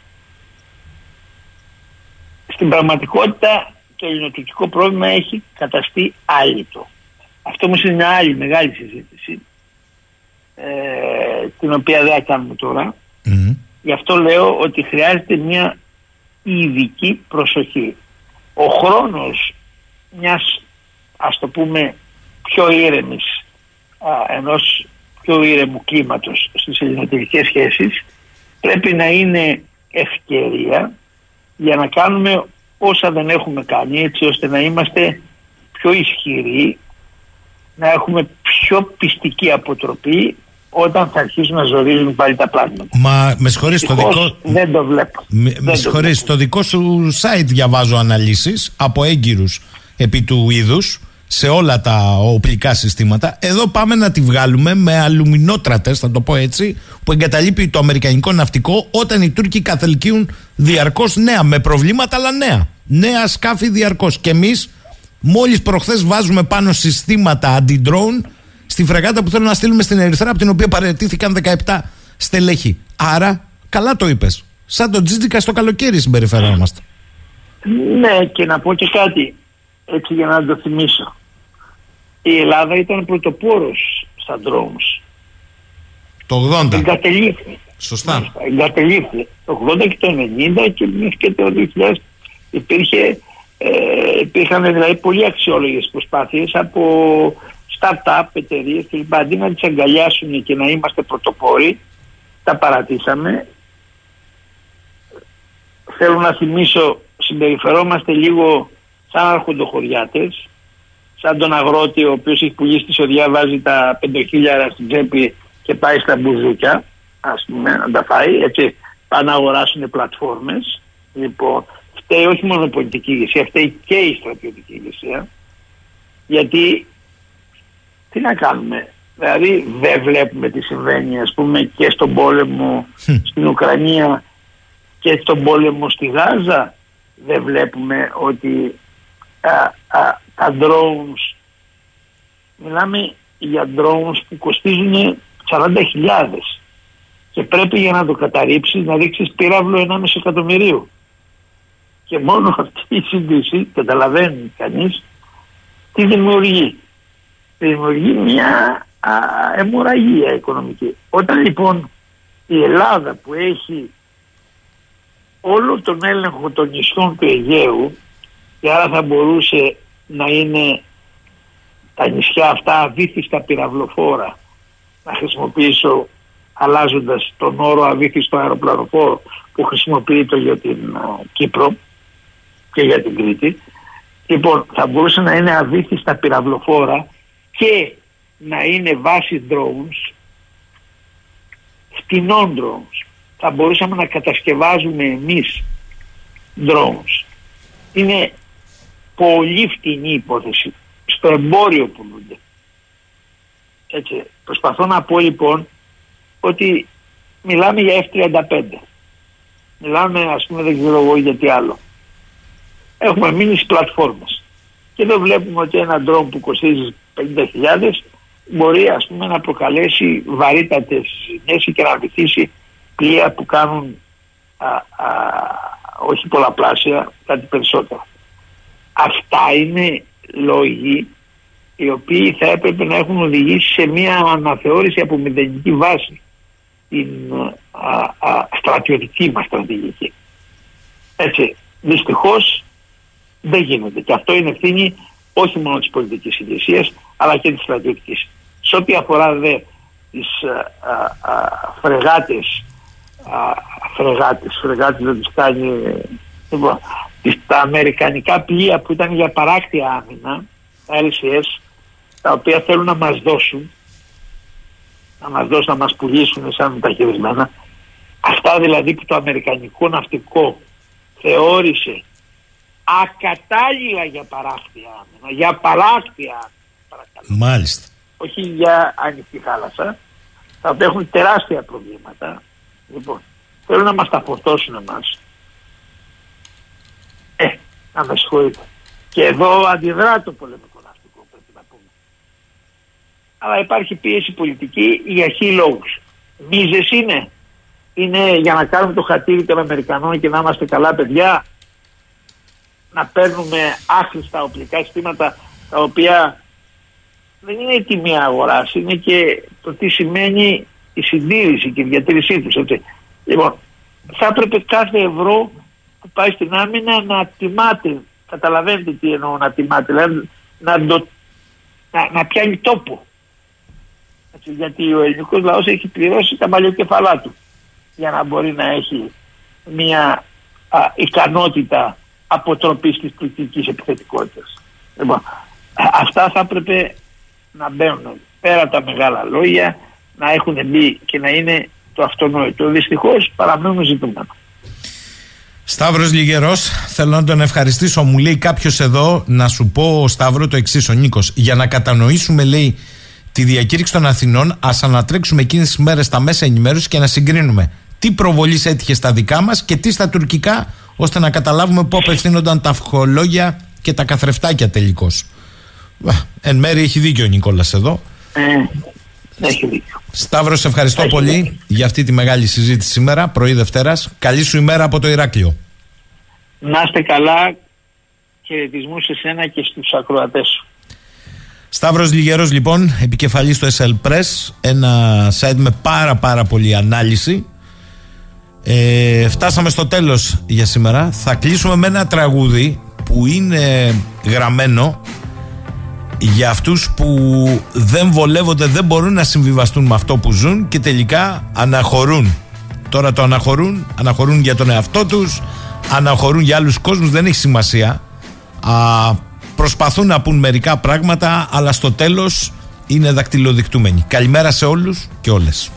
Στην πραγματικότητα το ελληνοτουρκικό πρόβλημα έχει καταστεί άλυτο. Αυτό όμως είναι μια άλλη μεγάλη συζήτηση ε, την οποία δεν θα κάνουμε τώρα. Γι' αυτό λέω ότι χρειάζεται μια ειδική προσοχή. Ο χρόνος μιας ας το πούμε πιο ήρεμης α, ενός πιο ήρεμου κλίματος στις ελληνοτουρκικές σχέσεις πρέπει να είναι ευκαιρία για να κάνουμε όσα δεν έχουμε κάνει έτσι ώστε να είμαστε πιο ισχυροί να έχουμε πιο πιστική αποτροπή όταν θα αρχίσουν να ζορίζουν πάλι τα πράγματα. Μα με συγχωρείς το δικό... Δεν το βλέπω. Με, με συγχωρείς, στο δικό σου site διαβάζω αναλύσεις από έγκυρους επί του είδους σε όλα τα οπλικά συστήματα. Εδώ πάμε να τη βγάλουμε με αλουμινότρατες, θα το πω έτσι, που εγκαταλείπει το αμερικανικό ναυτικό όταν οι Τούρκοι καθελκύουν διαρκώς νέα, με προβλήματα αλλά νέα. Νέα σκάφη διαρκώς. Και εμείς μόλις προχθές βάζουμε πάνω συστήματα αντι-drone στη φρεγάτα που θέλουν να στείλουμε στην Ερυθρά, από την οποία παρετήθηκαν 17 στελέχη. Άρα, καλά το είπες. Σαν τον Τζίτζικα στο καλοκαίρι συμπεριφερόμαστε. Ναι, και να πω και κάτι, έτσι για να το θυμίσω. Η Ελλάδα ήταν πρωτοπόρος στα drones. Το 80. Εγκατελείφθη. Σωστά. Εγκατελείφθη. Το 80 και το 90 και μέχρι και το 2000 υπήρχε, ε, υπήρχαν δηλαδή πολύ αξιόλογες προσπάθειες από start-up εταιρείες κλπ. Αντί να τις αγκαλιάσουν και να είμαστε πρωτοπόροι, τα παρατήσαμε. Θέλω να θυμίσω, συμπεριφερόμαστε λίγο σαν αρχοντοχωριάτες, σαν τον αγρότη ο οποίος έχει πουλήσει τη σοδιά, βάζει τα πεντοχίλιαρα στην τσέπη και πάει στα μπουζούκια, ας πούμε, να τα φάει, έτσι, πάνε να αγοράσουν πλατφόρμες. Λοιπόν, φταίει όχι μόνο η πολιτική ηγεσία, φταίει και η στρατιωτική ηγεσία, γιατί τι να κάνουμε; Δηλαδή δεν βλέπουμε τι συμβαίνει ας πούμε και στον πόλεμο στην Ουκρανία και στον πόλεμο στη Γάζα. Δεν βλέπουμε ότι α, α, τα drones μιλάμε για drones που κοστίζουν 40.000 και πρέπει για να το καταρρύψεις να δείξεις πύραυλο 1,5 εκατομμυρίου. Και μόνο αυτή η σύγκριση καταλαβαίνει κανείς τι δημιουργεί δημιουργεί μια α, αιμορραγία οικονομική. Όταν λοιπόν η Ελλάδα που έχει όλο τον έλεγχο των νησιών του Αιγαίου και άρα θα μπορούσε να είναι τα νησιά αυτά αβήθιστα πυραυλοφόρα να χρησιμοποιήσω αλλάζοντας τον όρο αβήθιστο αεροπλανοφόρο που χρησιμοποιείται για την Κύπρο και για την Κρήτη λοιπόν θα μπορούσε να είναι αβήθιστα πυραυλοφόρα και να είναι βάση drones, φτηνών drones. Θα μπορούσαμε να κατασκευάζουμε εμείς drones. Είναι πολύ φτηνή υπόθεση. Στο εμπόριο πουλούνται. Έτσι. Προσπαθώ να πω λοιπόν ότι μιλάμε για F-35. Μιλάμε ας πούμε δεν ξέρω εγώ γιατί άλλο. Έχουμε μείνει στις πλατφόρμες. Και εδώ βλέπουμε ότι ένα drone που κοστίζει 50.000 μπορεί ας πούμε να προκαλέσει βαρύτατες ζημιές και να βυθίσει πλοία που κάνουν α, α, όχι πολλαπλάσια, κάτι περισσότερο. Αυτά είναι λόγοι οι οποίοι θα έπρεπε να έχουν οδηγήσει σε μια αναθεώρηση από μηδενική βάση την α, α, στρατιωτική μας στρατηγική. Έτσι, δυστυχώς δεν γίνεται και αυτό είναι ευθύνη όχι μόνο της πολιτικής ηγεσίας αλλά και της στρατιωτικής. Σε ό,τι αφορά δε τις α, α, φρεγάτες, α, φρεγάτες, φρεγάτες δεν τις κάνει, λοιπόν, τα αμερικανικά πλοία που ήταν για παράκτια άμυνα, τα LCS, τα οποία θέλουν να μας δώσουν, να μας δώσουν, να μας πουλήσουν σαν μεταχειρισμένα, αυτά δηλαδή που το αμερικανικό ναυτικό θεώρησε ακατάλληλα για παράκτια άμυνα, για παράκτια άμυνα Μάλιστα. Όχι για ανοιχτή θάλασσα. Θα έχουν τεράστια προβλήματα. Λοιπόν, θέλουν να μας τα φορτώσουν εμάς. Ε, να με συγχωρείτε. Και εδώ αντιδρά το πολεμικό ναυτικό πρέπει να πούμε. αλλά υπάρχει πίεση πολιτική για χι λόγους. Μίζες είναι. Είναι για να κάνουμε το χατήρι των Αμερικανών και να είμαστε καλά παιδιά. Να παίρνουμε άχρηστα οπλικά συστήματα τα οποία δεν είναι η τιμή αγοράς, είναι και το τι σημαίνει η συντήρηση και η διατήρησή τους. Έτσι. Λοιπόν, θα έπρεπε κάθε ευρώ που πάει στην άμυνα να τιμάται. Καταλαβαίνετε τι εννοώ να τιμάται, δηλαδή να, το, να, να πιάνει τόπο. Έτσι, γιατί ο ελληνικός λαός έχει πληρώσει τα μαλλιοκεφαλά του για να μπορεί να έχει μια α, ικανότητα αποτροπής της πληθυντικής επιθετικότητας. Λοιπόν, α- αυτά θα έπρεπε να μπαίνουν πέρα από τα μεγάλα λόγια, να έχουν μπει και να είναι το αυτονόητο. Δυστυχώς παραμένουν ζητούμενα. Σταύρος Λιγερός, θέλω να τον ευχαριστήσω. Μου λέει κάποιος εδώ να σου πω, Σταύρο, το εξής: Ο Νίκος, για να κατανοήσουμε, λέει, τη διακήρυξη των Αθηνών, ας ανατρέξουμε εκείνες τις μέρες στα μέσα ενημέρωσης και να συγκρίνουμε τι προβολής έτυχε στα δικά μας και τι στα τουρκικά, ώστε να καταλάβουμε πού απευθύνονταν τα ευχολόγια και τα καθρεφτάκια τελικώς. Εν μέρει έχει δίκιο ο Νικόλας εδώ. Ε, έχει δίκιο. Σταύρο, σε ευχαριστώ Έχει πολύ δίκιο. για αυτή τη μεγάλη συζήτηση σήμερα, πρωί Δευτέρας. Καλή σου ημέρα από το Ηράκλειο. Να είστε καλά. Χαιρετισμού σε σένα και στους ακροατές σου. Σταύρος Λιγερός λοιπόν, επικεφαλής στο SL Press, ένα site με πάρα πάρα πολλή ανάλυση. Ε, φτάσαμε στο τέλος για σήμερα. Θα κλείσουμε με ένα τραγούδι που είναι γραμμένο για αυτούς που δεν βολεύονται, δεν μπορούν να συμβιβαστούν με αυτό που ζουν και τελικά αναχωρούν. Τώρα το αναχωρούν, αναχωρούν για τον εαυτό τους, αναχωρούν για άλλους κόσμους, δεν έχει σημασία. Α, προσπαθούν να πούν μερικά πράγματα, αλλά στο τέλος είναι δακτυλοδεικτούμενοι. Καλημέρα σε όλους και όλες.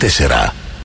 Este será.